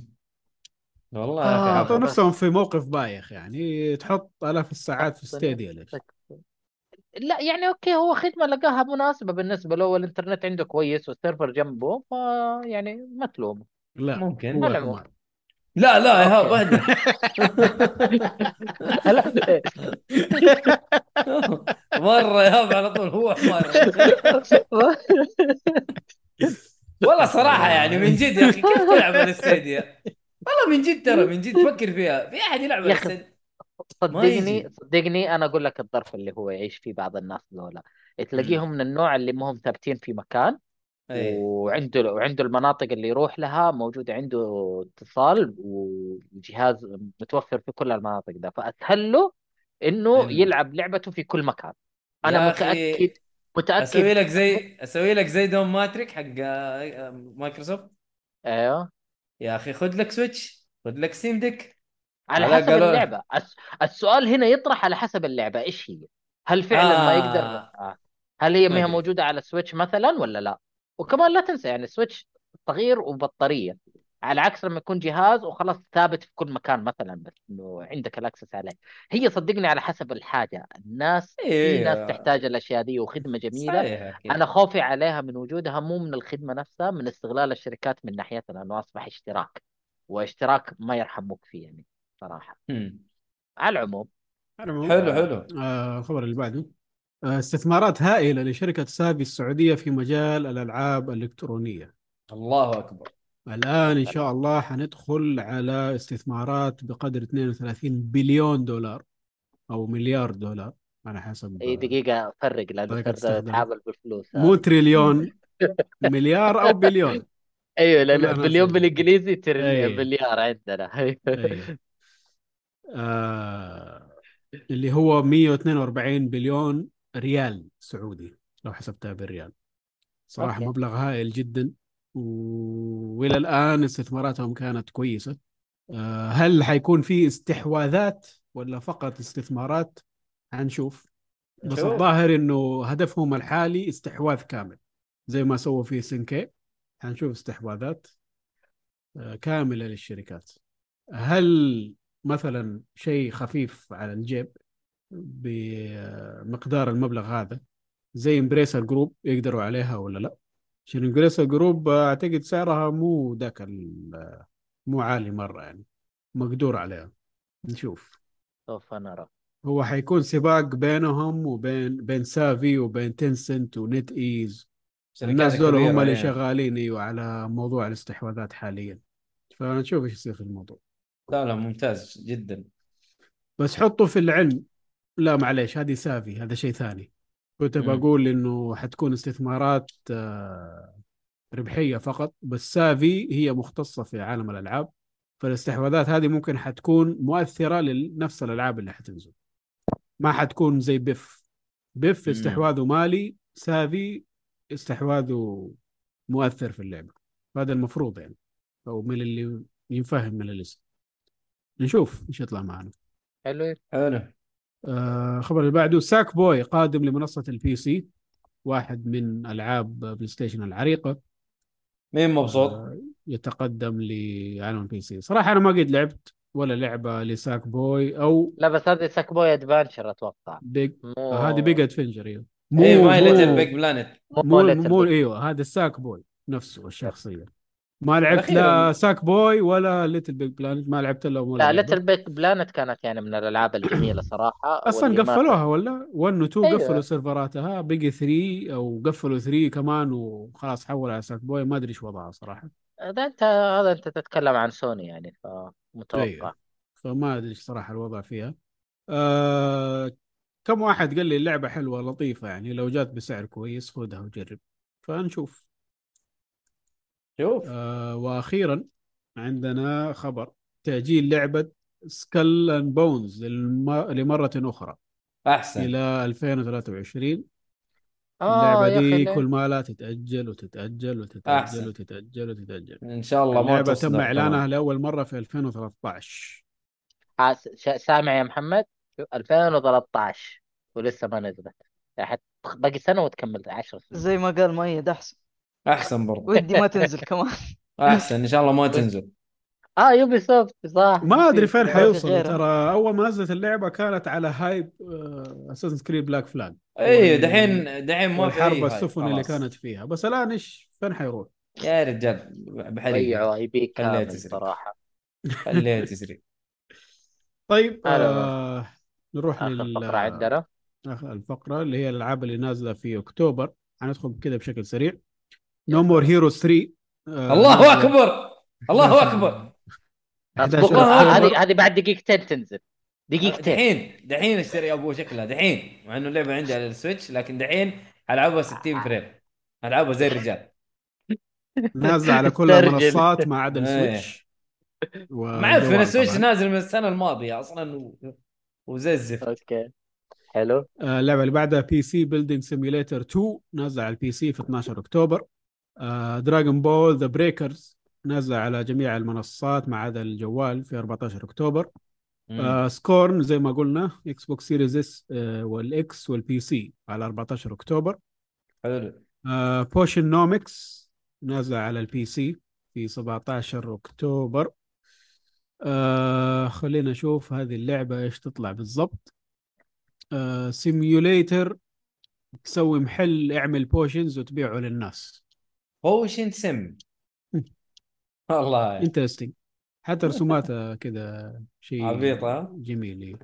والله يا آه،. بس. نفسهم في موقف بايخ يعني تحط آلاف الساعات في Stadia ليش؟ لا يعني okay هو خدمة لقاها مناسبة بالنسبة له والإنترنت عنده كويس وال server جنبه ف يعني ما تلومه لا ممكن. هو. حمار لا لا يا هاب okay. اهدى [laughs] [laughs] مرة يا هاب على طول هو حمار [laughs] والله صراحة يعني من جد يا أخي كيف تلعب على الستيديا؟ والله من جد ترى من جد فكر فيها. في أحد يلعب على يا أخي، الستيديا صدقني. صدقني أنا أقول لك الظرف اللي هو يعيش فيه بعض الناس ذولا. تلاقيهم من النوع اللي ما هم ثابتين في مكان أي. وعنده وعنده المناطق اللي يروح لها موجود عنده اتصال وجهاز متوفر في كل المناطق ده فأسهل له إنه إن- يلعب لعبته في كل مكان. أنا متأكد متأكد. أسوي لك زي أسوي لك زي Don Mattrick حق آه، مايكروسوفت. أيوه. يا أخي خذ لك Switch خذ لك Steam Deck. على على حسب قالوا- اللعبة. الس- السؤال هنا يطرح على حسب اللعبة. إيش هي؟ هل فعلا ما يقدر آه. آه. هل هي ما ما هي أدري. موجودة على ال Switch مثلا ولا لا؟ وكمان لا تنسى يعني ال Switch صغير وبطارية. على عكس لما يكون جهاز وخلاص ثابت في كل مكان مثلا بس إنه عندك ال access عليه. هي صدقني على حسب الحاجة. الناس في إيه. ناس تحتاج الأشياء دي وخدمة جميلة. صحيح. أنا خوفي عليها من وجودها مو من الخدمة نفسها من استغلال الشركات من ناحيتها لأنه أصبح اشتراك واشتراك ما يرحموك فيه يعني صراحة. مم. على العموم. على العموم، حلو حلو. آه الخبر اللي بعده. آه استثمارات هائلة لشركة Savvy السعودية في مجال الألعاب الإلكترونية. الله أكبر. الآن إن شاء الله حندخل على استثمارات بقدر 32 بليون دولار أو مليار دولار على حسب إي دقيقة فرق استخدام. اتعامل بالفلوس مو تريليون [laughs] مليار أو بليون [laughs] أيوه نفس بليون ال- بالإنجليزي تري أي. مليار عندنا [laughs] أيوه. آه اللي هو 142 بليون ريال سعودي لو حسبتها بالريال صراحة okay. مبلغ هائل جدا. وإلى الآن استثماراتهم كانت كويسة. آه، هل حيكون في استحواذات ولا فقط استثمارات؟ حنشوف. بس. الظاهر إنه هدفهم الحالي استحواذ كامل زي ما سووا في SNK حنشوف استحواذات آه، كاملة للشركات. هل مثلا شيء خفيف على الجيب بمقدار المبلغ هذا؟ زي Embracer Group يقدروا عليها ولا لا؟ Embracer Group أعتقد سعرها مو ذاك ال- مو عالي مرة يعني مقدور عليها. نشوف. سوف نرى هو حيكون سباق بينهم وبين بين Savvy وبين Tencent و NetEase. الناس دول هم اللي إيه. شغالين إيوه على موضوع الاستحواذات حاليا. فنشوف إيش يصير في الموضوع. لا لا ممتاز جدا. بس حطوا في العلم. لا معليش هذه سافي هذا شيء ثاني. كنت. بقول إنه حتكون استثمارات آه، ربحية فقط بس سافي هي مختصة في عالم الألعاب فالاستحواذات هذه ممكن حتكون مؤثرة لنفس الألعاب اللي حتنزل. ما حتكون زي بيف. بيف. استحواذه مالي Savvy استحواذه مؤثر في اللعبة. هذا المفروض يعني أو من اللي ينفهم من الاسم نشوف إيش يطلع معنا. حلو. حلو آه خبر اللي بعده Sackboy قادم لمنصة ال PC واحد من ألعاب PlayStation العريقة. مين مبسوط؟ آه يتقدم لعالم ال PC صراحة أنا ما قد لعبت ولا لعبة ل Sackboy أو لا بس هذه Sackboy Adventure أتوقع. Big مو آه هذه Big Adventure أيوه. إيه ما هي مو- Little Big Planet مو, مو مو Big. أيوه هذا ال Sackboy نفسه الشخصية. ما لعبت لا Sackboy ولا Little Big Planet ما لعبت إلا لا. Little Big Planet كانت يعني من الألعاب الجميلة صراحة أصلا قفلوها ولا 1 و 2 أيوة. قفلوا سيرفراتها بقي 3 أو قفلوا 3 كمان وخلاص حول على Sackboy ما أدري إيش وضعها صراحة هذا انت هذا أنت تتكلم عن سوني يعني فمتوقع أيوة. فما أدري إيش صراحة الوضع فيها آه كم واحد قال لي اللعبة حلوة لطيفة يعني لو جات بسعر كويس خذها وجرب فنشوف شوف. آه وأخيرا عندنا خبر. تأجيل لعبة Skull and Bones لمرة أخرى. أحسن. إلى 2023 آه اللعبة يا أخي دي؟ كل ما لا تتأجل وتتأجل وتتأجل أحسن. وتتأجل وتتأجل. إن شاء الله ما اللعبة تصدر تم كمان. إعلانها لأول مرة في 2013 آه، س- ش- سامع يا محمد؟ 2013 ولسه ما نزلت. باقي سنة وتكمل 10 سنين. زي ما قال مؤيد أحسن. أحسن برضه ودي ما تنزل كمان. [laughs] أحسن إن شاء الله ما تنزل. آه Ubisoft صح. ما أدري فين حيوصلوا غيرها. ترى أول ما نزلت اللعبة كانت على hype Assassin's Creed Black Flag اي دحين دحين ما في هاي. السفن اللي. كانت فيها. بس الآن إيش؟ فين حيروح؟ يا رجال بحريق. ضيعوا IP خليها كامل تسري. صراحة. خليها تسري [laughs] طيب آه نروح آخر لل فقرة عندنا. الفقرة اللي هي الألعاب اللي نازلة في أكتوبر. حندخل كذا بشكل سريع. No More Heroes 3 آه، الله أكبر. الله أكبر. 11 اصبر الله هذه. هذه بعد دقيقتين تنزل. دقيقتين. دحين دحين اشتري ابوه شكلها. دحين. مع إنه اللعبة عندي على ال Switch لكن دحين ألعبها 60 frame. ألعبها زي الرجال. نازلة على كل. المنصات ما عدا إيه. السويتش ما أعرف والجوال ال Switch. نازل من السنة الماضية أصلا و... وزي الزفت. okay. حلو. آه، اللعبة اللي بعدها PC Building Simulator 2 نازلة على ال PC في 12 أكتوبر. Dragon Ball The Breakers نازله على جميع المنصات ما عدا الجوال في 14 أكتوبر. آه Scorn زي ما قلنا Xbox Series S آه وال X وال PC على 14 أكتوبر. حلو. آه Potionomics نازله على ال PC في 17 أكتوبر. آه خلينا نشوف هذه اللعبة إيش تطلع بالضبط. آه simulator تسوي محل اعمل potions وتبيعه للناس. potion سم. والله interesting حتى رسوماتها كذا شيء عبيطة. جميل إيه.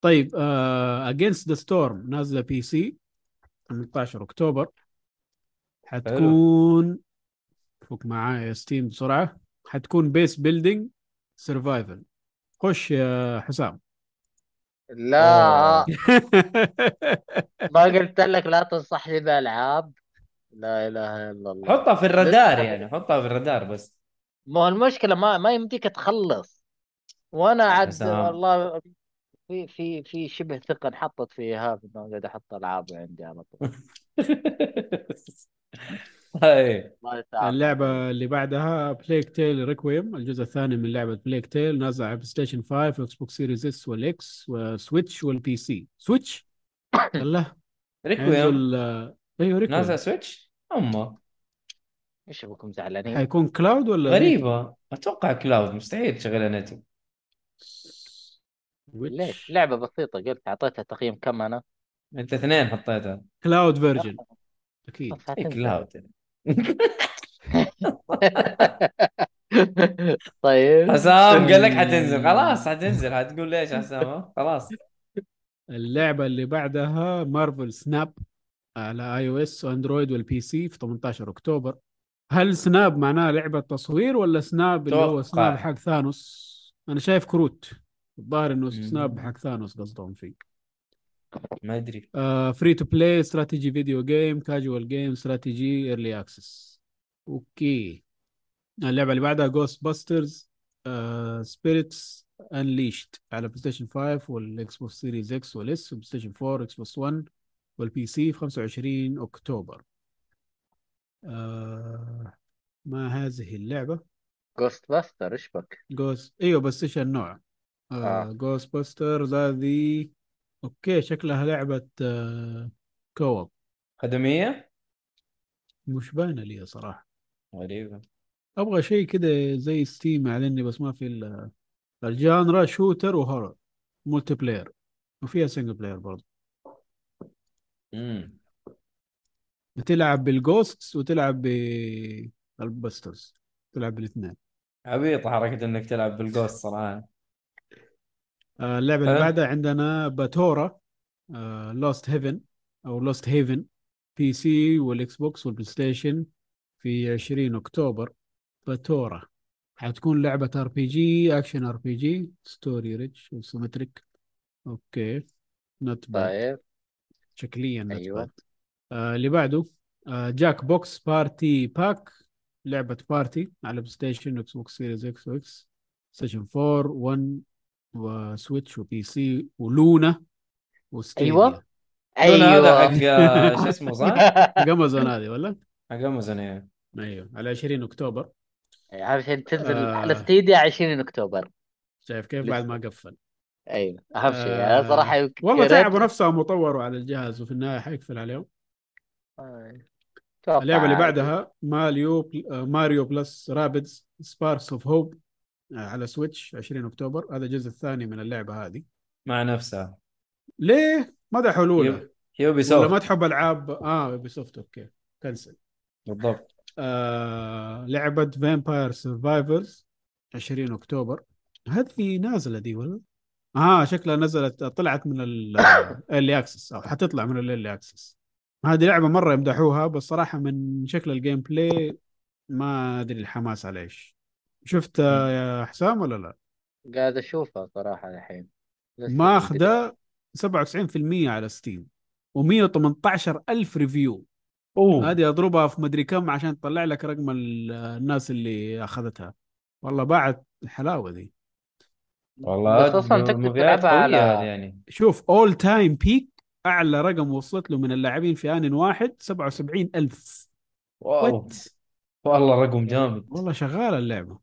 طيب Against the Storm نازلة PC 18 أكتوبر. حتكون فك معايا Steam بسرعة. حتكون base building survival خش يا حسام. لا. [laughs] ما قلت لك لا تنصحني بالألعاب. لا إله إلا الله. حطها في الرادار لسه. يعني حطها في الرادار بس. ما هو المشكلة ما ما يمديك تخلص. وأنا عاد. والله في في في شبه ثقة انحطت فيها انه قاعد أحط ألعاب عندي على طول. [laughs] يسامحك. اللعبة اللي بعدها Plague Tale Requiem الجزء الثاني من لعبة Plague Tale نازلة على PlayStation 5 و Xbox Series S وال X و Switch وال PC Switch الله Requiem أيوه Requiem نازل Switch أمه. إيش أبوكم زعلانين؟ حيكون cloud ولا غريبة. أتوقع cloud مستحيل تشغلها نتو ليش؟ لعبة بسيطة قلت أعطيتها تقييم كم أنا؟ أنت اثنين حطيتها. cloud version أكيد. [laughs] حتنزل. كلاود [laughs] طيب. حسام قال لك حتنزل. [laughs] خلاص حتنزل. حتقول ليش يا حسام؟ خلاص. اللعبة اللي بعدها Marvel Snap على iOS و Android وال PC في 18 أكتوبر. هل Snap معناها لعبة تصوير ولا snap اللي هو. snap حق ثانوس؟ أنا شايف كروت. الظاهر إنه. snap حق ثانوس قصدهم فيه. ما أدري. free to play strategy video game casual game strategy early access okay. اللعبة اللي بعدها Ghostbusters Spirits Unleashed على PlayStation 5 وال Xbox Series X وال S و PlayStation 4 Xbox 1 وال PC في 25 أكتوبر. آه ما هذه اللعبة؟ Ghostbuster إيش بك؟ Ghost إيوه بس إيش النوع؟ آه آه. Ghostbusters هذه okay شكلها لعبة آه co-op خدميه مش باينة لي صراحة. غريبة. أبغى شيء كده زي Steam علني بس ما في ال- ال genre shooter و horror multiplayer وفيها single player برضه امم بتلعب بال ghosts وتلعب بال busters تلعب بالاثنين. عبيط حركة إنك تلعب بال ghost صراحة. آه، اللعبة اللي حلو. بعدها عندنا Batora Lost Haven أو Lost Haven PC وال Xbox وال PlayStation في 20 أكتوبر. Batora. حتكون لعبة RPG action RPG story rich و isometric. okay. not bad طيب. شكليا أيوة. bad آه اللي بعده آه Jackbox Party Pack لعبة party على PlayStation Xbox Series X و X Station 4 1 و Switch و PC و Luna و Stadia أيوة. هذا أيوه حق آه، شو [laughs] اسمه صح؟ حق امازون هذه ولا؟ حق امازون إيه. أيوه على 20 أكتوبر عشان تنزل آه. على Stadia 20 أكتوبر شايف كيف بعد ما قفل أيوه أهم شيء. آه، صراحة يمكن والله تعبوا نفسهم وطوروا على الجهاز وفي النهاية حيقفل عليهم. آه. اللعبة اللي. بعدها Mario Mario plus Rabbids Sparks of Hope على Switch 20 أكتوبر. هذا الجزء الثاني من اللعبة هذه. مع نفسها. ليه؟ مدحوا الاولى Ubi- ولا ما سوفت تحب ألعاب؟ آه Ubisoft okay. cancel. بالضبط. آه لعبة Vampire Survivors 20 أكتوبر. هذه نازلة دي ولا؟ آه شكلها نزلت طلعت من ال early access [coughs] أو حتطلع من ال early access هذه لعبة مرة يمدحوها بس صراحة من شكل ال gameplay ما أدري الحماس على إيش. شفت يا حسام ولا لا؟ قاعد أشوفها صراحة الحين. ماخذة 97% على Steam و118 ألف review أوه. هذه أضربها في مدري كم عشان تطلع لك رقم ال- الناس اللي أخذتها. والله باعت حلاوة دي والله تقدر مبيعات تلعبها على- يعني. شوف all time peak أعلى رقم وصلت له من اللاعبين في آن واحد 77 ألف. wow. what والله رقم جامد. والله شغالة اللعبة.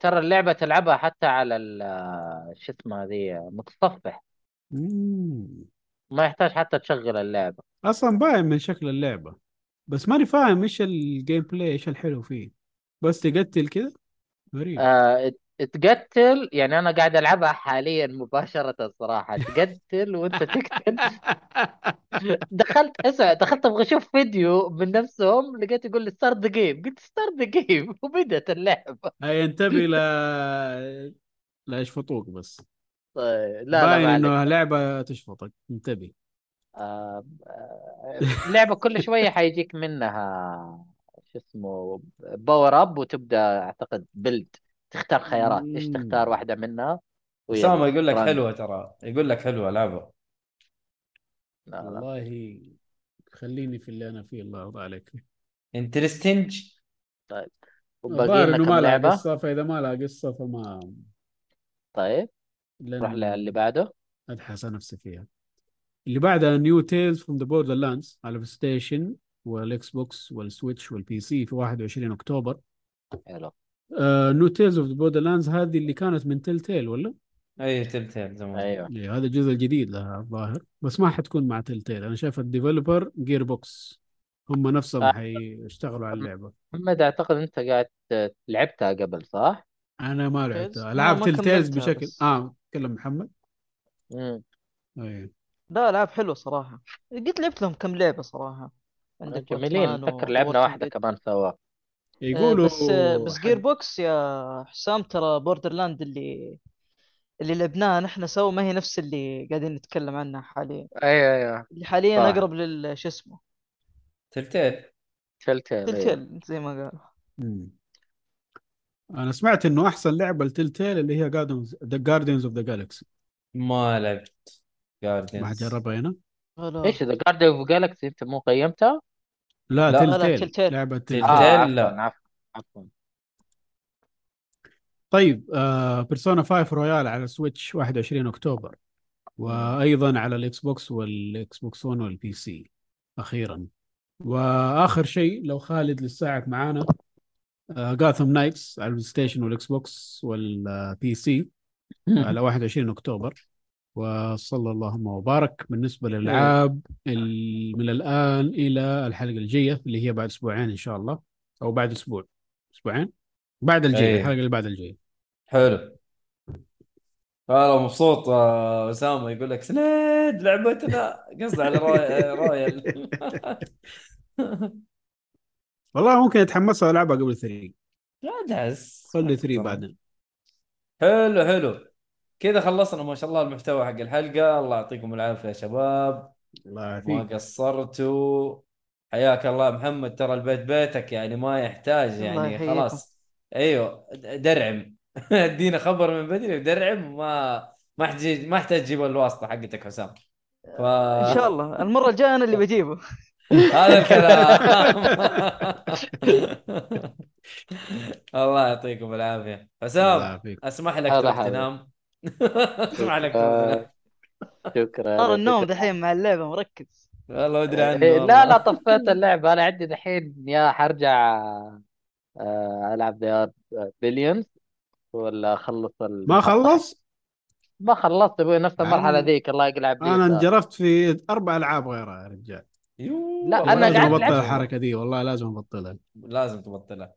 ترى اللعبة تلعبها حتى على ال- شو اسمه ذي متصفح. مم. ما يحتاج حتى تشغل اللعبة. أصلا باين من شكل اللعبة. بس ماني فاهم إيش ال gameplay إيش الحلو فيه. بس تقتل كذا غريب. آه تقتل يعني أنا قاعد ألعبها حاليا مباشرة الصراحة. تقتل وأنت تقتل. [laughs] دخلت اسمع دخلت أبغى أشوف فيديو من نفسهم لقيت يقول لي start the game قلت start the game وبدأت اللعبه هاي انتبه ل [laughs] لا يشفطوك بس. طيب لا لا باين عليك. إنه لعبة تشفطك. انتبه. آه، اللعبة كل شوية حيجيك منها شو اسمه power up وتبدأ أعتقد build تختار خيارات إيش. تختار واحدة منها. أسامة يقول لك. حلوة ترى. يقول لك حلوة لعبة لا لا. والله خليني في اللي أنا فيه الله يرضى عليك. interesting وباقي الظاهر إنه ما لها قصة فإذا ما لها قصة فما طيب. نروح للي بعده. ابحث نفسي فيها. اللي بعدها New Tales from the Borderlands على ال PlayStation وال Xbox وال Switch وال PC في 21 أكتوبر. حلو. New Tales of the Borderlands هذه اللي كانت من Telltale ولا؟ اي Telltale زمان أيوه إيه هذا الجزء الجديد لها الظاهر بس ما حتكون مع Telltale أنا شايف ال developer Gearbox هم نفسهم آه. حيشتغلوا على اللعبة محمد أعتقد أنت قاعد لعبتها قبل صح؟ أنا ما؟ لعبتها ألعاب تيل تيلز بشكل بس. آه تكلم محمد مم. إيه لا ألعاب حلوة صراحة قد لعبت لهم كم لعبة صراحة عندك جميلين اتذكر و لعبنا Dead. كمان سوا يقولوا بس آه، بس حق- جير بوكس يا حسام ترى بوردر لاند اللي اللي لعبناها نحن سوا ما هي نفس اللي قاعدين نتكلم عنها حاليا أيوه أيوه اللي حاليا صح. أقرب لل شو اسمه تلتيل تلتيل تل أيوة. تل زي ما قالوا مم. أنا سمعت إنه أحسن لعبة لتيل تيل اللي هي جاردنز ذا جاردينز اوف ذا جالكسي ما لعبت ما جاردينز حجربها هنا. إيش ذا جاردن اوف جالكسي أنت مو قيمتها؟ لا, لا، تيل لا، تيل تيل تيل. لعبة تيل تيل تيل تيل. آه لا. عفوا عفوا طيب آه بيرسونا 5 رويال على سويتش 21 أكتوبر وأيضا على ال Xbox وال Xbox 1 وال PC أخيرا وآخر شيء لو خالد لساعك معانا Gotham Knights على ال PlayStation وال Xbox وال PC [laughs] على 21 أكتوبر وصلى اللهم وبارك. بالنسبة للألعاب ال- من الآن إلى الحلقة الجاية اللي هي بعد أسبوعين إن شاء الله. أو بعد أسبوع. أسبوعين؟ بعد الجاية أيه. الحلقة اللي بعد الجاية. حلو. والله مبسوط آه، أسامة يقول لك سنيد لعبتنا. قصده على روي- رويال [laughs] والله ممكن أتحمس ألعبها قبل 3 لا دعس خلي 3 بعدين. حلو حلو. كذا خلصنا ما شاء الله المحتوى حق الحلقة. الله يعطيكم العافية يا شباب. الله ما يعافيك قصرتوا. حياك الله محمد ترى البيت بيتك يعني ما يحتاج يعني. خلاص. أيوه درعم. [laughs] ادينا خبر من بدري ودرعم ما ما يحتاج ما يحتاج تجيب الواسطة حقتك حسام. ف... إن شاء الله. المرة الجاية أنا اللي بجيبه. [laughs] هذا الكلام. [laughs] الله يعطيكم العافية. الله حسام يعافيك. أسمح لك تروح. تنام. لك تروح تنام شكرا صار النوم دحين مع اللعبة مركز. والله أدري عنه إيه، لا. لا طفيت اللعبة. أنا عندي دحين يا حرجع آه، ألعب They Are Billions ولا أخلص ال... ما خلص؟ ما خلصت أبوي نفس المرحلة أنا- ذيك الله يقلع بيك أنا انجرفت في أربع ألعاب غيرها يا رجال. لا، أنا لازم أبطل. الحركة دي والله لازم أبطلها. لازم تبطلها.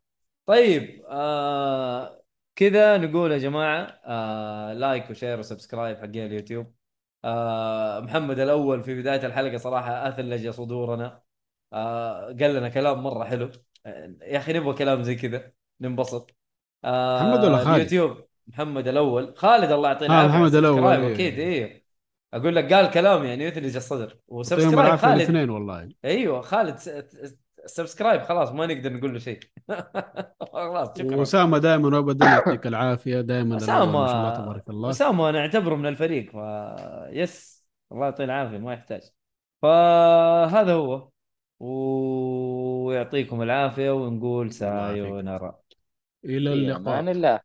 طيب آه كذا نقول يا جماعة آه like و share و subscribe حقين اليوتيوب. آه محمد الأول في بداية الحلقة صراحة أثلج صدورنا. آه قال لنا كلام مرة حلو. آه يا أخي نبغى كلام زي كذا ننبسط. آه محمد ولا خالد؟ اليوتيوب محمد الأول. خالد الله يعطيه آه، العافية. محمد subscribe إيه. أكيد إيه. أقول لك قال كلام يعني يثلج الصدر. و subscribe خالد. الاثنين والله. أيوه خالد subscribe خلاص ما نقدر نقول له شيء. [laughs] خلاص شكرا. وأسامة دائما وابدا يعطيك العافية دائما أسامة- ما شاء الله تبارك الله. أسامة أنا اعتبره من الفريق ف يس الله يعطيه العافية ما يحتاج. فهذا هو. ويعطيكم العافية ونقول. سايونارا. إلى اللقاء. الله.